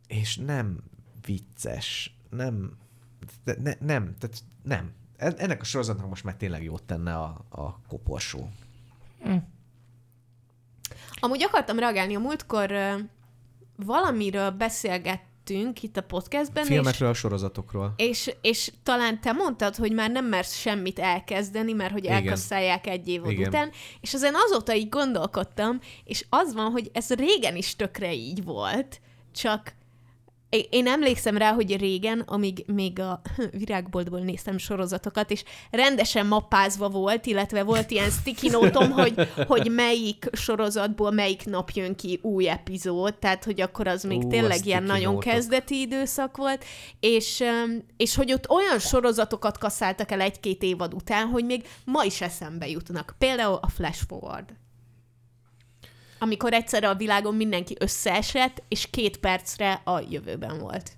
és nem vicces, nem, de ne, nem, tehát nem. En- Ennek a sorozatnak most már tényleg jót tenne a, a koporsó. Amúgy akartam reagálni, a múltkor valamiről beszélgettünk itt a podcastben, és, Filmekről, a sorozatokról. és, és talán te mondtad, hogy már nem mersz semmit elkezdeni, mert hogy Igen. elkasszálják egy év Igen. után, és ezen azóta így gondolkodtam, és az van, hogy ez régen is tökre így volt, csak Én- emlékszem rá, hogy régen, amíg még a virágboltból néztem sorozatokat, és rendesen mappázva volt, illetve volt ilyen sticky notom, hogy, hogy melyik sorozatból melyik nap jön ki új epizód, tehát hogy akkor az még Ú, tényleg ilyen nagyon notok. kezdeti időszak volt, és, és hogy ott olyan sorozatokat kasszáltak el egy-két évad után, hogy még ma is eszembe jutnak. Például a Flash Forward amikor egyszerre a világon mindenki összeesett, és két percre a jövőben volt.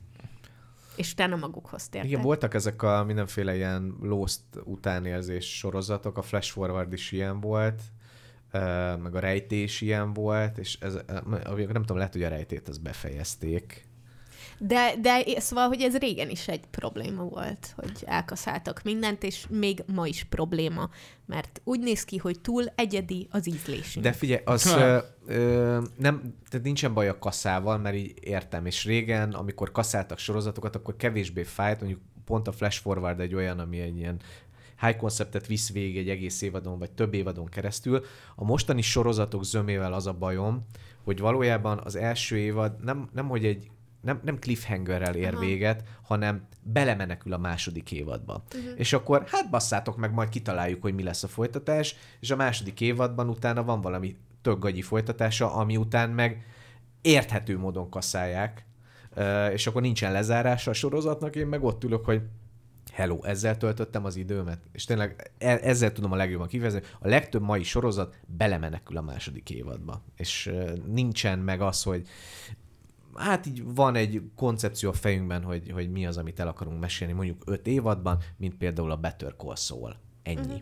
És utána magukhoz tértek. Igen, voltak ezek a mindenféle ilyen Lost utánérzés sorozatok, a Flash Forward is ilyen volt, meg a rejtés ilyen volt, és ez, nem tudom, lehet, hogy a rejtét azt befejezték. De, de szóval, hogy ez régen is egy probléma volt, hogy elkaszáltak mindent, és még ma is probléma, mert úgy néz ki, hogy túl egyedi az ízlésünk. De figyelj, az ö, ö, nem, tehát nincsen baj a kaszával, mert így értem, és régen, amikor kaszáltak sorozatokat, akkor kevésbé fájt, mondjuk pont a Flash Forward egy olyan, ami egy ilyen high conceptet visz végig egy egész évadon, vagy több évadon keresztül. A mostani sorozatok zömével az a bajom, hogy valójában az első évad nem, nem hogy egy nem, nem cliffhangerrel ér Aha. véget, hanem belemenekül a második évadba. Uh-huh. És akkor hát basszátok meg, majd kitaláljuk, hogy mi lesz a folytatás, és a második évadban utána van valami tök gagyi folytatása, ami után meg érthető módon kaszálják, és akkor nincsen lezárása a sorozatnak, én meg ott ülök, hogy hello, ezzel töltöttem az időmet, és tényleg e- ezzel tudom a legjobban kifejezni, a legtöbb mai sorozat belemenekül a második évadba, és nincsen meg az, hogy hát így van egy koncepció a fejünkben, hogy, hogy mi az, amit el akarunk mesélni mondjuk öt évadban, mint például a Better Call Saul. Ennyi. Uh-huh.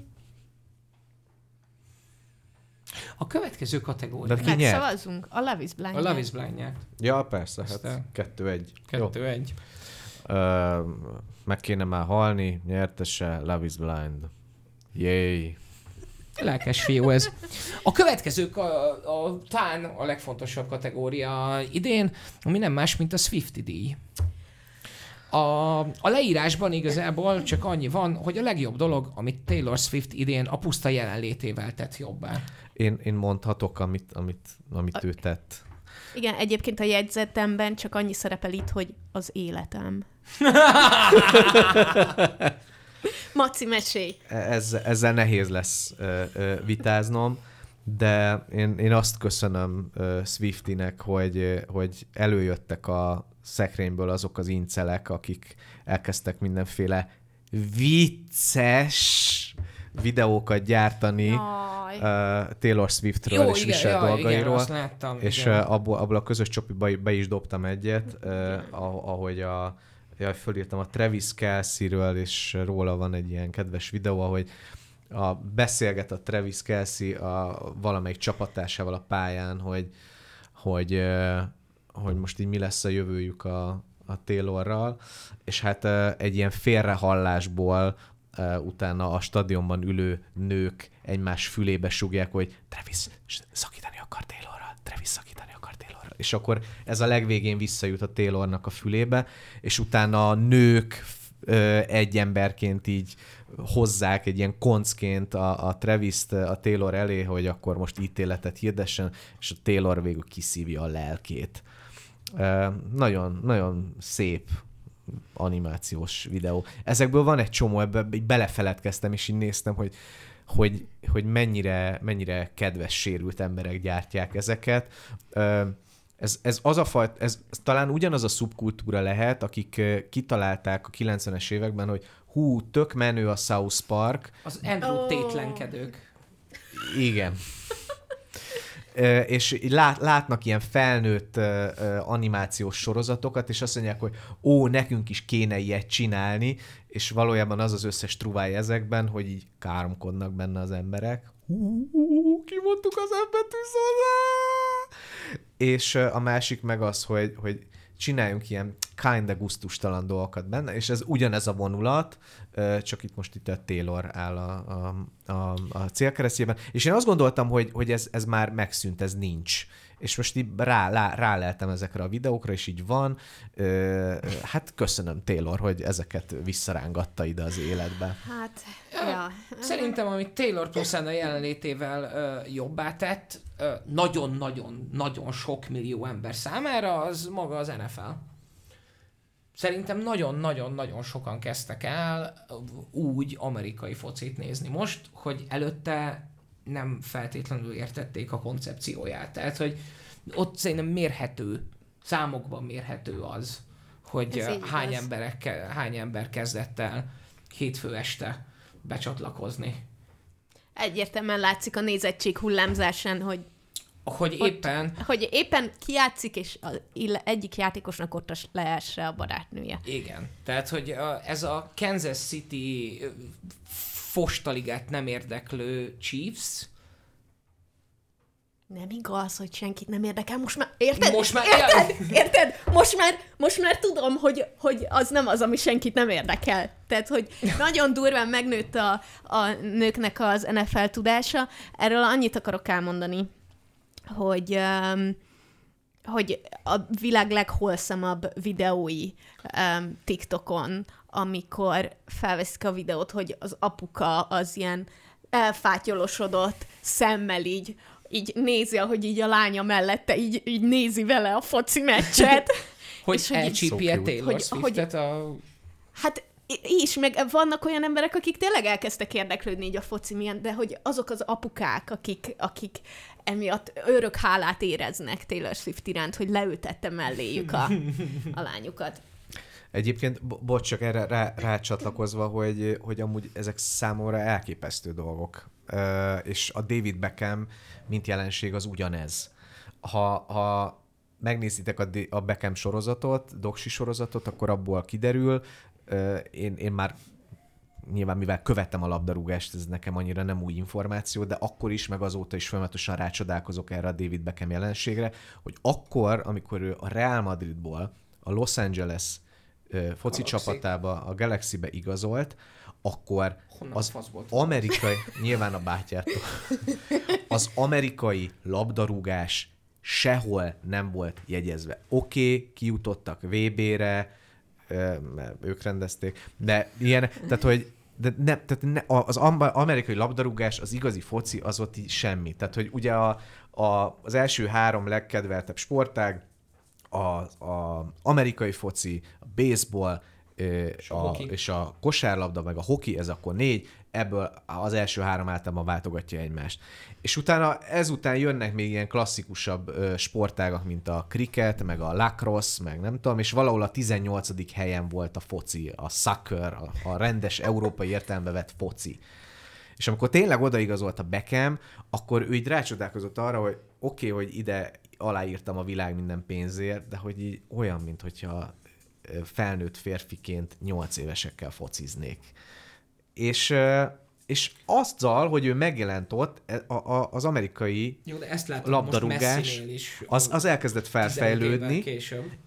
A következő kategória. De ki nyert? Megszavazzunk? A Love is Blind. A Love is Blind nyert. Ja, persze, hát Aztán- kettő-egy. Jó. Kettő egy. Ö, meg kéne már halni, nyertese, Love is Blind. Yay. Lelkes fiú ez. A következők a, a tán a legfontosabb kategória idén, ami nem más, mint a Swifty díj. A, a leírásban igazából csak annyi van, hogy a legjobb dolog, amit Taylor Swift idén a puszta jelenlétével tett jobbá. Én, én mondhatok, amit, amit, amit ő tett. Igen, egyébként a jegyzetemben csak annyi szerepel itt, hogy az életem. Maci, mesélj! Ez, ezzel nehéz lesz ö, ö, vitáznom, de én, én azt köszönöm ö, Swiftinek, hogy, hogy előjöttek a szekrényből azok az incelek, akik elkezdtek mindenféle vicces videókat gyártani Jaj. uh, Taylor Swiftről és Michelle ja, igen, dolgairól. azt láttam. És igen. uh, abból, abból a közös csopiba be is dobtam egyet, uh, ah- ahogy a, jaj, fölírtam a Travis Kelsey-ről, és róla van egy ilyen kedves videó, ahogy a, beszélget a Travis Kelsey a valamelyik csapatásával a pályán, hogy, hogy, hogy most így mi lesz a jövőjük a, a Taylorral, és hát egy ilyen félrehallásból utána a stadionban ülő nők egymás fülébe sugják, hogy Travis szakítani akar Taylorral, Travis szakítani. És akkor ez a legvégén visszajut a Taylornak a fülébe, és utána a nők egy emberként így hozzák egy ilyen koncként a, a Travis-t a Taylor elé, hogy akkor most ítéletet hirdessen, és a Taylor végül kiszívja a lelkét. Nagyon, nagyon szép animációs videó. Ezekből van egy csomó, ebbe így belefeledkeztem, és így néztem, hogy, hogy, hogy mennyire, mennyire kedves sérült emberek gyártják ezeket. Ez, ez, az a fajt, ez, ez talán ugyanaz a szubkultúra lehet, akik kitalálták a 90-es években, hogy hú, tök menő a South Park, Az Andrew Ó. tétlenkedők. igen. És így lát, látnak ilyen felnőtt animációs sorozatokat, és azt mondják, hogy ó, nekünk is kéne ilyet csinálni, és valójában az az összes truváj ezekben, hogy így káromkodnak benne az emberek. Hú, kimondtuk az embertűz És a másik meg az, hogy, hogy csináljunk ilyen kinda gusztustalan dolgokat benne, és ez ugyanez a vonulat, csak itt most itt a Taylor áll a, a, a, a célkeresztjében, és én azt gondoltam, hogy, hogy ez, ez már megszűnt, ez nincs. És most így rá, rá, ráleltem ezekre a videókra, és így van. Ö, hát köszönöm Taylor, hogy ezeket visszarángatta ide az életbe. Hát, ja. Szerintem, amit Taylor Pluszán a jelenlétével ö, jobbá tett, nagyon-nagyon-nagyon sok millió ember számára, az maga az NFL. Szerintem nagyon-nagyon-nagyon sokan kezdtek el úgy amerikai focit nézni most, hogy előtte nem feltétlenül értették a koncepcióját. Tehát, hogy ott szerintem mérhető, számokban mérhető az, hogy Ez hány, igaz. emberek, hány ember kezdett el hétfő este becsatlakozni. Egyértelműen látszik a nézettség hullámzásán, hogy, Hogy Ott- éppen, hogy éppen kijátszik, és az ille- egyik játékosnak ott a leesse a barátnője. igen. Tehát, hogy ez a Kansas City fostaligát nem érdeklő Chiefs, Nem igaz, hogy senkit nem érdekel. Most már, érted? Most már- érted? Érted? Most már, most már tudom, hogy, hogy az nem az, ami senkit nem érdekel. Tehát, hogy nagyon durván megnőtt a, a nőknek az NFL tudása. Erről annyit akarok elmondani, hogy um, hogy a világ legholszamabb videói um, TikTokon, amikor felveszik a videót, hogy az apuka az ilyen elfátyolosodott szemmel így, így nézi, ahogy így a lánya mellette így, így nézi vele a foci meccset. hogy És hogy így- elcsípi cute. Taylor Hogy- Swiftet a... Hát is, meg vannak olyan emberek, akik tényleg elkezdtek érdeklődni így a foci miatt, de hogy azok az apukák, akik, akik emiatt örök hálát éreznek Taylor Swift iránt, hogy leültette melléjük a, a lányukat. Egyébként, bo- bocs, csak erre rá, rácsatlakozva, hogy, hogy amúgy ezek számomra elképesztő dolgok. És a David Beckham, mint jelenség, az ugyanez. Ha, ha megnézitek a, a Beckham sorozatot, doksi sorozatot, akkor abból kiderül, én, én már nyilván mivel követtem a labdarúgást, ez nekem annyira nem új információ, de akkor is, meg azóta is folyamatosan rácsodálkozok erre a David Beckham jelenségre, hogy akkor, amikor ő a Real Madridból a Los Angeles foci Galaxy. csapatába, a Galaxybe igazolt, akkor Honnan az amerikai, nyilván a bátyától, az amerikai labdarúgás sehol nem volt jegyezve. Oké, okay, kijutottak VB-re, mert ők rendezték, de ilyen, tehát hogy de ne, tehát ne, az am- amerikai labdarúgás, az igazi foci, az ott semmi. Tehát, hogy ugye a, a, az első három legkedveltebb sportág, a, a amerikai foci, a baseball, És a a, és a kosárlabda, meg a hoki, ez akkor négy, ebből az első három általában váltogatja egymást. És utána ezután jönnek még ilyen klasszikusabb ö, sportágak, mint a cricket, meg a lacrosse, meg nem tudom, és valahol a 18. helyen volt a foci, a soccer, a, a rendes európai értelembe vett foci. És amikor tényleg odaigazolt a Beckham, akkor ő így rácsodálkozott arra, hogy oké, okay, hogy ide aláírtam a világ minden pénzért, de hogy így olyan, mint hogyha felnőtt férfiként nyolc évesekkel fociznék. És, és azzal, hogy ő megjelent ott, e- a, a, az amerikai, Jó, de ezt látom labdarúgás, is. az, az elkezdett 11 felfejlődni,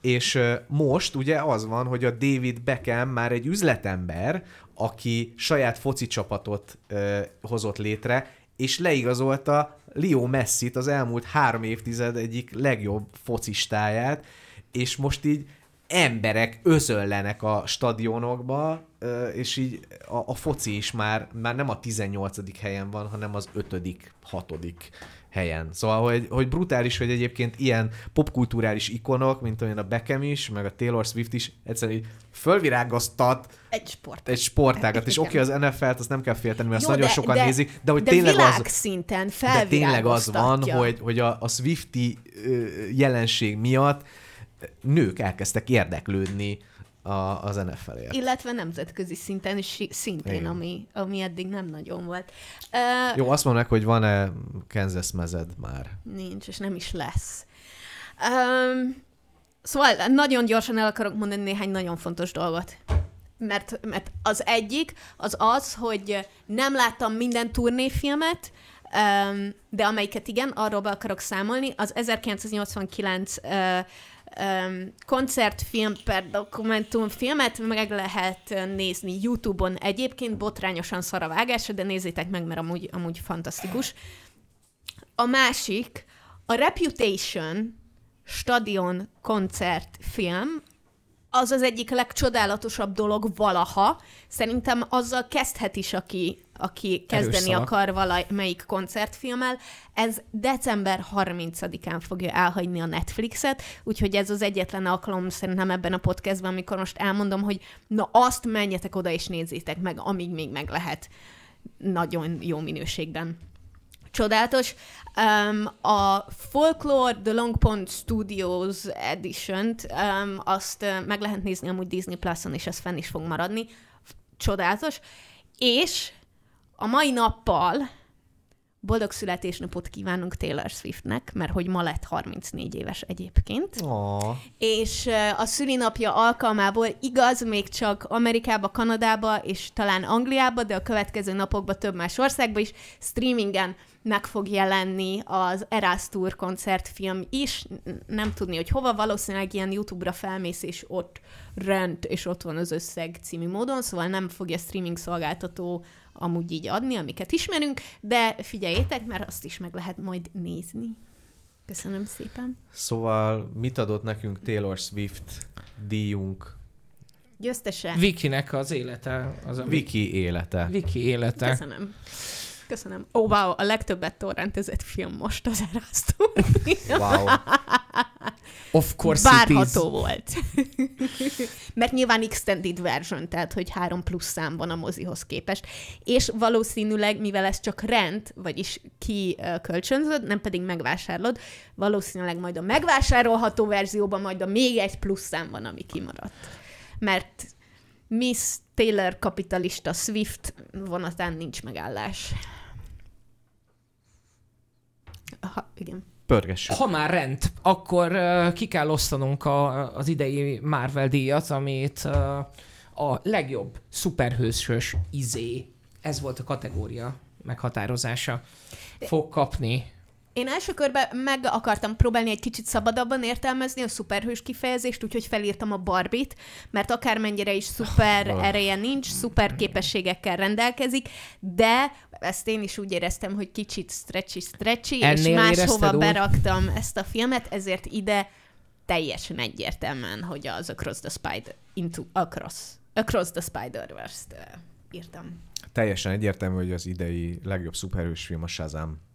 és most ugye az van, hogy a David Beckham már egy üzletember, aki saját foci csapatot ö, hozott létre, és leigazolta Leo Messit, az elmúlt három évtized egyik legjobb focistáját, és most így emberek özöllenek a stadionokba, és így a, a foci is már, már nem a 18. helyen van, hanem az 5 hatodik helyen. Szóval, hogy, hogy brutális, hogy egyébként ilyen popkulturális ikonok, mint olyan a Beckham is, meg a Taylor Swift is, egyszerűen így fölvirágoztat Egy sport. egy sportágat, és Igen. oké, az NFL-t azt nem kell félteni, mert azt Jó, nagyon de- sokan de- nézik, de hogy de tényleg az, világszinten de tényleg az van, hogy, hogy a, a Swifty ö, jelenség miatt nők elkezdtek érdeklődni a, az NFL-ért. Illetve nemzetközi szinten is szintén, Igen. ami, ami eddig nem nagyon volt. Uh, Jó, azt mondd meg, hogy van-e Kansas mezed már. Nincs, és nem is lesz. Um, szóval nagyon gyorsan el akarok mondani néhány nagyon fontos dolgot. Mert, mert az egyik az az, hogy nem láttam minden turnéfilmet, um, de amelyiket igen, arról be akarok számolni. Az 1989 uh, um, koncertfilm per dokumentumfilmet meg lehet nézni YouTube-on egyébként, botrányosan szar a vágása, de nézzétek meg, mert amúgy, amúgy fantasztikus. A másik, a Reputation stadion koncertfilm, az az egyik legcsodálatosabb dolog valaha. Szerintem azzal kezdhet is, aki, aki kezdeni akar valamelyik koncertfilmmel. Ez december 30-án fogja elhagyni a Netflixet, úgyhogy ez az egyetlen alkalom szerintem ebben a podcastban, amikor most elmondom, hogy na azt menjetek oda és nézzétek meg, amíg még meg lehet nagyon jó minőségben csodálatos. Um, a Folklore The Long Pond Studios Edition-t um, azt uh, meg lehet nézni amúgy Disney Plus-on, és ez fenn is fog maradni. Csodálatos. És a mai nappal boldog születésnapot kívánunk Taylor Swiftnek, mert hogy ma lett 34 éves egyébként Oh. és ö, a szülinapja alkalmából igaz, még csak Amerikába, Kanadába és talán Angliába, de a következő napokban több más országban is streamingen meg fog jelenni az Tour koncertfilm is. Nem tudni, hogy hova, valószínűleg ilyen YouTube-ra felmész, és ott rend, és ott van az összeg című módon, szóval nem fogja streaming szolgáltató amúgy így adni, amiket ismerünk, de figyeljétek, mert azt is meg lehet majd nézni. Köszönöm szépen. Szóval mit adott nekünk Taylor Swift díjunk? Győztese. Vikinek az élete. Az a Viki élete. Viki élete. Köszönöm. Köszönöm. Ó, oh, wow, a legtöbbet torrentezett film most az Erasztó. Wow. Of course it is. Várható volt. Mert nyilván extended version, tehát hogy három plusz szám van a mozihoz képest. És valószínűleg, mivel ez csak rent, vagyis ki kölcsönzöd, nem pedig megvásárlod, valószínűleg majd a megvásárolható verzióban majd a még egy plusz szám van, ami kimaradt. Mert Miss Taylor kapitalista Swift vonatán nincs megállás. Aha, igen. Pörgessük. Ha már rend, akkor uh, ki kell osztanunk a, az idei Marvel díjat, amit uh, a legjobb szuperhősös izé, ez volt a kategória meghatározása, fog kapni. Én első körben meg akartam próbálni egy kicsit szabadabban értelmezni a szuperhős kifejezést, úgyhogy felírtam a Barbit, mert akármennyire is szuper ereje nincs, szuper képességekkel rendelkezik, de ezt én is úgy éreztem, hogy kicsit stretchy-stretchy, és Ennél máshova érezted úgy? beraktam ezt a filmet, ezért ide teljesen egyértelműen, hogy az Across the Spider, into, across, across the Spider-Verse-t uh, írtam. Teljesen egyértelmű, hogy az idei legjobb szuperhős film a Shazam.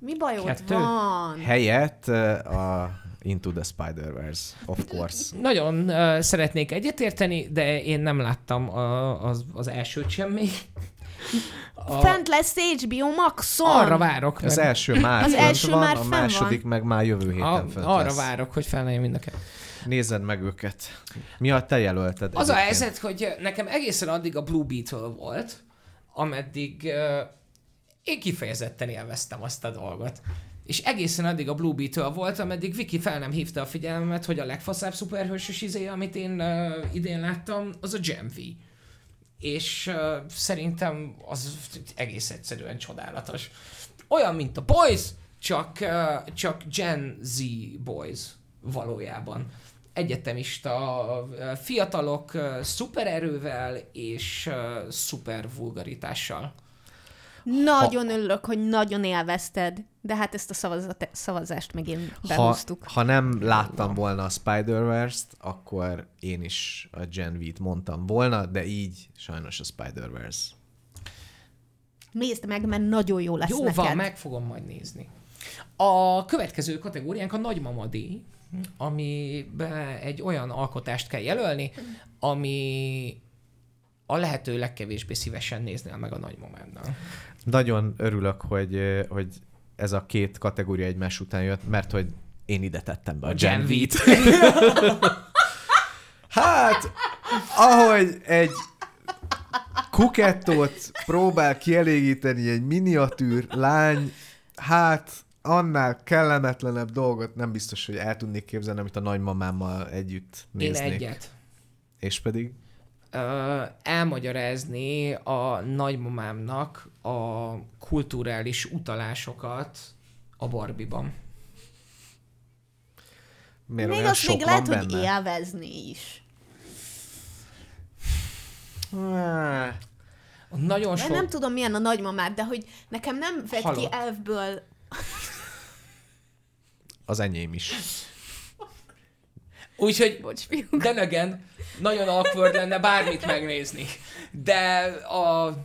Mi baj ott Kettő? van? Helyett a Into the Spider-Verse, of course. Nagyon uh, szeretnék egyetérteni, de én nem láttam a, az, az elsőt sem még. A, Fent lesz HBO Maxon! arra várok. Az meg- első már Az első van, már a második meg már jövő héten a, fönt arra lesz. várok, hogy felnőjön mind a kettő. Nézed meg őket. Mi a te jelölted? Az a egyébként? helyzet, hogy nekem egészen addig a Blue Beetle volt, ameddig uh, én kifejezetten élveztem azt a dolgot. És egészen addig a Blue Beetle volt, ameddig Viki fel nem hívta a figyelmemet, hogy a legfaszább szuperhősös izé, amit én uh, idén láttam, az a Gen V. És uh, szerintem az egész egyszerűen csodálatos. Olyan, mint a Boys, csak, uh, csak Gen Z Boys valójában. Egyetemista fiatalok uh, szupererővel és uh, szuper vulgaritással. Nagyon örülök, hogy nagyon élvezted, de hát ezt a szavazat, szavazást meg én Ha, behúztuk. ha nem láttam volna a Spider-Verse-t, akkor én is a Gen V-t mondtam volna, de így sajnos a Spider-Verse. Nézd meg, mert nagyon jó lesz Jó neked. van, meg fogom majd nézni. A következő kategóriánk a nagymama díj, amiben egy olyan alkotást kell jelölni, ami a lehető legkevésbé szívesen néznél meg a nagymamámnál. Nagyon örülök, hogy, hogy ez a két kategória egymás után jött, mert hogy én ide tettem be a Gen V-t. Hát, ahogy egy kukettót próbál kielégíteni egy miniatűr lány, hát annál kellemetlenebb dolgot nem biztos, hogy el tudnék képzelni, amit a nagymamámmal együtt Én néznék. egyet. És pedig? Ö, elmagyarázni a nagymamámnak a kulturális utalásokat a Barbiban. Miért még olyan azt sok még lehet, van hogy benne? élvezni is. Nagyon De sok... nem tudom, milyen a nagymamád, de hogy nekem nem vett ki elfből Az enyém is. Úgyhogy Bocs, again, nagyon awkward lenne bármit megnézni. De a,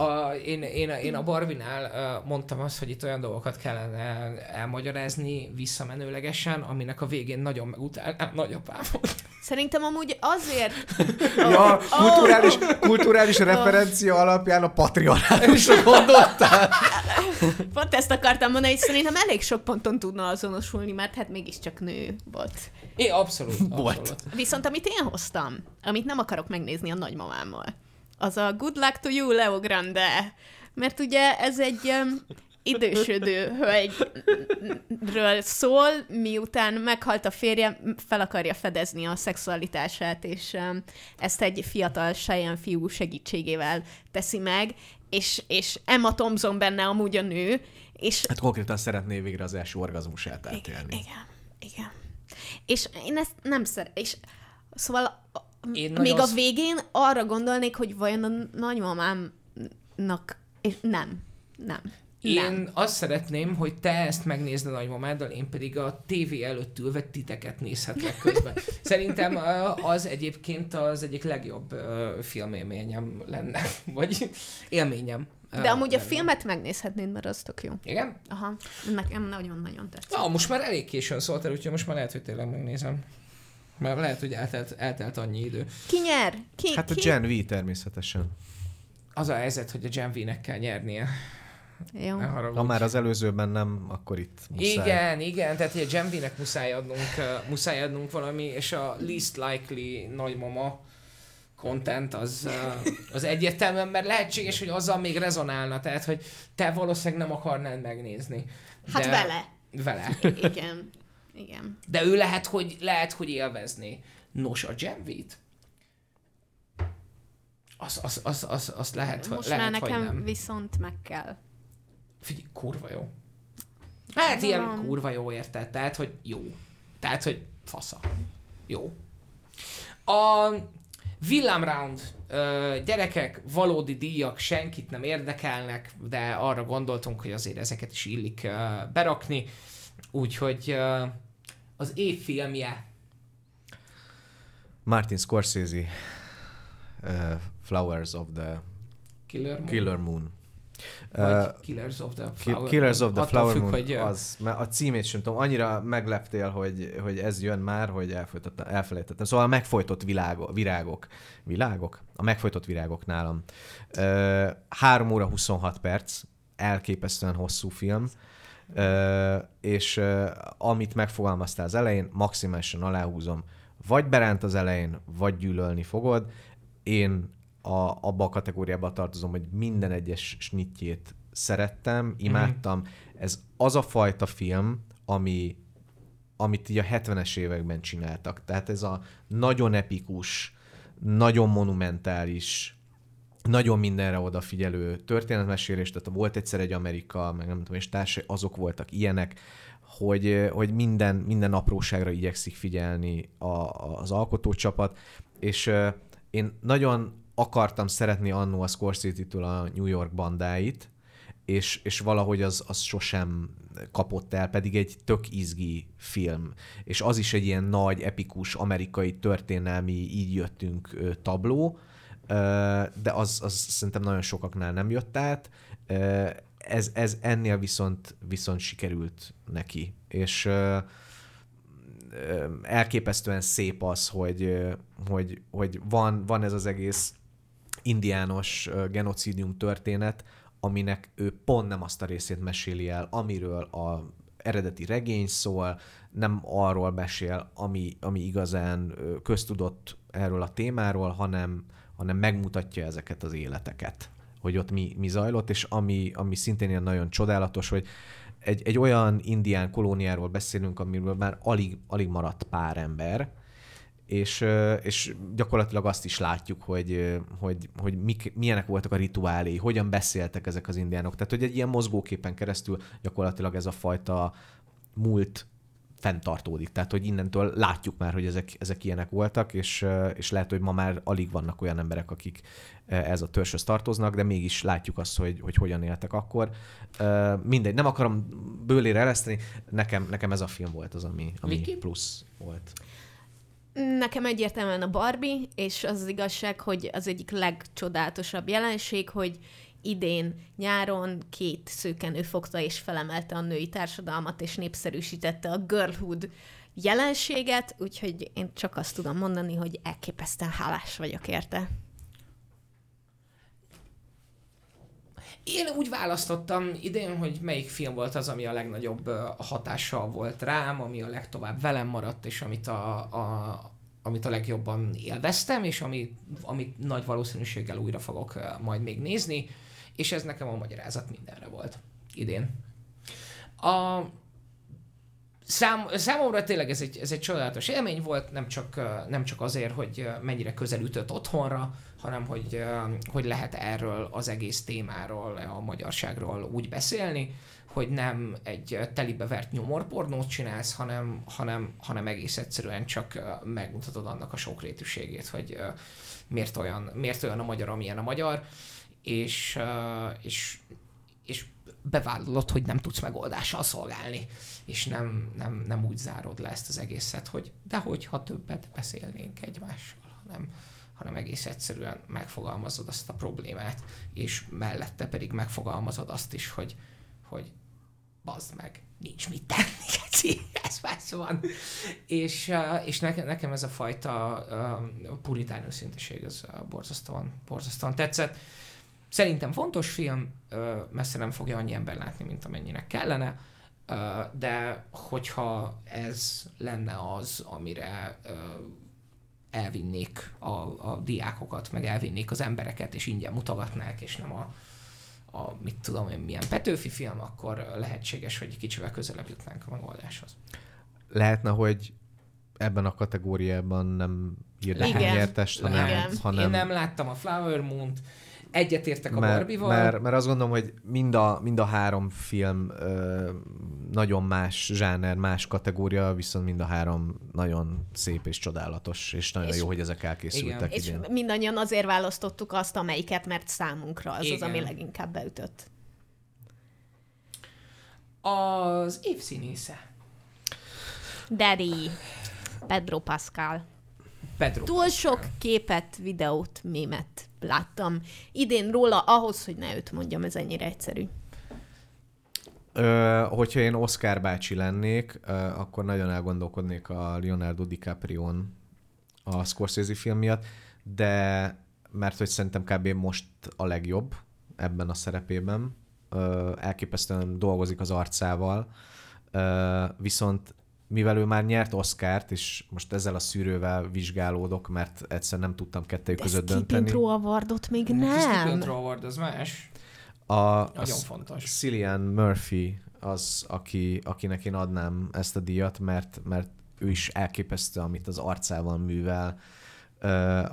a, én, én, én a Barbinál uh, mondtam azt, hogy itt olyan dolgokat kellene el, elmagyarázni visszamenőlegesen, aminek a végén nagyon megutálnám nagyapámot. Szerintem amúgy azért... Ja, kulturális, kulturális referencia alapján a patriarchálusra gondoltál. Pont ezt akartam mondani, hogy szerintem elég sok ponton tudna azonosulni, mert hát mégiscsak nő volt. É, abszolút, abszolút. Viszont amit én hoztam, amit nem akarok megnézni a nagymamámmal, az a Good Luck to You, Leo Grande. Mert ugye ez egy um, idősödő hölgyről szól, miután meghalt a férje, fel akarja fedezni a szexualitását, és um, ezt egy fiatal Cheyenne fiú segítségével teszi meg, és, és Emma Thompson benne amúgy a nő, és Hát konkrétan szeretné végre az első orgazmusát igen, átélni. igen, igen. És én ezt nem szeret, és szóval Én még a végén arra gondolnék, hogy vajon a nagymamámnak, és nem, nem. Én Nem. azt szeretném, hogy te ezt megnézd a nagymamáddal, én pedig a tévé előtt ülve titeket nézhetlek közben. Szerintem az egyébként az egyik legjobb filmélményem lenne, vagy élményem. De amúgy a filmet megnézhetnéd, mert az tök jó. Igen? Aha, nekem nagyon-nagyon tetszik. Na, most már elég későn szólt el, úgyhogy most már lehet, hogy tényleg megnézem. Mert lehet, hogy eltelt, eltelt annyi idő. Ki nyer? Ki, Hát a ki? Gen V természetesen. Az a helyzet, hogy a Gen V-nek kell nyernie. Jó. Ne haragudj. Ha már az előzőben nem, akkor itt muszáj. Igen, igen, tehát hogy a Gen V-nek muszáj adnunk, uh, muszáj adnunk valami, és a least likely nagymama content az, uh, az egyértelműen, mert lehetséges, hogy azzal még rezonálna, tehát hogy te valószínűleg nem akarnád megnézni. Hát vele. Vele. Igen. Igen. De ő lehet, hogy, lehet, hogy élvezné. Nos, a Gen V-t? Az, az, az, az, az lehet, Most lehet már nekem nem. viszont meg kell. Figyelj, kurva jó. Hát ilyen Van. kurva jó érted, tehát, hogy jó. Tehát, hogy fasza. Jó. A Villam Round ö, gyerekek, valódi díjak senkit nem érdekelnek, de arra gondoltunk, hogy azért ezeket is illik berakni. Úgyhogy az év filmje Martin Scorsese, uh, Flowers of the Killer Moon. Killer Moon. Vagy Uh, Killers of the Flower Killers of the Attól Flower függ, Moon, hogy, az, mert a címét sem tudom, annyira megleptél, hogy, hogy ez jön már, hogy elfelejtettem. Szóval a megfojtott világok, virágok. Világok? A megfojtott virágok nálam. Uh, 3 óra 26 perc, elképesztően hosszú film, és amit megfogalmaztál az elején, maximálisan aláhúzom, vagy beránt az elején, vagy gyűlölni fogod. Én a, abba a kategóriába tartozom, hogy minden egyes snitjét szerettem, imádtam. Ez az a fajta film, ami, amit így a 70-es években csináltak. Tehát ez a nagyon epikus, nagyon monumentális, nagyon mindenre odafigyelő történetmesélés, tehát volt egyszer egy Amerika, meg nem tudom, és társai, azok voltak ilyenek, hogy, hogy minden, minden apróságra igyekszik figyelni a, az alkotócsapat, és én nagyon akartam szeretni annó a Scorsese-től a New York bandáit, és, és valahogy az, az sosem kapott el, pedig egy tök izgi film. És az is egy ilyen nagy, epikus, amerikai történelmi így jöttünk tabló, de az, az szerintem nagyon sokaknál nem jött át. Ez, ez ennél viszont, viszont sikerült neki. És elképesztően szép az, hogy, hogy, hogy van, van ez az egész indiános genocidium történet, aminek ő pont nem azt a részét meséli el, amiről a eredeti regény szól, nem arról mesél, ami, ami igazán köztudott erről a témáról, hanem, hanem megmutatja ezeket az életeket, hogy ott mi, mi zajlott, és ami, ami szintén ilyen nagyon csodálatos, hogy egy, egy olyan indián kolóniáról beszélünk, amiről már alig, alig maradt pár ember, és, és gyakorlatilag azt is látjuk, hogy, hogy, hogy mik, milyenek voltak a rituálé, hogyan beszéltek ezek az indiánok. Tehát, hogy egy ilyen mozgóképen keresztül gyakorlatilag ez a fajta múlt fenntartódik. Tehát, hogy innentől látjuk már, hogy ezek, ezek ilyenek voltak, és, és lehet, hogy ma már alig vannak olyan emberek, akik ez a törzshöz tartoznak, de mégis látjuk azt, hogy, hogy hogyan éltek akkor. Mindegy, nem akarom bőlére ereszteni, nekem, nekem ez a film volt az, ami, ami Viki? plusz volt. Nekem egyértelműen a Barbie, és az, az igazság, hogy az egyik legcsodálatosabb jelenség, hogy idén nyáron két szőkenő fogta és felemelte a női társadalmat, és népszerűsítette a girlhood jelenséget, úgyhogy én csak azt tudom mondani, hogy elképesztően hálás vagyok érte. Én úgy választottam idén, hogy melyik film volt az, ami a legnagyobb hatással volt rám, ami a legtovább velem maradt, és amit a, a, amit a legjobban élveztem, és ami, amit nagy valószínűséggel újra fogok majd még nézni, és ez nekem a magyarázat mindenre volt idén. A, Szám, számomra tényleg ez egy, ez egy csodálatos élmény volt, nem csak, nem csak azért, hogy mennyire közel ütött otthonra, hanem hogy, hogy lehet erről az egész témáról, a magyarságról úgy beszélni, hogy nem egy telibe vert nyomorpornót csinálsz, hanem, hanem, hanem egész egyszerűen csak megmutatod annak a sokrétűségét, hogy miért olyan, miért olyan a magyar, amilyen a magyar, és, és, és bevállalod, hogy nem tudsz megoldással szolgálni, és nem, nem, nem úgy zárod le ezt az egészet, hogy de hogyha többet beszélnénk egymással, hanem, hanem egész egyszerűen megfogalmazod azt a problémát, és mellette pedig megfogalmazod azt is, hogy, hogy bazd meg, nincs mit tenni, ez más van. És, és nekem, nekem ez a fajta puritán őszinteség, ez borzasztóan, borzasztóan tetszett. Szerintem fontos film, messze nem fogja annyi ember látni, mint amennyinek kellene, de hogyha ez lenne az, amire elvinnék a, a diákokat, meg elvinnék az embereket, és ingyen mutogatnák, és nem a, a mit tudom én, milyen Petőfi film, akkor lehetséges, hogy kicsivel közelebb jutnánk a megoldáshoz. lehetne, hogy ebben a kategóriában nem írnak Igen. nyertest, hanem, Igen. hanem Én nem láttam a Flower Moon-t, Egyetértek a mert, Barbie-val. mert, mert azt gondolom, hogy mind a, mind a három film ö, nagyon más zsáner, más kategória, viszont mind a három nagyon szép és csodálatos, és nagyon És- jó, hogy ezek elkészültek És idén. mindannyian azért választottuk azt, amelyiket, mert számunkra az az, Igen. ami leginkább beütött. Az év színésze. Daddy, Pedro Pascal. Pedro. Túl sok képet, videót, mémet láttam idén róla, ahhoz, hogy ne őt mondjam, ez ennyire egyszerű. Ö, hogyha én Oscar bácsi lennék, ö, akkor nagyon elgondolkodnék a Leonardo DiCaprio-n a Scorsese film miatt, de mert hogy szerintem kb. most a legjobb ebben a szerepében. Ö, elképesztően dolgozik az arcával, ö, viszont mivel ő már nyert Oscárt, és most ezzel a szűrővel vizsgálódok, mert egyszer nem tudtam kettőjük De között dönteni. Pro Awardot még A nem. Troll Award az más. A, a Nagyon fontos. Cillian Murphy az, aki, akinek én adnám ezt a díjat, mert, mert ő is elképesztő, amit az arcával művel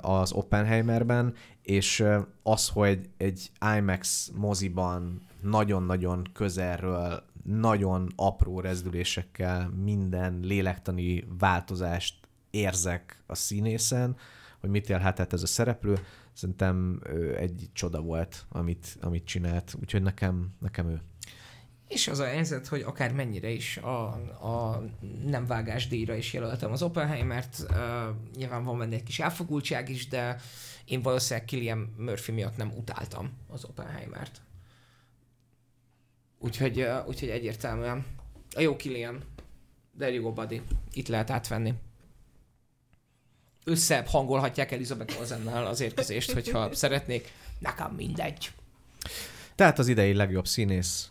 az Oppenheimerben, és az, hogy egy IMAX moziban nagyon-nagyon közelről, nagyon apró rezdülésekkel minden lélektani változást érzek a színészen, hogy mit élhetett ez a szereplő, szerintem egy csoda volt, amit, amit csinált, úgyhogy nekem, nekem ő. És az a helyzet, hogy akár mennyire is a, a nem vágás díjra is jelöltem az Oppenheimert, nyilván van benne egy kis elfogultság is, de én valószínűleg Killian Murphy miatt nem utáltam az Oppenheimert. Úgyhogy, uh, úgyhogy egyértelműen a jó Killian, there you go buddy, itt lehet átvenni. Összebb hangolhatják Elizabeth Olsennel az érkezést, hogyha szeretnék. Nekem mindegy. Tehát az idei legjobb színész,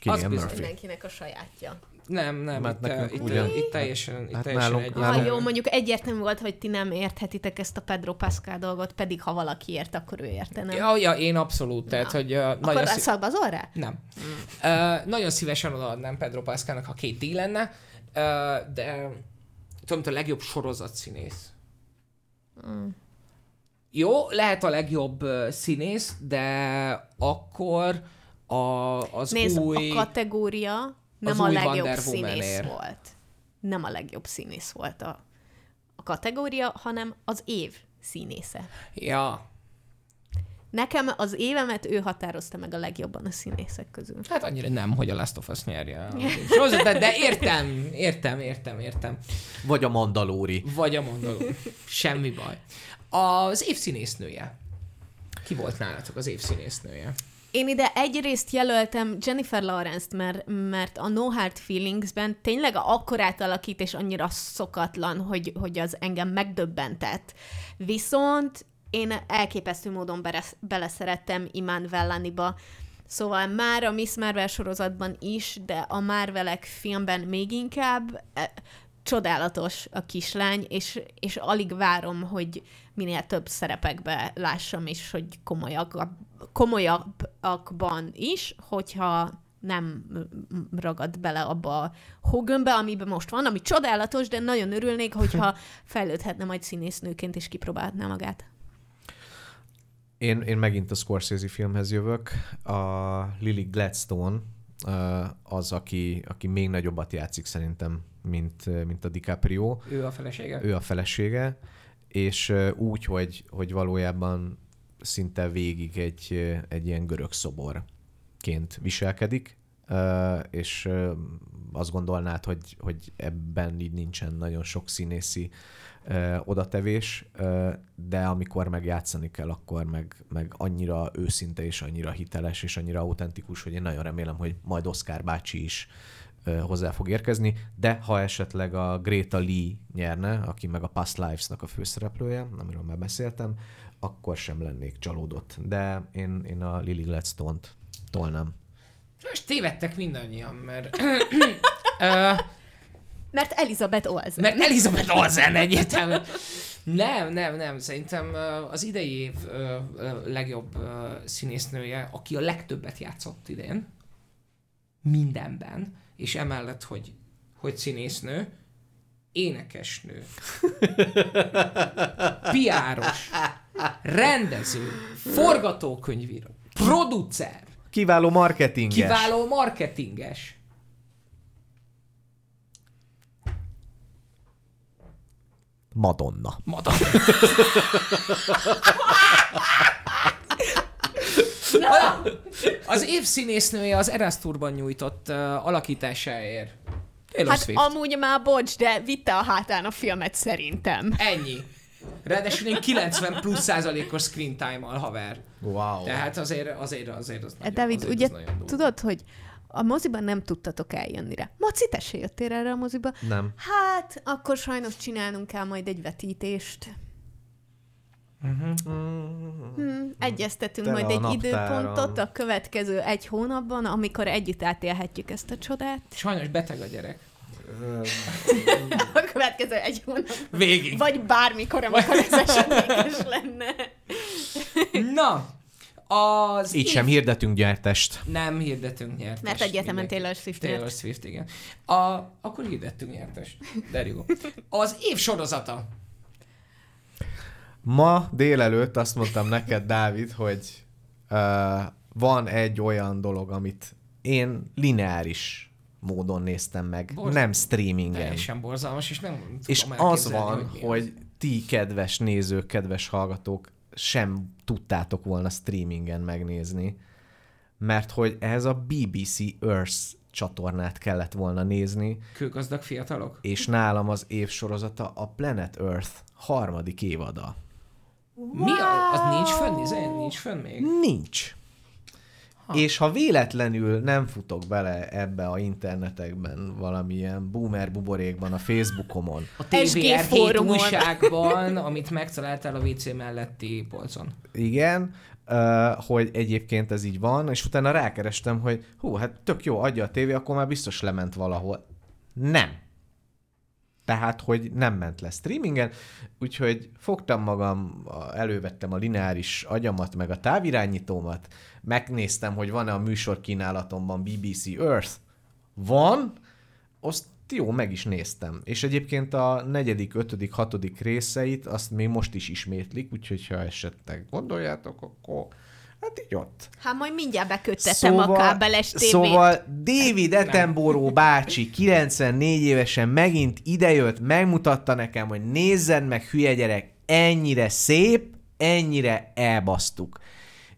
Killian bizony. Murphy. Mindenkinek a sajátja. Nem, nem, Mert itt, nekünk itt, ugyan- itt, teljesen, itt Hát teljesen nálunk- egy. Ha nálunk- jó, mondjuk egyértelmű volt, hogy ti nem érthetitek ezt a Pedro Pascal dolgot, pedig ha valaki ért, akkor ő érte, nem? Ja, ja, én abszolút, tehát, Na. hogy uh, akkor nagyon, rá szí- szalbazol rá? nem. Uh, nagyon szívesen odaadnám Pedro Pascalnak, ha két díj lenne, uh, de tudom, a legjobb sorozatszínész. Mm. Jó, lehet a legjobb uh, színész, de akkor a, az Nézd, új... a kategória nem az a legjobb Wonder színész Woman-ér. volt. Nem a legjobb színész volt a, a kategória, hanem az év színésze. Ja, Nekem az évemet ő határozta meg a legjobban a színészek közül. hát annyira nem, hogy a Last of Us nyerje. a sorozatot, de értem, értem, értem, értem. Vagy a Mandalóri. Vagy a mondoló. Semmi baj. Az év színésznője. Ki volt nálatok az év színésznője? Én ide egyrészt jelöltem Jennifer Lawrence-t, mert, mert a No Hard Feelings-ben tényleg akkorát alakít, és annyira szokatlan, hogy, hogy az engem megdöbbentett. Viszont én elképesztő módon bere- beleszerettem Iman Vellaniba, Szóval már a Miss Marvel sorozatban is, de a Marvelek filmben még inkább e, csodálatos a kislány, és, és alig várom, hogy minél több szerepekbe lássam, és hogy komolyabb, komolyabbakban is, hogyha nem ragad bele abba a hógömbbe, amiben most van, ami csodálatos, de nagyon örülnék, hogyha fejlődhetne majd színésznőként, és kipróbálhatná magát. Én, én megint a Scorsese filmhez jövök. A Lily Gladstone az, aki, aki még nagyobbat játszik szerintem, mint, mint a DiCaprio. Ő a felesége? Ő a felesége, és úgy, hogy, hogy valójában szinte végig egy, egy ilyen görög szoborként viselkedik, és azt gondolnád, hogy, hogy ebben így nincsen nagyon sok színészi ö, odatevés, ö, de amikor meg játszani kell, akkor meg, meg annyira őszinte és annyira hiteles és annyira autentikus, hogy én nagyon remélem, hogy majd Oscar bácsi is ö, hozzá fog érkezni, de ha esetleg a Greta Lee nyerne, aki meg a Past Lives-nak a főszereplője, amiről már beszéltem, akkor sem lennék csalódott. De én, én a Lily Gladstone-t tolnám. Most tévedtek mindannyian, mert... Ö, Mert Elizabeth Olsen. mert Elizabeth Olsen egyértelműen. Nem, nem, nem. Szerintem az idei év legjobb színésznője, aki a legtöbbet játszott idén, mindenben, és emellett, hogy, hogy színésznő, énekesnő, piáros, rendező, forgatókönyvíró, producer, Kiváló marketinges. kiváló marketinges. Madonna. Madonna. Az év színésznője az Eras Tourban nyújtott uh, alakításáért. Taylor Hát Swift. amúgy már bocs, de vitte a hátán a filmet szerintem. Ennyi. Ráadásul én 90 plusz százalékos screen time-al haver. Wow. Tehát azért, azért, azért az nagyon, David, azért ugye az nagyon tudod, hogy a moziban nem tudtatok eljönni rá. Maci, te se jöttél erre a moziba? Nem. Hát, akkor sajnos csinálnunk kell majd egy vetítést. Hmm, egyeztetünk Tele majd egy időpontot a következő egy hónapban, amikor együtt átélhetjük ezt a csodát. Sajnos beteg a gyerek. A következő egy hónap. Végig. Vagy bármikor, amikor ez esedékes lenne. Na, az Így év- sem hirdetünk gyártást. Nem hirdetünk nyertest. Mert egyetemen. Taylor Swift Taylor nyert. Swift, igen. A, akkor hirdettünk nyertest. You go. Az év sorozata. Ma délelőtt azt mondtam neked, Dávid, hogy uh, van egy olyan dolog, amit én lineáris módon néztem meg, Borzalmas. nem streamingen. Teljesen borzalmas, és nem tudom És az van, hogy, hogy ti, kedves nézők, kedves hallgatók, sem tudtátok volna streamingen megnézni, mert hogy ez a BBC Earth csatornát kellett volna nézni, Kőgazdag fiatalok? és nálam az év sorozata a Planet Earth harmadik évada. Mi? a- Az nincs fönn? Izé? Nincs fönn még? Nincs. És ha véletlenül nem futok bele ebbe a internetekben, valamilyen boomer buborékban, a Facebookomon, A TVR 7 fórumon. újságban, amit megtaláltál a WC melletti polcon. igen, uh, hogy egyébként ez így van, és utána rákerestem, hogy hú, hát tök jó, adja a tévé, akkor már biztos lement valahol. Nem. Tehát, hogy nem ment le streamingen, úgyhogy fogtam magam, elővettem a lineáris agyamat, meg a távirányítómat, megnéztem, hogy van-e a műsor kínálatomban BBC Earth. Van, azt jó, meg is néztem. És egyébként a negyedik, ötödik, hatodik részeit azt még most is ismétlik, úgyhogy ha esetleg gondoljátok, akkor hát így ott. Hát majd mindjárt beköttetem a kábeles tévét. Szóval David Attenborough bácsi 94 évesen megint idejött, megmutatta nekem, hogy nézzen meg, hülye gyerek, ennyire szép, ennyire elbasztuk.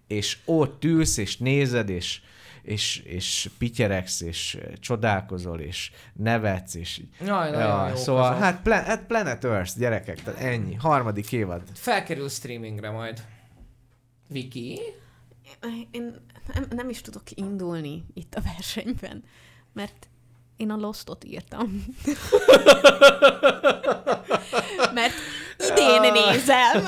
És ott ülsz, és nézed, és, és, és pityeregsz, és csodálkozol, és nevetsz, és Jaj, nagyon jók szóval hát, pla- hát Planet Earth, gyerekek, tehát ennyi, harmadik évad. Felkerül streamingre majd. Viki? Én nem, nem is tudok indulni itt a versenyben, mert én a Lostot írtam. mert idén nézem.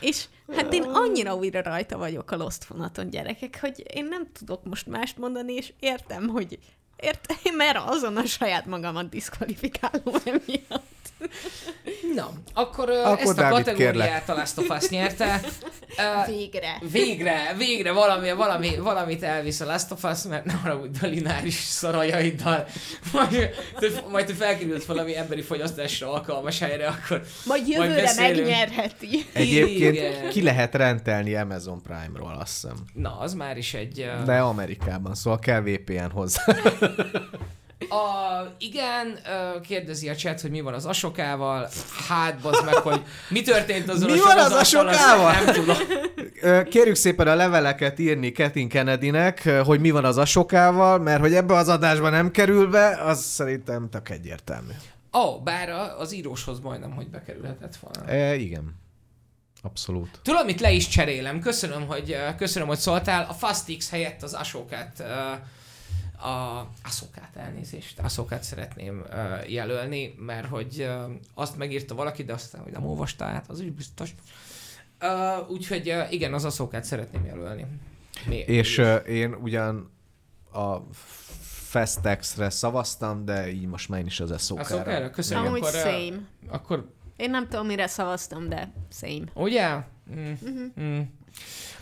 És hát én annyira újra rajta vagyok a Lost vonaton, gyerekek, hogy én nem tudok most mást mondani, és értem, hogy értem, mert azon a saját magamat diszkvalifikálom emiatt. Na, akkor, akkor ezt a Dávid, kategóriát a Last of Us nyerte. Végre. Végre, végre valami, valami, valamit elvisz a Last of Us, mert nem haragudj a lineáris szarajaiddal. Majd, majd te felkerült valami emberi fogyasztásra alkalmas helyre, akkor Majd jövőre beszélünk. megnyerheti. Egyébként Igen. ki lehet rentelni Amazon Prime-ról, azt hiszem. na, az már is egy... De Amerikában, szóval kell VPN hozzá. A, igen, kérdezi a chat, hogy mi van az asokával. Hát, bazd meg, hogy mi történt azon Mi a van az azt asokával? Nem tudom. Kérjük szépen a leveleket írni Ketin Kennedynek, ö, hogy mi van az asokával, mert hogy ebbe az adásba nem kerül be, az szerintem tök egyértelmű. Ó, oh, bár az íróshoz majdnem, hogy bekerülhetett volna. E, igen. Abszolút. Tudod, mit le is cserélem? Köszönöm, hogy, köszönöm, hogy szóltál. A Fastix helyett az asokát, ö, a Asokát elnézést, Asokát szeretném ö, jelölni, mert hogy ö, azt megírta valaki, de aztán, hogy nem olvasta át, az is biztos. Ö, úgyhogy ö, igen, az Asokát szeretném jelölni. Mi? És ö, én ugyan a Festexre szavaztam, de így most már én is az Eszokára. Ashokára? Köszönöm. Amúgy akkor, same. Akkor, Én nem tudom, mire szavaztam, de same. ugye? Mm. Mm.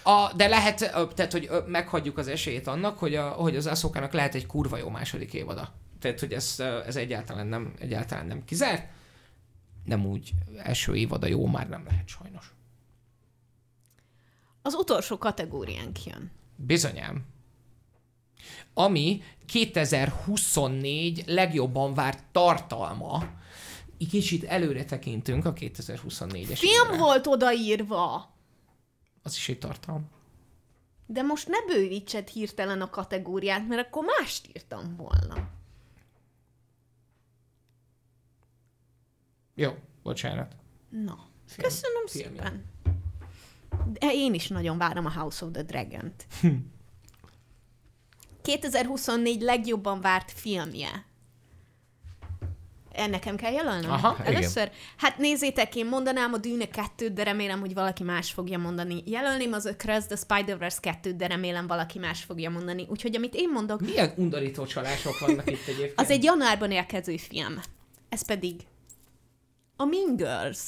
A, de lehet, tehát, hogy meghagyjuk az esélyt annak, hogy, a, hogy az Ashokának lehet egy kurva jó második évada. Tehát, hogy ez, ez egyáltalán nem, egyáltalán nem kizárt. Nem úgy első évada jó már nem lehet sajnos. Az utolsó kategóriánk jön. Bizonyám. Ami 2024 legjobban várt tartalma. Kicsit előre tekintünk a 2024-es Film évre. volt odaírva! Az is egy tartalom. De most ne bővítsed hirtelen a kategóriát, mert akkor mást írtam volna. Jó, bocsánat. Na, Film. köszönöm Filmje. szépen. De én is nagyon várom a House of the Dragon-t. 2024 legjobban várt filmje. Nekem kell jelölnöm? Aha, igen. Először? Hát nézzétek, én mondanám a Dűne 2 de remélem, hogy valaki más fogja mondani. Jelölném az Across the Spider-Verse 2 de remélem valaki más fogja mondani. Úgyhogy amit én mondok, Milyen undorító csalások vannak itt egyébként? az egy januárban érkező film. Ez pedig a Mean Girls.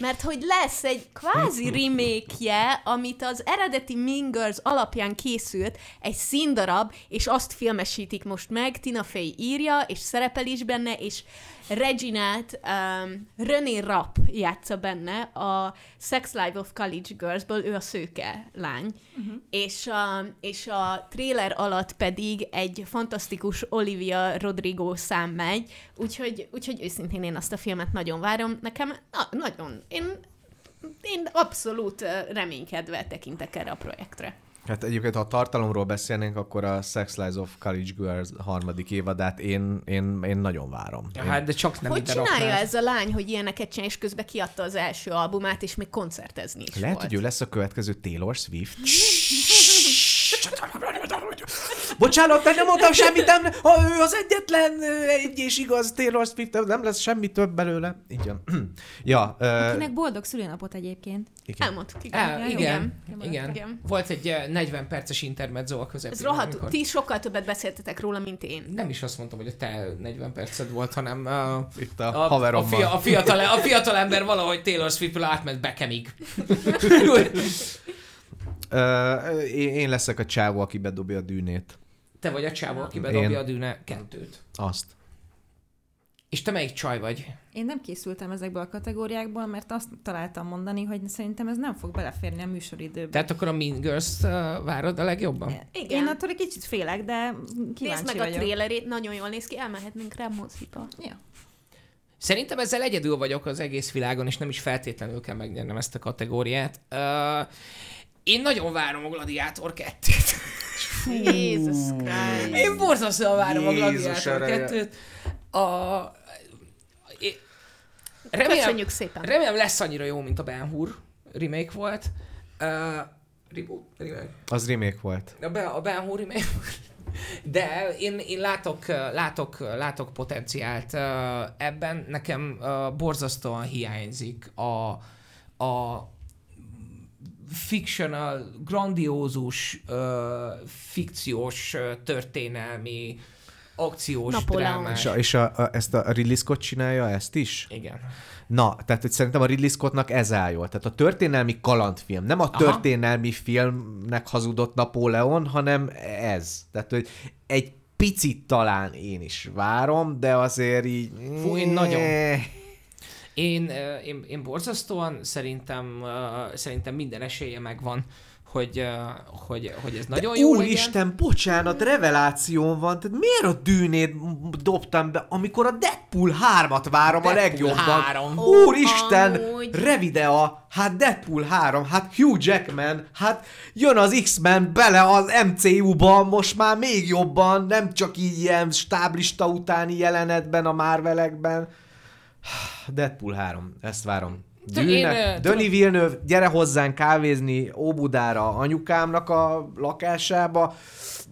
Mert hogy lesz egy kvázi remake amit az eredeti Mean Girls alapján készült, egy színdarab, és azt filmesítik most meg, Tina Fey írja, és szerepel is benne, és Reginát um, René Rapp játsza benne, a Sex Life of College Girls-ből, ő a szőke lány, uh-huh. és, a, és a trailer alatt pedig egy fantasztikus Olivia Rodrigo szám megy, úgyhogy, úgyhogy őszintén én azt a filmet nagyon várom. Nekem na, nagyon, én, én abszolút reménykedve tekintek erre a projektre. Hát egyébként, ha a tartalomról beszélnénk, akkor a Sex Lies of College Girls harmadik évadát én, én, én nagyon várom. Ja, hát, de csak nem hogy csinálja ez a lány, hogy ilyeneket csinál, és közben kiadta az első albumát, és még koncertezni is Lehet, volt. hogy ő lesz a következő Taylor Swift. Bocsánat, de nem mondtam semmit, nem, ha ő az egyetlen ö, egy és igaz Taylor Swift, nem lesz semmi több belőle. Így van. ja, ö, Akinek boldog szülinapot egyébként. igen. Elmondtuk, igen. El, igen, Igen. igen, Igen. Volt egy eh, 40 perces intermezzo a közepén. Ez rohadt, amikor- ti sokkal többet beszéltetek róla, mint én. Nem is azt mondtam, hogy a te 40 perced volt, hanem uh, Itt a, a, a, fia, a, fiatal, a fiatal ember valahogy Taylor Swift-ből átment Beckhamig. Én, leszek a csávó, aki bedobja a dűnét. Te vagy a csávó, aki bedobja Én. a dűne kettőt. Azt. És te melyik csaj vagy? Én nem készültem ezekből a kategóriákból, mert azt találtam mondani, hogy szerintem ez nem fog beleférni a műsoridőbe. Tehát akkor a Mean Girls-t uh, várod a legjobban? Igen. Én attól egy kicsit félek, de Nézd kíváncsi meg a vagyok. trélerét, nagyon jól néz ki, elmehetnénk rá moziba. Ja. Szerintem ezzel egyedül vagyok az egész világon, és nem is feltétlenül kell megnyernem ezt a kategóriát. Uh, én nagyon várom a Gladiátor 2-t. Jézus Christ. Én borzasztóan várom Jézus a Gladiátor ereje. 2-t. A... É- Remélem, Köszönjük szépen. remélem lesz annyira jó, mint a Ben Hur remake volt. Uh, reboot? Remake? Az remake volt. A, ben, a Ben Hur remake de én, én látok, látok, látok potenciált uh, ebben. Nekem uh, borzasztóan hiányzik a, a fictional, grandiózus, uh, fikciós, uh, történelmi, akciós Napóleon. drámás. És, a, és a, a, ezt a Ridley Scott csinálja ezt is? Igen. Na, tehát hogy szerintem a Ridley Scottnak ez áll jól. Tehát a történelmi kalandfilm, nem a Aha. történelmi filmnek hazudott Napóleon, hanem ez. Tehát, hogy egy picit talán én is várom, de azért így... Fú, én nagyon. Én, én, én borzasztóan szerintem, szerintem minden esélye megvan, hogy, hogy, hogy ez nagyon jó legyen. Úristen, bocsánat, revelációm van. Tehát miért a dűnét dobtam be, amikor a Deadpool 3-at várom a Deadpool legjobban? 3. Úristen, Amúgy. Revidea, hát Deadpool 3, hát Hugh Jackman, hát jön az X-Men bele az MCU-ba, most már még jobban, nem csak így ilyen stáblista utáni jelenetben a Marvelekben. Deadpool 3, ezt várom. Dűne, Döni Villeneuve, gyere hozzánk kávézni Óbudára anyukámnak a lakásába,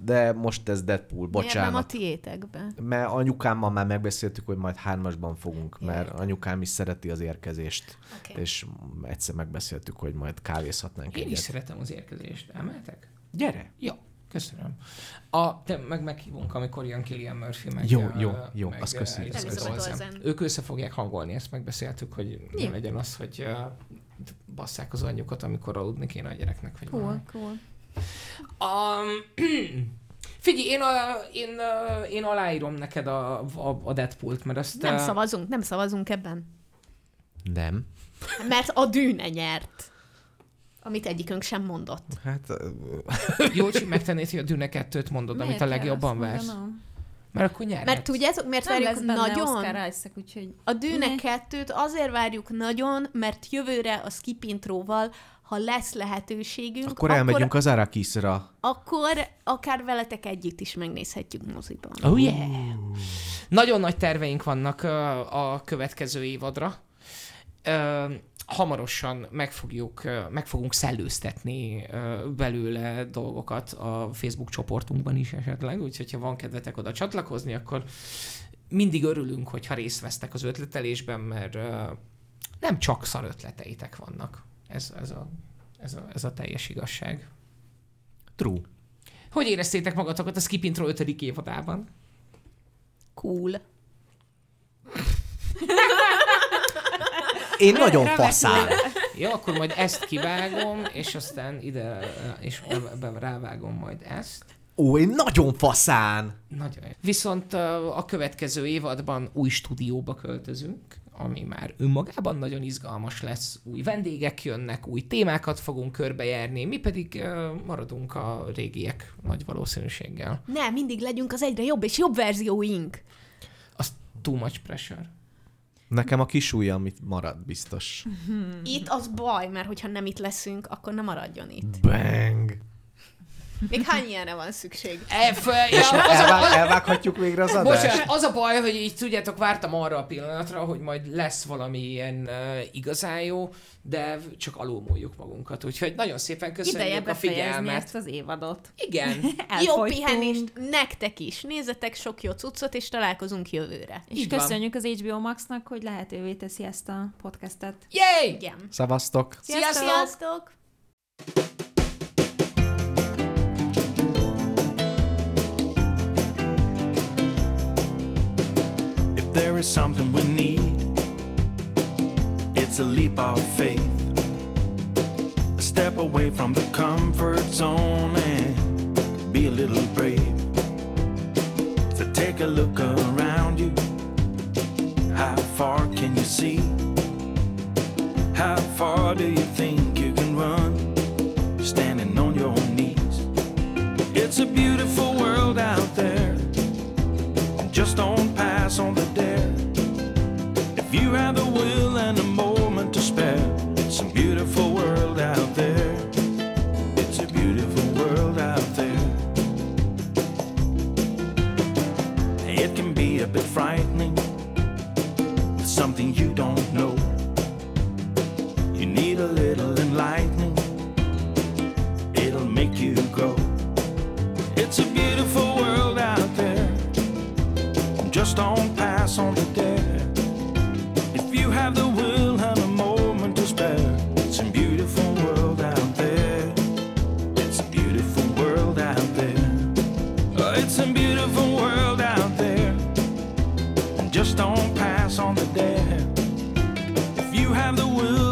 de most ez Deadpool, Miért nem a bocsánat. tiétekbe? Mert anyukámmal már megbeszéltük, hogy majd hármasban fogunk, Jaj. mert anyukám is szereti az érkezést, Oké. és egyszer megbeszéltük, hogy majd kávézhatnánk Én is egyet. szeretem az érkezést. Elmehetek? Gyere! Jó, köszönöm. A, te meg meghívunk, amikor jön Killian Murphy meg... Jó, jó, jó, meg, azt köszönjük, azt köszönjük. Ők össze fogják hangolni, ezt megbeszéltük, hogy Jó. ne legyen az, hogy basszák az anyjukat, amikor aludni kéne a gyereknek. Vagy valami. Cool, cool. Um, figyelj, én, a, én, a, én aláírom neked a, a, a Deadpool-t, mert azt... Nem szavazunk, nem szavazunk ebben. Nem. Mert a dűne nyert. Amit egyikünk sem mondott. Hát, ö, Jócsi, megtennéd, hogy a Dűne 2-t mondod, amit a Miért legjobban mondanom? Mert akkor nyerhetsz. Mert tudjátok, miért Nem várjuk nagyon? Oscar Isaac, úgyhogy... A Dűne Ne. kettőt azért várjuk nagyon, mert jövőre a skip intróval, ha lesz lehetőségünk, akkor elmegyünk az Arakisra. akkor akár veletek együtt is megnézhetjük moziban. Oh yeah! Nagyon nagy terveink vannak a következő évadra. Hamarosan meg, fogjuk, meg fogunk szellőztetni belőle dolgokat a Facebook csoportunkban is esetleg, úgyhogy ha van kedvetek oda csatlakozni, akkor mindig örülünk, hogyha részt vesztek az ötletelésben, mert nem csak szar ötleteitek vannak. Ez, ez, a, ez, a, ez a teljes igazság. True. Hogy éreztétek magatokat a Skip Intro 5. évadában? Cool. Én nagyon faszán. Jó, akkor majd ezt kivágom, és aztán ide, és be, be, rávágom majd ezt. Ó, én nagyon faszán. Nagyon. Viszont a következő évadban új stúdióba költözünk, ami már önmagában nagyon izgalmas lesz. Új vendégek jönnek, új témákat fogunk körbejárni, mi pedig maradunk a régiek nagy valószínűséggel. Nem, mindig legyünk az egyre jobb és jobb verzióink. Az too much pressure. Nekem a kis ujjam amit marad biztos. Itt az baj, mert hogyha nem itt leszünk, akkor nem maradjon itt. Bang. Még hány ilyenre van szükség? F, ja, az, a, Elvág, elvághatjuk végre az adást? Bocsánat, az a baj, hogy így tudjátok, vártam arra a pillanatra, hogy majd lesz valami ilyen uh, igazán jó, de csak alulmúljuk magunkat. Úgyhogy nagyon szépen köszönjük Ideje a figyelmet. ezt az évadot. Igen. Jó pihenést nektek is. Nézzetek sok jó cuccot, és találkozunk jövőre. És Így van. köszönjük az HBO Max-nak, hogy lehetővé teszi ezt a podcastet. Yay! Igen. Szavaztok. Sziasztok! Sziasztok! There is something we need, it's a leap of faith. A step away from the comfort zone and be a little brave. So take a look around you. How far can you see? How far do you think you can run? Standing on your own knees. It's a beautiful world out there. Just don't pass on the dare. If you have the will and a moment to spare, it's a beautiful world out there. It's a beautiful world out there. It can be a bit frightening, with something you don't know. You need a little enlightening, it'll make you grow. It's a beautiful. Just don't pass on the dare. If you have the will and a moment to spare, it's a beautiful world out there. It's a beautiful world out there. It's a beautiful world out there. And Just don't pass on the dare. If you have the will